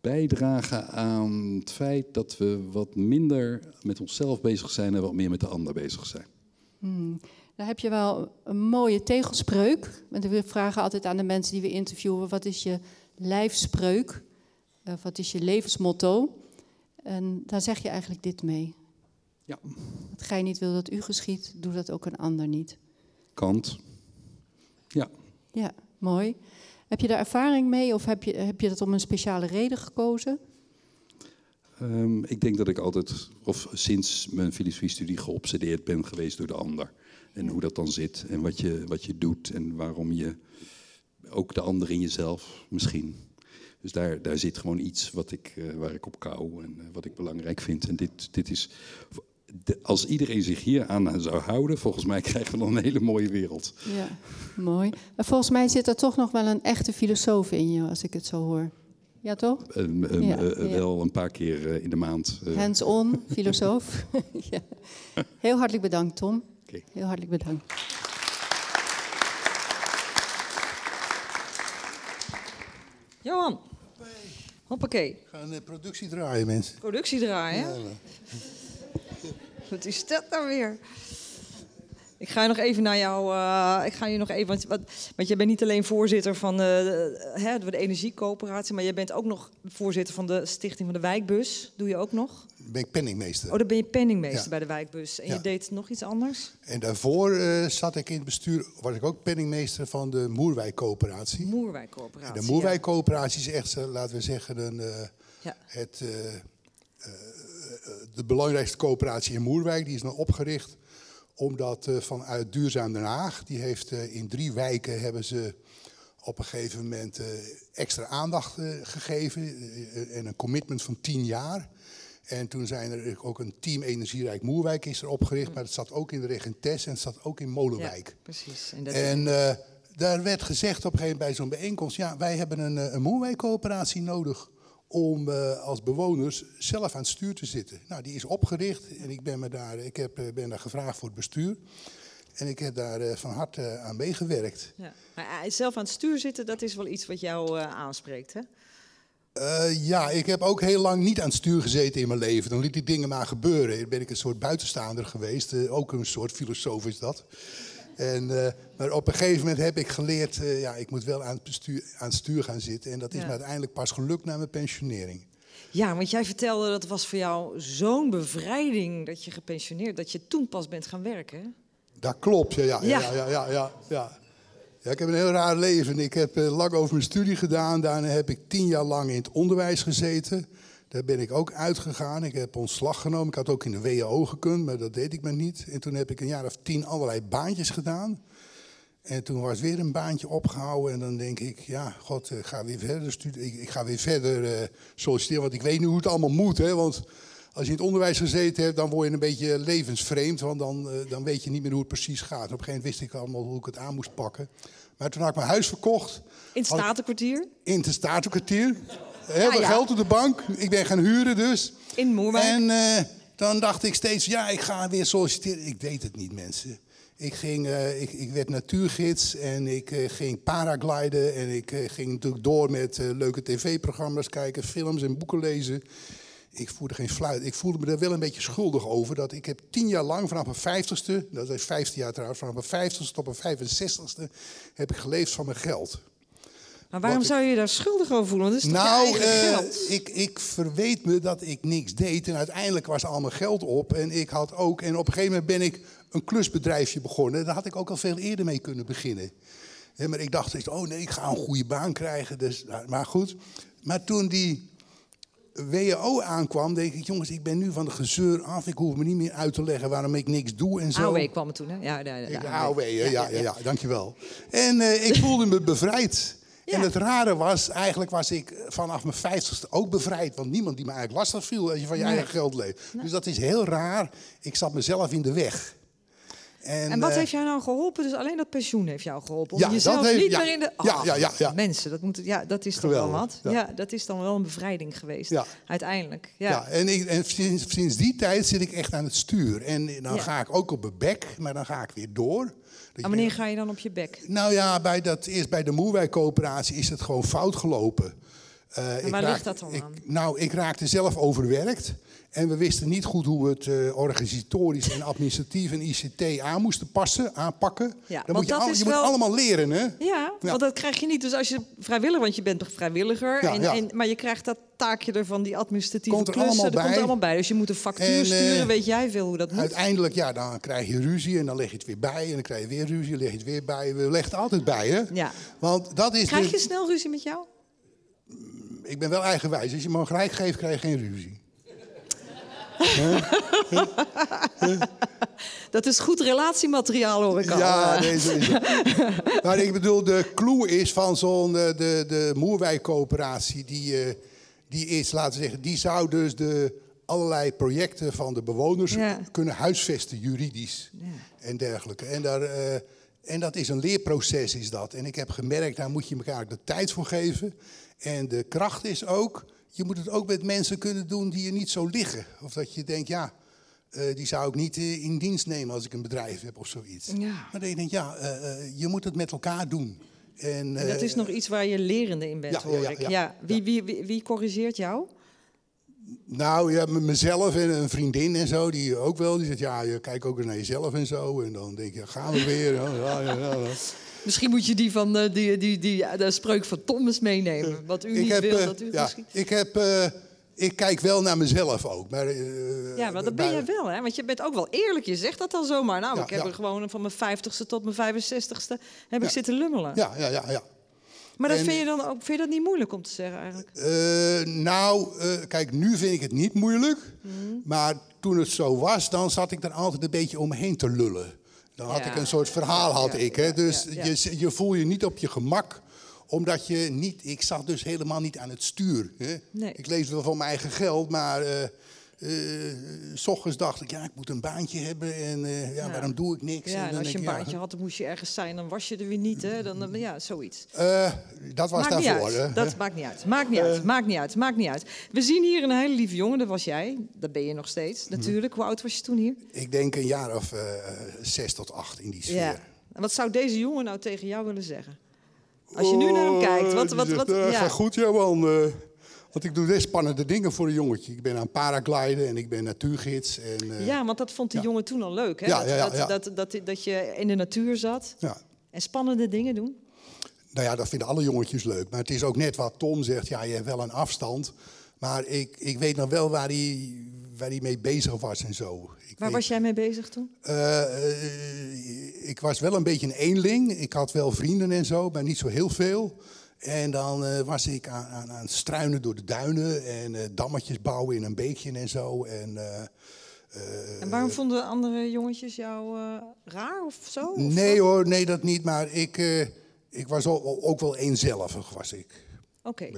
Bijdragen aan het feit dat we wat minder met onszelf bezig zijn en wat meer met de ander bezig zijn.
Hmm. Daar heb je wel een mooie tegelspreuk. Want we vragen altijd aan de mensen die we interviewen: wat is je lijfspreuk? Uh, wat is je levensmotto? En daar zeg je eigenlijk dit mee.
Ja.
Wat gij niet wil dat u geschiet, doe dat ook een ander niet.
Kant. Ja.
Ja, mooi. Heb je daar ervaring mee of heb je, heb je dat om een speciale reden gekozen?
Um, ik denk dat ik altijd, of sinds mijn filosofiestudie, geobsedeerd ben geweest door de ander. En hoe dat dan zit en wat je, wat je doet en waarom je ook de ander in jezelf misschien. Dus daar, daar zit gewoon iets wat ik, uh, waar ik op kou en uh, wat ik belangrijk vind. En dit, dit is, de, als iedereen zich hier aan zou houden, volgens mij krijgen we dan een hele mooie wereld.
Ja, mooi. Maar volgens mij zit er toch nog wel een echte filosoof in je, als ik het zo hoor. Ja, toch?
Um, um,
ja,
uh,
ja.
Wel een paar keer uh, in de maand.
Hands-on, filosoof. ja. Heel hartelijk bedankt, Tom.
Okay.
Heel hartelijk bedankt.
Johan. Hoppakee.
We gaan de productie draaien, mensen.
Productie draaien?
Ja,
Wat is dat nou weer? Ik ga nog even naar jou. Uh, ik ga je nog even. Want, want, je bent niet alleen voorzitter van de, hè, de energiecoöperatie, maar je bent ook nog voorzitter van de Stichting van de Wijkbus. Doe je ook nog?
Ben ik penningmeester.
Oh, dan ben je penningmeester bij de Wijkbus. En je deed nog iets anders?
En daarvoor uh, zat ik in het bestuur, was ik ook penningmeester van de Moerwijkcoöperatie.
Moerwijkcoöperatie.
De Moerwijkcoöperatie is echt, laten we zeggen, een, uh, het, de belangrijkste coöperatie in Moerwijk. Die is dan opgericht omdat uh, vanuit Duurzaam Den Haag, die heeft uh, in drie wijken hebben ze op een gegeven moment extra aandacht gegeven en een commitment van tien jaar. En toen zijn er ook een team Energierijk Moerwijk is er opgericht, maar het zat ook in de Regentes en het zat ook in Molenwijk. Ja,
precies.
En, en daar werd gezegd op een gegeven moment bij zo'n bijeenkomst, ja, wij hebben een, een Moerwijk-coöperatie nodig om uh, als bewoners zelf aan het stuur te zitten. Nou, die is opgericht en ik ben, me daar, ik heb, uh, ben daar gevraagd voor het bestuur. En ik heb daar uh, van harte aan meegewerkt.
Ja. Maar zelf aan het stuur zitten, dat is wel iets wat jou aanspreekt, hè?
ja, ik heb ook heel lang niet aan het stuur gezeten in mijn leven. Dan liet die dingen maar gebeuren. Dan ben ik een soort buitenstaander geweest. ook een soort filosoof is dat. En, uh, maar op een gegeven moment heb ik geleerd, uh, ja, ik moet wel aan het, bestuur, aan het stuur gaan zitten. En dat is ja. me uiteindelijk pas gelukt na mijn pensionering.
Ja, want jij vertelde dat was voor jou zo'n bevrijding dat je gepensioneerd, dat je toen pas bent gaan werken.
Dat klopt, ja, ja, ja, ja, ja, ja, ja. ja ik heb een heel raar leven. Ik heb uh, lang over mijn studie gedaan. Daarna heb ik tien jaar lang in het onderwijs gezeten. Daar ben ik ook uitgegaan. Ik heb ontslag genomen. Ik had ook in de WHO gekund, maar dat deed ik maar niet. En toen heb ik een jaar of tien allerlei baantjes gedaan. En toen was weer een baantje opgehouden. En dan denk ik, ja, god, ik ga weer verder studeren. Ik, ik ga weer verder uh, solliciteren, want ik weet nu hoe het allemaal moet. Hè? Want als je in het onderwijs gezeten hebt, dan word je een beetje levensvreemd. Want dan, uh, dan weet je niet meer hoe het precies gaat. Op een gegeven moment wist ik allemaal hoe ik het aan moest pakken. Maar toen had ik mijn huis verkocht.
In het Statenkwartier?
In het Statenkwartier. Heel veel ja. geld op de bank. Ik ben gaan huren dus.
In Moerwijk.
En uh, dan dacht ik steeds, ja, ik ga weer solliciteren. Ik deed het niet, mensen. Ik, ging, uh, ik, ik, werd natuurgids en ik uh, ging paragliden. En ik ging natuurlijk door met leuke tv-programma's kijken, films en boeken lezen. Ik voelde geen fluit. Ik voelde me er wel een beetje schuldig over. Dat ik heb tien jaar lang, vanaf mijn vijftigste, dat is vijftien jaar trouwens, vanaf mijn vijftigste tot mijn vijfenzestigste, heb ik geleefd van mijn geld.
Maar waarom zou je je daar schuldig over voelen? Want dat is
nou,
eigen
uh,
geld?
Ik, ik verweet me dat ik niks deed. En uiteindelijk was al mijn geld op. En ik had ook. En op een gegeven moment ben ik een klusbedrijfje begonnen. Daar had ik ook al veel eerder mee kunnen beginnen. Maar ik dacht, oh nee, ik ga een goede baan krijgen. Dus, maar goed. Maar toen die WHO aankwam, denk ik, jongens, ik ben nu van de gezeur af. Ik hoef me niet meer uit te leggen waarom ik niks doe en zo.
AOW kwam er toen, hè? Ja, ja, ja,
ja, AOW, ja, ja, ja, ja, dankjewel. En uh, ik voelde me bevrijd. Ja. En het rare was, eigenlijk was ik vanaf mijn vijftigste ook bevrijd. Want niemand die me eigenlijk lastig viel als je van je nee. eigen geld leeft. Nee. Dus dat is heel raar. Ik zat mezelf in de weg.
En, en wat uh, heeft jou nou geholpen? Dus alleen dat pensioen heeft jou geholpen? Om ja, jezelf heeft, niet
ja,
meer in de... Oh,
ja, ja, ja, ja,
Mensen, dat, moet, ja, dat is toch wel wat? Ja. dat is dan wel een bevrijding geweest, uiteindelijk. Ja,
ja en, ik, en sinds, sinds, die tijd zit ik echt aan het stuur. En dan ga ik ook op mijn bek, maar dan ga ik weer door.
En wanneer ga je dan op je bek?
Nou ja, bij dat, eerst bij de Moerwijk-coöperatie is het gewoon fout gelopen.
Uh, en waar raak, ligt dat dan
ik,
aan?
Nou, ik raakte zelf overwerkt. En we wisten niet goed hoe we het uh, organisatorisch en administratief en ICT aan moesten passen, aanpakken.
Ja,
Dan moet je, al, je
wel...
moet allemaal leren, hè?
Ja, ja, want dat krijg je niet. Dus als je vrijwilliger, want je bent vrijwilliger,
Ja,
en,
ja.
en, maar je krijgt dat taakje ervan, die administratieve
Komt er
klussen,
allemaal
dat komt
bij.
er allemaal bij. Dus je moet een factuur
En, eh,
sturen, weet jij veel hoe dat moet?
Uiteindelijk, ja, dan krijg je ruzie en dan leg je het weer bij. En dan krijg je weer ruzie, leg je het weer bij. We leggen het altijd bij, hè?
Ja.
Want dat is
Krijg
de-
je snel ruzie met jou?
Ik ben wel eigenwijs. Als je me een gelijk geeft, krijg je geen ruzie.
Dat is goed relatiemateriaal, hoor ik al.
Ja, zo is het. maar ik bedoel, de clue is van zo'n eh, de, de Moerwijk-coöperatie, die, eh, die is, laten we zeggen, die zou dus de allerlei projecten van de bewoners
Ja.
kunnen huisvesten, juridisch en dergelijke. En, daar, eh, en dat is een leerproces, is dat. En ik heb gemerkt, daar moet je elkaar de tijd voor geven. En de kracht is ook, je moet het ook met mensen kunnen doen die je niet zo liggen. Of dat je denkt, ja, eh, die zou ik niet eh, in dienst nemen als ik een bedrijf heb of zoiets.
Ja.
Maar dan denk je, ja, eh, je moet het met elkaar doen. En,
En dat is nog iets waar je lerende in bent,
ja, ja,
hoor
ja,
ik.
ja,
Ja, Wie, wie, wie, wie corrigeert jou?
Nou ja, mezelf en een vriendin en zo, die ook wel. Die zegt, ja, je kijkt ook eens naar jezelf en zo. En dan denk je, gaan we weer.
Misschien moet je die van eh, die, die, die, de spreuk van Thomas meenemen. Wat u niet wil,
eh,
dat u
ja,
misschien...
ik, heb, eh, ik kijk wel naar mezelf ook. Maar, eh,
Ja, maar dat ben je wel, hè? Want je bent ook wel eerlijk. Je zegt dat al zomaar. Nou,
Ja,
ik heb
ja.
er gewoon van mijn 50ste tot mijn 65ste heb ik zitten lummelen.
Ja, ja, ja. ja.
Maar dat
En-
vind je dan ook vind je dat niet moeilijk om te zeggen eigenlijk?
Eh, nou, eh, kijk, nu vind ik het niet moeilijk.
Mhm.
Maar toen het zo was, dan zat ik er altijd een beetje omheen te lullen. Dan had
Ja.
ik een soort verhaal, had
Ja,
ik. Hè? Dus
ja, ja.
Je, je voel je niet op je gemak omdat je niet... Ik zat dus helemaal niet aan het stuur. Hè?
Nee.
Ik lees wel van mijn eigen geld, maar... eh s ochtends dacht ik, ja, ik moet een baantje hebben en eh, ja,
Ja.
waarom doe ik niks?
Ja,
En
en
dan
als je een
ja,
baantje had, dan moest je ergens zijn. Dan was je er weer niet, hè? Dan, dan- ja, zoiets.
dat was
maakt
daarvoor. hè?
Dat maakt niet uit. Maakt niet uit. Maakt niet uit. Maakt niet uit. We zien hier een hele lieve jongen. Dat was jij. Dat ben je nog steeds,
Mhm.
natuurlijk. Hoe oud was je toen hier?
Ik denk een jaar of zes tot acht in die sfeer.
Ja. En wat zou deze jongen nou tegen jou willen zeggen? Als je nu naar hem kijkt, wat... Wat, wat, ja.
Ga goed, Johan. eh, want ik doe best spannende dingen voor een jongetje. Ik ben aan paragliden en ik ben natuurgids. En, eh,
Ja, want dat vond die jongen toen al leuk, hè?
Ja,
dat,
ja,
dat. Dat, dat, dat je in de natuur zat
ja.
en spannende dingen doen.
Nou ja, dat vinden alle jongetjes leuk. Maar het is ook net wat Tom zegt. Ja, je hebt wel een afstand. Maar ik, ik weet nog wel waar hij, waar hij mee bezig was en zo. Ik
Waar
weet-
was jij mee bezig toen?
Eh, eh, ik was wel een beetje een eenling. Ik had wel vrienden en zo, maar niet zo heel veel. En dan eh, was ik aan, aan, aan het struinen door de duinen en eh, dammetjes bouwen in een beekje en zo. En, eh,
En waarom vonden andere jongetjes jou raar of zo? Of
nee hoor, nee dat niet. Maar ik, ik was ook, ook wel eenzelvig, was ik.
Oké,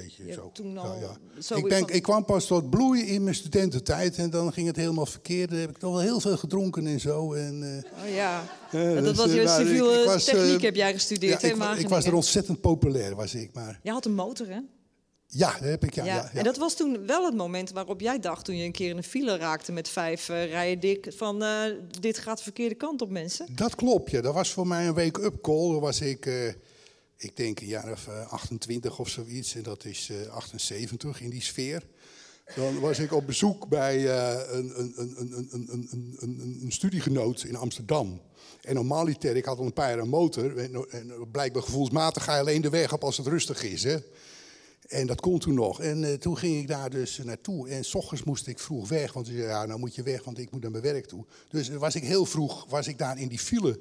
toen al
Ja, Ik,
van-
ik kwam pas tot bloei in mijn studententijd en dan ging het helemaal verkeerd. Dan heb ik toch wel heel veel gedronken en zo. En, eh,
Oh ja,
Ja,
En dat
dus,
was
eh,
je
nou, ik-
civiele
ik was,
techniek
eh,
heb jij gestudeerd,
ik, wa- ik was er ontzettend populair, was ik. Maar
Jij had een motor, hè?
ja, dat heb ik, ja. ja, ja.
En dat was toen wel het moment waarop jij dacht, toen je een keer in een file raakte met vijf eh, rijen dik, van eh, dit gaat de verkeerde kant op, mensen.
Dat klopt, ja. Dat was voor mij een wake-up call. Was ik, eh, ik denk een jaar of 28 of zoiets, en dat is 78 in die sfeer. Dan was ik op bezoek bij een, een, een, een, studiegenoot in Amsterdam. En normaliter, ik had al een paar jaar een motor. En, blijkbaar gevoelsmatig ga je alleen de weg op als het rustig is. Hè? En dat kon toen nog. En toen ging ik daar dus naartoe. En s ochtends moest ik vroeg weg. Want ja, nou moet je weg, want ik moet naar mijn werk toe. Dus was ik heel vroeg was ik daar in die file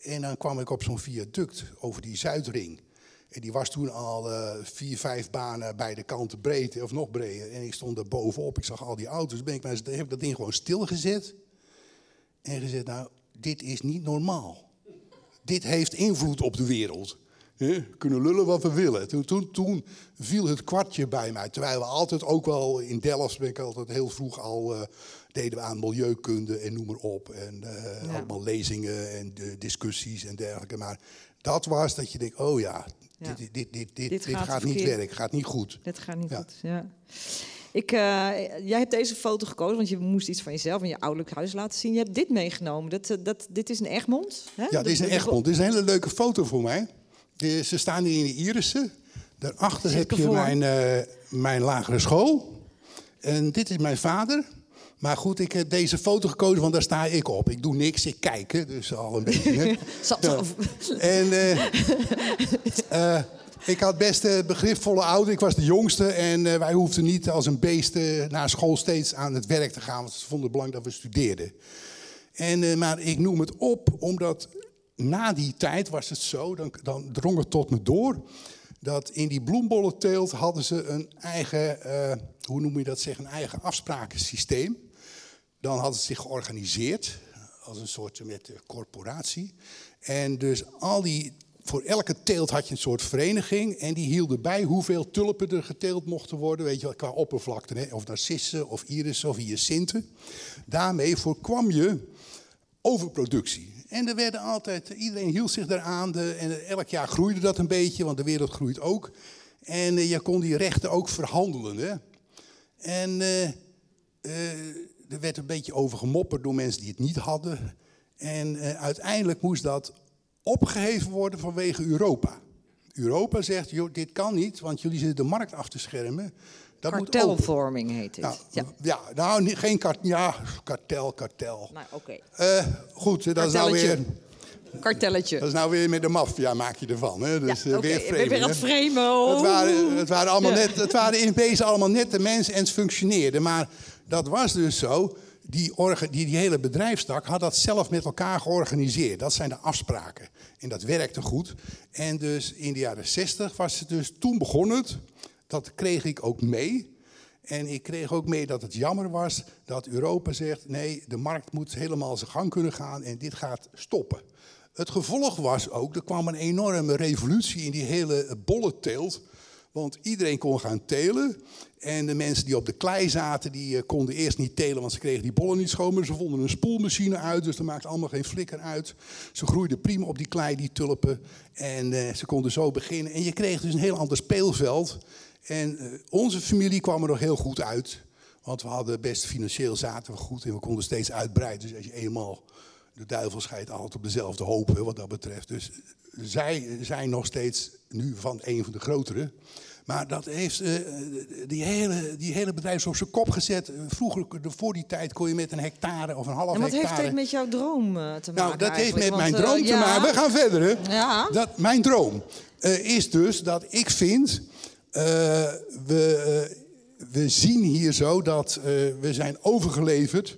en dan kwam ik op zo'n viaduct over die Zuidring. En die was toen al eh, vier, vijf banen beide kanten breed, of nog breder. En ik stond daar bovenop, ik zag al die auto's. Ben ik maar, heb ik dat ding gewoon stilgezet. En gezegd, nou, dit is niet normaal. Dit heeft invloed op de wereld. Hè? We kunnen lullen wat we willen. Toen, toen, toen viel het kwartje bij mij. Terwijl we altijd ook wel in Delft ben ik altijd heel vroeg al eh, deden we aan milieukunde en noem maar op. En eh,
Ja.
allemaal lezingen en discussies en dergelijke. Maar dat was dat je denkt, oh ja,
Ja.
dit, dit, dit, dit,
Dit gaat
gaat, niet werken, gaat niet goed.
Dit gaat niet
Ja.
goed, ja. Ik, eh, jij hebt deze foto gekozen, want je moest iets van jezelf en je ouderlijk huis laten zien. Je hebt dit meegenomen. Dat, eh, dat, dit is een Egmond. Hè?
Ja, dit is een Egmond. Dit is een hele leuke foto voor mij. De- ze staan hier in de Irissen. Daarachter heb je mijn, mijn lagere school. En dit is mijn vader. Maar goed, ik heb deze foto gekozen, want daar sta ik op. Ik doe niks, ik kijk, hè, dus al een beetje.
Zat
En eh, eh, ik had best eh, begripvolle ouder. Ik was de jongste en wij hoefden niet als een beest naar school steeds aan het werk te gaan. Want ze vonden het belangrijk dat we studeerden. En, maar ik noem het op omdat na die tijd was het zo, dan, dan drong het tot me door... dat in die bloembollenteelt hadden ze een eigen, hoe noem je dat zeg, een eigen afsprakensysteem. Dan hadden ze zich georganiseerd als een soort met eh, corporatie. En dus al die, voor elke teelt had je een soort vereniging. En die hielden bij hoeveel tulpen er geteeld mochten worden. Weet je wel, qua oppervlakte. Hè? Of narcissen, of irissen, of hyacinten. Daarmee voorkwam je overproductie. En er werden altijd, iedereen hield zich daaraan. De, en elk jaar groeide dat een beetje, want de wereld groeit ook. En eh, je kon die rechten ook verhandelen. Hè? En eh, er werd een beetje over gemopperd door mensen die het niet hadden. En eh, uiteindelijk moest dat opgeheven worden vanwege Europa. Europa zegt, joh, dit kan niet, want jullie zitten de markt af te schermen. Dat moet
Kartelvorming heet het.
Nou,
ja.
ja, nou, geen kart, ja, kartel, kartel.
Nou, oké.
Eh, goed, dat is nou weer...
Kartelletje.
Dat is nou weer met de maffia maak je ervan. Hè? Dus
Ja,
eh, weer vreemd.
weer aan het framen.
Het
Oh.
waren, het, waren allemaal
Ja.
net, het waren in wezen allemaal nette mensen en het functioneerde. Maar dat was dus zo. Die, die, hele bedrijfstak had dat zelf met elkaar georganiseerd. Dat zijn de afspraken. En dat werkte goed. En dus in de jaren 60 was het dus, toen begon het. Dat kreeg ik ook mee. En ik kreeg ook mee dat het jammer was dat Europa zegt: nee, de markt moet helemaal zijn gang kunnen gaan en dit gaat stoppen. Het gevolg was ook, er kwam een enorme revolutie in die hele bollenteelt. Want iedereen kon gaan telen. En de mensen die op de klei zaten, die eh, konden eerst niet telen, want ze kregen die bollen niet schoon. Maar ze vonden een spoelmachine uit, dus dat maakte allemaal geen flikker uit. Ze groeiden prima op die klei, die tulpen. En eh, ze konden zo beginnen. En je kreeg dus een heel ander speelveld. En eh, onze familie kwam er nog heel goed uit. Want we hadden best financieel zaten we goed en we konden steeds uitbreiden. Dus als je eenmaal de duivel scheidt altijd op dezelfde hoop hè, wat dat betreft. Dus zij zijn nog steeds nu van een van de grotere. Maar dat heeft eh, die, hele, die hele bedrijf op zijn kop gezet. Vroeger, voor die tijd, kon je met een hectare of een half
En wat heeft
hectare...
dit met jouw droom eh, te maken?
Nou, dat heeft met mijn
Want, eh,
droom te
ja.
maken. We gaan verder, hè?
Ja.
Dat, mijn droom is dus dat ik vind... we, we zien hier zo dat we zijn overgeleverd...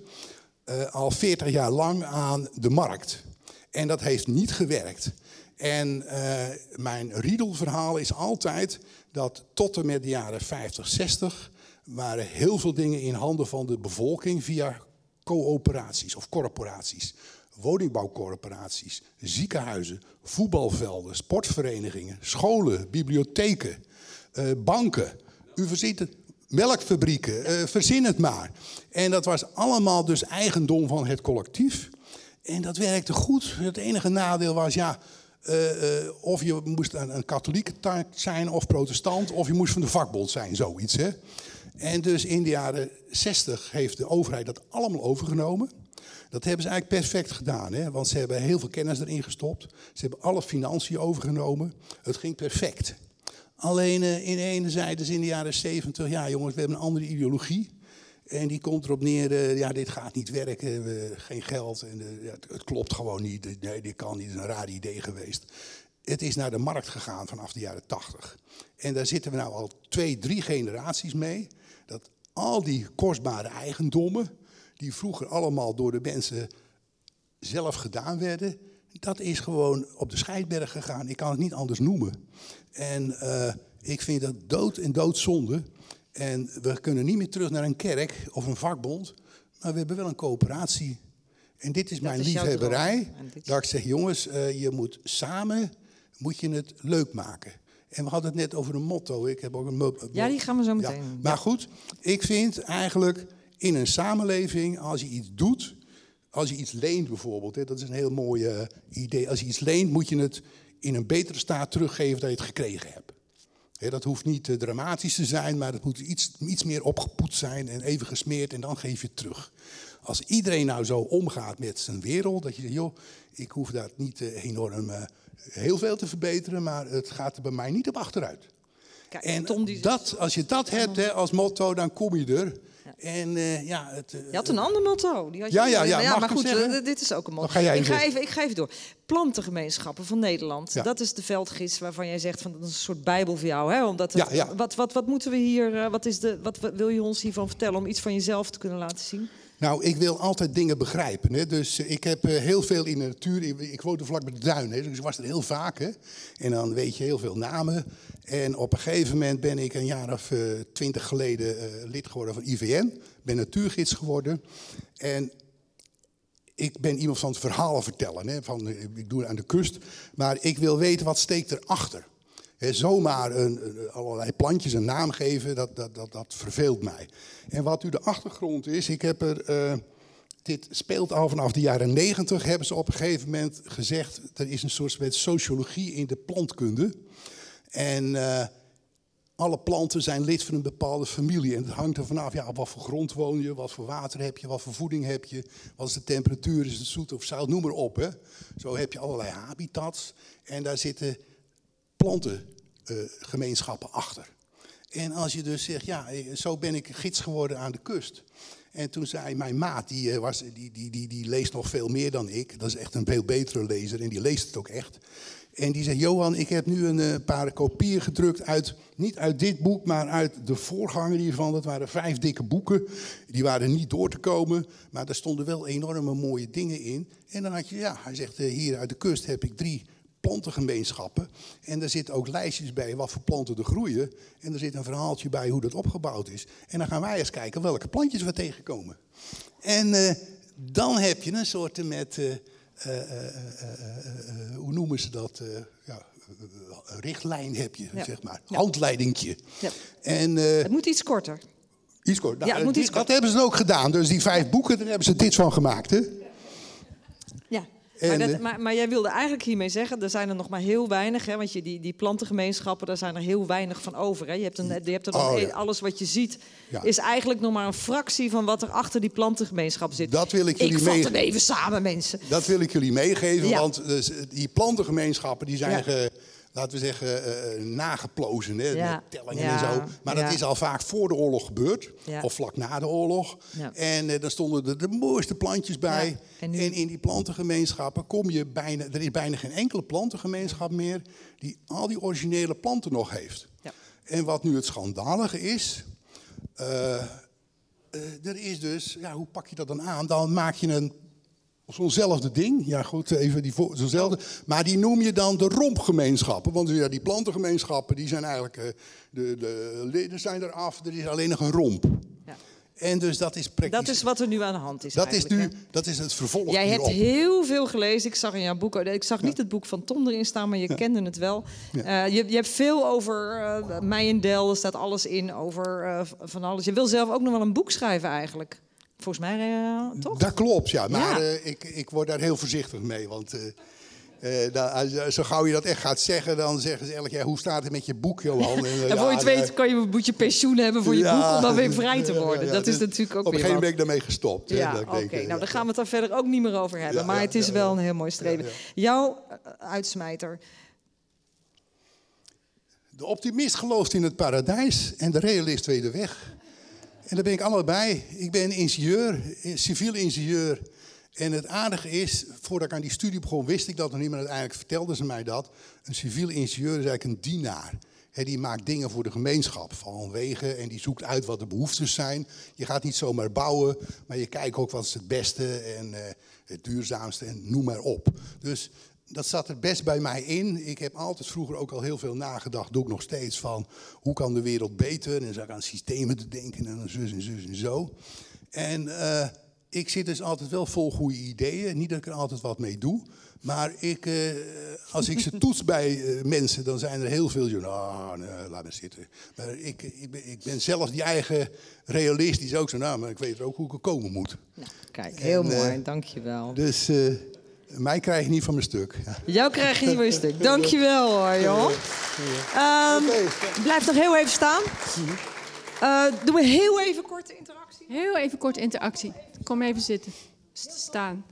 al 40 jaar lang aan de markt. En dat heeft niet gewerkt. En eh, mijn riedelverhaal is altijd dat tot en met de jaren 50, 60 waren heel veel dingen in handen van de bevolking via coöperaties of corporaties. Woningbouwcorporaties, ziekenhuizen, voetbalvelden, sportverenigingen, scholen, bibliotheken, eh, banken. Het, melkfabrieken, eh, verzin het maar. En dat was allemaal dus eigendom van het collectief. En dat werkte goed. Het enige nadeel was, ja, eh, eh, of je moest een, een katholieke ta- zijn of protestant, of je moest van de vakbond zijn, zoiets. Hè? En dus in de jaren 60 heeft de overheid dat allemaal overgenomen. Dat hebben ze eigenlijk perfect gedaan, hè? want ze hebben heel veel kennis erin gestopt. Ze hebben alle financiën overgenomen. Het ging perfect. Alleen eh, in ene in de jaren 70, ja jongens, we hebben een andere ideologie. En die komt erop neer, eh, ja, dit gaat niet werken, we, geen geld, en, eh, het, het klopt gewoon niet. Nee, dit kan niet, het is een raar idee geweest. Het is naar de markt gegaan vanaf de jaren 80. En daar zitten we nou al twee, drie generaties mee. Dat al die kostbare eigendommen, die vroeger allemaal door de mensen zelf gedaan werden, dat is gewoon op de scheidberg gegaan. Ik kan het niet anders noemen. En eh, ik vind dat dood en doodzonde. En we kunnen niet meer terug naar een kerk of een vakbond, maar we hebben wel een coöperatie. En dit is mijn
is
liefhebberij.
dit-
Dat ik zeg, jongens, eh, je moet samen moet je het leuk maken. En we hadden het net over een motto. Ik heb ook een
Ja, die gaan we zo meteen
Ja. Maar goed, ik vind eigenlijk in een samenleving, als je iets doet, als je iets leent bijvoorbeeld, hè, dat is een heel mooi eh, idee. Als je iets leent, moet je het in een betere staat teruggeven dan je het gekregen hebt. Dat hoeft niet eh, dramatisch te zijn, maar het moet iets, iets meer opgepoetst zijn en even gesmeerd en dan geef je het terug. Als iedereen nou zo omgaat met zijn wereld, dat je zegt, joh, ik hoef daar niet eh, enorm eh, heel veel te verbeteren, maar het gaat er bij mij niet op achteruit. en dat, als je dat hebt als motto, dan kom je er. En eh, ja, het, eh,
Je had een ander motto. Die had je
Ja, ja, ja,
Maar goed, eh, dit is ook een motto.
Ga jij
ik, ga even, ik ga even door. Plantengemeenschappen van Nederland.
Ja.
Dat is de veldgids waarvan jij zegt van dat is een soort bijbel voor jou. Hè? Omdat het-. Wat, wat, wat moeten we hier? Wat, is de, wat wil je ons hiervan vertellen om iets van jezelf te kunnen laten zien?
Nou, ik wil altijd dingen begrijpen. Hè. Dus eh, ik heb eh, heel veel in de natuur. Ik, ik woonde vlak bij de duin, hè, dus ik was er heel vaak. Hè. En dan weet je heel veel namen. En op een gegeven moment ben ik een jaar of eh, twintig geleden lid geworden van IVN. Ben natuurgids geworden. En ik ben iemand van het verhalen vertellen. Hè, van, ik doe het aan de kust. Maar ik wil weten wat steekt erachter. Zomaar een, allerlei plantjes een naam geven, dat, dat, dat, dat verveelt mij. En wat nu de achtergrond is, ik heb er. eh, dit speelt al vanaf de jaren negentig, hebben ze op een gegeven moment gezegd. Er is een soort met sociologie in de plantkunde. En eh, alle planten zijn lid van een bepaalde familie. En het hangt er vanaf, ja, op wat voor grond woon je, wat voor water heb je, wat voor voeding heb je, wat is de temperatuur, is het zoet of zout, noem maar op. Hè. Zo heb je allerlei habitats. En daar zitten plantengemeenschappen achter. En als je dus zegt, ja, eh, zo ben ik gids geworden aan de kust. En toen zei mijn maat, die, eh, was, die, die, die, die leest nog veel meer dan ik. Dat is echt een veel betere lezer en die leest het ook echt. En die zei, Johan, ik heb nu een eh, paar kopieën gedrukt uit, niet uit dit boek, maar uit de voorganger hiervan. Dat waren vijf dikke boeken. Die waren niet door te komen, maar daar stonden wel enorme mooie dingen in. En dan had je, ja, hij zegt, hier uit de kust heb ik drie plantengemeenschappen. En er zitten ook lijstjes bij wat voor planten er groeien. En er zit een verhaaltje bij hoe dat opgebouwd is. En dan gaan wij eens kijken welke plantjes we tegenkomen. En uh, dan heb je een soort met, uh, uh, hoe noemen ze dat? ja, richtlijn heb je,
Ja.
zeg maar.
Ja.
Handleidingje.
Ja.
En,
Het moet iets korter.
Iets kort. Nou,
Ja, het moet
die-
iets
dat hebben ze ook gedaan. Dus die vijf boeken, daar hebben ze dit van gemaakt. Hè?
Ja.
En,
Maar, dat,
eh,
maar, maar jij wilde eigenlijk hiermee zeggen, er zijn er nog maar heel weinig. Hè, want je, die, die plantengemeenschappen, daar zijn er heel weinig van over. Hè. Je hebt, een, je hebt er
Oh, ja.
alles wat je ziet,
Ja.
is eigenlijk nog maar een fractie van wat er achter die plantengemeenschappen zit.
Dat wil ik jullie
Ik vat hem even samen, mensen.
Dat wil ik jullie meegeven,
Ja.
want dus, eh, die plantengemeenschappen die zijn, ge- laten we zeggen, eh, eh, nageplozen hè,
Ja.
met tellingen en zo. Maar dat is al vaak voor de oorlog gebeurd, of vlak na de oorlog. En eh, dan stonden er de mooiste plantjes bij. En, in die plantengemeenschappen kom je bijna, er is bijna geen enkele plantengemeenschap meer die al die originele planten nog heeft.
Ja.
En wat nu het schandalige is, er is dus, ja, hoe pak je dat dan aan? Dan maak je een zo'nzelfde ding. Ja, goed, even die zo'nzelfde. Maar die noem je dan de rompgemeenschappen. Want ja, die plantengemeenschappen, die zijn eigenlijk, eh, de, de leden zijn eraf. Er is alleen nog een romp.
Ja.
En dus dat is praktisch.
Dat is wat er nu aan de hand is.
dat is nu,
hè.
dat is het vervolg
Jij hebt heel veel gelezen. Ik zag in jouw boek, ik zag niet het boek van Tom erin staan, maar je kende het wel. Eh, je, je hebt veel over uh, mij en Del, er staat alles in, over van alles. Je wil zelf ook nog wel een boek schrijven eigenlijk. Volgens mij, eh, toch?
Dat klopt, ja. Maar
Ja.
eh, ik, ik word daar heel voorzichtig mee. Want eh, da- zo gauw je dat echt gaat zeggen, dan zeggen ze elk jaar... hoe staat het met je boek, Johan? En,
En voor je het weet kan je, moet je pensioen hebben voor je
Ja.
boek om dan weer vrij te worden.
ja,
dat is
dus
natuurlijk ook
Op een gegeven moment ben ik daarmee gestopt.
Ja, oké. Nou, daar gaan we het dan verder ook niet meer over hebben. Maar het is wel een heel mooi streven. Jouw uitsmijter.
De optimist gelooft in het paradijs en de realist weet de weg. En daar ben ik allebei. Ik ben ingenieur, eh, civiel ingenieur. En het aardige is, voordat ik aan die studie begon, wist ik dat nog niet, maar uiteindelijk vertelden ze mij dat. Een civiel ingenieur is eigenlijk een dienaar. Hè, die maakt dingen voor de gemeenschap, van wegen, en die zoekt uit wat de behoeftes zijn. Je gaat niet zomaar bouwen, maar je kijkt ook wat is het beste en eh, het duurzaamste en noem maar op. Dus dat zat er best bij mij in. Ik heb altijd vroeger ook al heel veel nagedacht, doe ik nog steeds, van hoe kan de wereld beter? En zat ik aan systemen te denken en zus en zus en zo. En eh, ik zit dus altijd wel vol goede ideeën. Niet dat ik er altijd wat mee doe. Maar ik, eh, als ik ze toets bij eh, mensen, dan zijn er heel veel die ah, nee, laat maar zitten. Maar ik, ik, ben, ik ben zelf die eigen realist, die is ook zo, nou, maar ik weet ook hoe ik er komen moet.
Kijk, heel
En,
mooi. Dankjewel.
Dus mij krijg je niet van mijn stuk. Ja.
Jou krijg je niet meer een stuk. Dankjewel hoor, joh. Ehm, blijf nog heel even staan. Eh doen we heel even korte interactie.
Heel even kort interactie. Kom even zitten. Staan.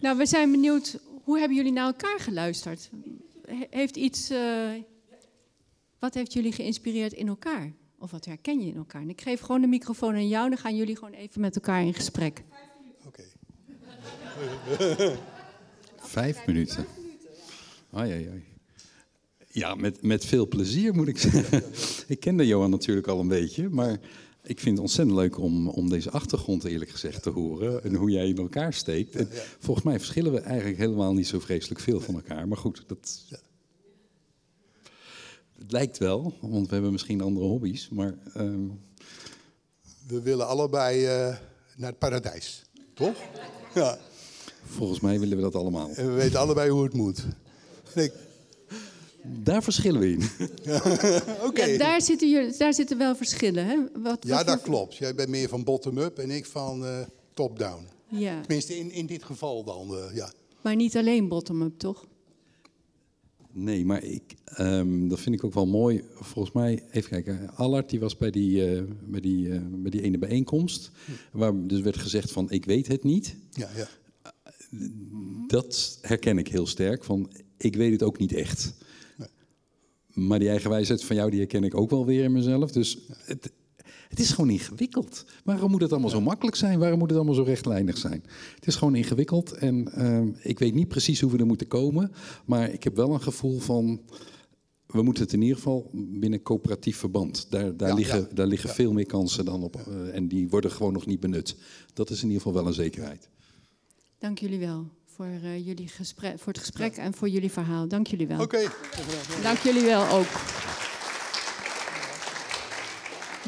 Nou, we zijn benieuwd, hoe hebben jullie naar elkaar geluisterd? He- Heeft iets, eh, wat heeft jullie geïnspireerd in elkaar? Of wat herken je in elkaar? En ik geef gewoon de microfoon aan jou, dan gaan jullie gewoon even met elkaar in gesprek.
Vijf minuten. Ai, ai, ai. Ja, met, met veel plezier moet ik zeggen. ik kende Johan natuurlijk al een beetje, maar ik vind het ontzettend leuk om, om deze achtergrond eerlijk gezegd te horen. En hoe jij in elkaar steekt. En volgens mij verschillen we eigenlijk helemaal niet zo vreselijk veel van elkaar. Maar goed, dat... Het lijkt wel, want we hebben misschien andere hobby's, maar... ehm,
We willen allebei eh, naar het paradijs, toch? Ja.
Volgens mij willen we dat allemaal.
En we weten allebei hoe het moet. Ik-
Daar verschillen we in.
Oké.
Ja, daar, zitten jullie, daar zitten wel verschillen. Hè? Wat,
Ja,
wat
dat
voor-
klopt. Jij bent meer van bottom-up en ik van eh, top-down.
Ja,
Tenminste, in, in dit geval dan, eh, ja.
maar niet alleen bottom-up, toch?
Nee, maar ik, ehm, dat vind ik ook wel mooi. Volgens mij, even kijken, Allard die was bij die, eh, bij die, eh, bij die ene bijeenkomst. Waar dus werd gezegd van ik weet het niet.
Ja, ja.
Dat herken ik heel sterk van ik weet het ook niet echt. Maar die eigenwijsheid van jou, die herken ik ook wel weer in mezelf. Dus het, het is gewoon ingewikkeld. Waarom moet het allemaal zo makkelijk zijn? Waarom moet het allemaal zo rechtlijnig zijn? Het is gewoon ingewikkeld en ehm, ik weet niet precies hoe we er moeten komen. Maar ik heb wel een gevoel van, we moeten het in ieder geval binnen coöperatief verband. Daar, daar liggen, daar liggen veel meer kansen dan op. eh, en die worden gewoon nog niet benut. Dat is in ieder geval wel een zekerheid.
Dank jullie wel voor, eh, jullie gesprek, voor het gesprek en voor jullie verhaal. Dank jullie wel.
Oké.
Dank jullie wel ook.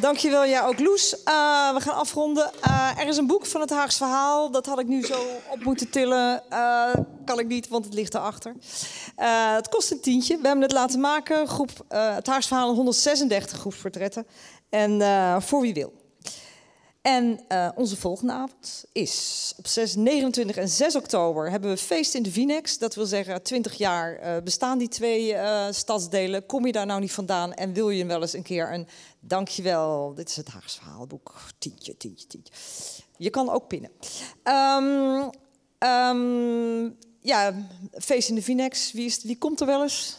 Dankjewel, ja, ook Loes. Eh, we gaan afronden. Eh, er is een boek van het Haags Verhaal. Dat had ik nu zo op moeten tillen. Eh, kan ik niet, want het ligt erachter. Eh het kost een tientje. We hebben het laten maken. Groep, eh, het Haags Verhaal 136 groepsportretten. En eh, voor wie wil. En eh, onze volgende avond is op 6, 29 en 6 oktober hebben we feest in de Vinex. Dat wil zeggen, 20 jaar eh, bestaan die twee eh, stadsdelen. Kom je daar nou niet vandaan en wil je wel eens een keer een dankjewel, dit is het Haags verhaalboek, tientje, tientje, tientje. Je kan ook pinnen. Ehm, ja, feest in de Vinex, wie, wie komt er wel eens?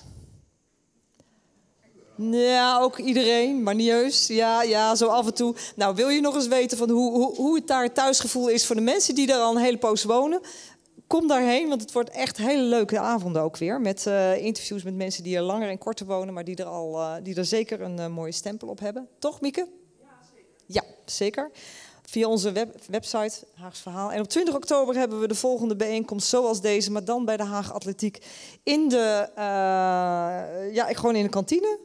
Ja, ook iedereen, maar niet heus. Ja, ja, zo af en toe. Nou, wil je nog eens weten van hoe, hoe, hoe het daar het thuisgevoel is voor de mensen die daar al een hele poos wonen? Kom daarheen, want het wordt echt hele leuke avonden ook weer. Met eh, interviews met mensen die er langer en korter wonen, maar die er, al, eh, die er zeker een eh, mooie stempel op hebben. Toch, Mieke? Ja, zeker. Via onze web, website, Haags Verhaal. En op 20 oktober hebben we de volgende bijeenkomst zoals deze, maar dan bij de Haag Atletiek. In de, eh, ja, gewoon in de kantine.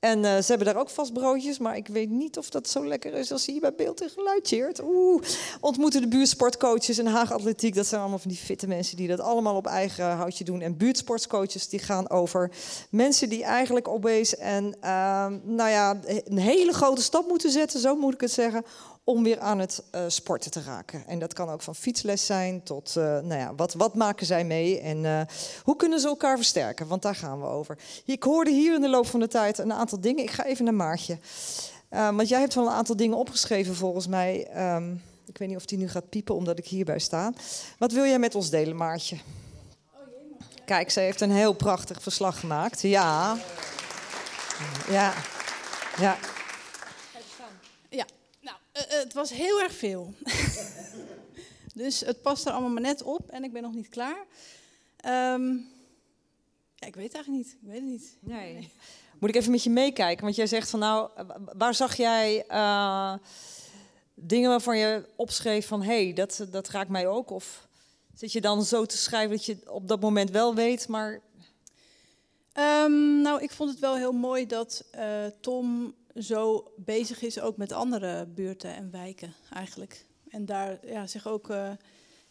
En eh, ze hebben daar ook vast broodjes, maar ik weet niet of dat zo lekker is als je hier bij beeld en geluid cheert. Oeh, ontmoeten de buurtsportcoaches en Haag Atletiek. Dat zijn allemaal van die fitte mensen die dat allemaal op eigen houtje doen. En buurtsportcoaches die gaan over mensen die eigenlijk obese en ehm, nou ja, een hele grote stap moeten zetten, zo moet ik het zeggen, om weer aan het eh, sporten te raken. En dat kan ook van fietsles zijn tot, eh, nou ja, wat, wat maken zij mee en eh, hoe kunnen ze elkaar versterken? Want daar gaan we over. Ik hoorde hier in de loop van de tijd een aantal dingen. Ik ga even naar Maartje. Want jij hebt wel een aantal dingen opgeschreven volgens mij. Ehm, ik weet niet of die nu gaat piepen omdat ik hierbij sta. Wat wil jij met ons delen, Maartje? Kijk, ze heeft een heel prachtig verslag gemaakt. Ja. Ja. Ja,
eh, eh, het was heel erg veel. dus het past er allemaal maar net op en ik ben nog niet klaar. Ehm, ja, ik weet het eigenlijk niet. Ik weet het niet.
Nee. Moet ik even met je meekijken? Want jij zegt van nou, waar zag jij eh, dingen waarvan je opschreef van hé, hey, dat, dat raakt mij ook? Of zit je dan zo te schrijven dat je op dat moment wel weet, maar
Ehm, nou, ik vond het wel heel mooi dat Tom zo bezig is ook met andere buurten en wijken eigenlijk. En daar ja, zich ook. eh,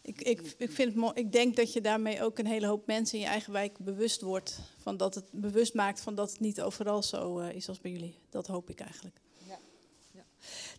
ik, ik, ik, vind ik denk dat je daarmee ook een hele hoop mensen in je eigen wijk bewust wordt. Van dat het bewust maakt van dat het niet overal zo eh, is als bij jullie. Dat hoop ik eigenlijk.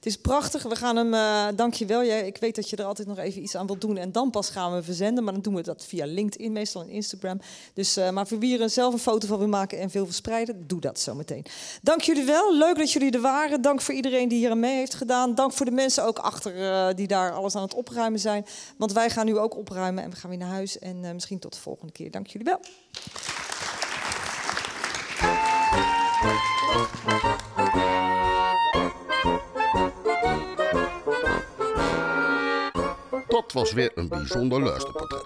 Het is prachtig. We gaan hem, eh dank je wel. Jij, ik weet dat je er altijd nog even iets aan wilt doen. En dan pas gaan we verzenden. Maar dan doen we dat via LinkedIn, meestal en Instagram. Dus, eh, maar voor wie er zelf een foto van wil maken en veel verspreiden, doe dat zo meteen. Dank jullie wel. Leuk dat jullie er waren. Dank voor iedereen die hier aan mee heeft gedaan. Dank voor de mensen ook achter eh, die daar alles aan het opruimen zijn. Want wij gaan nu ook opruimen en we gaan weer naar huis. En eh, misschien tot de volgende keer. Dank jullie wel.
Dat was weer een bijzonder luisterportret.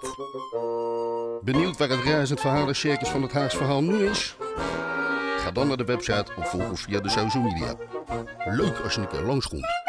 Benieuwd waar het reizend verhaal en circus van het Haags verhaal nu is? Ga dan naar de website of volg ons via de social media. Leuk als je een keer langskomt.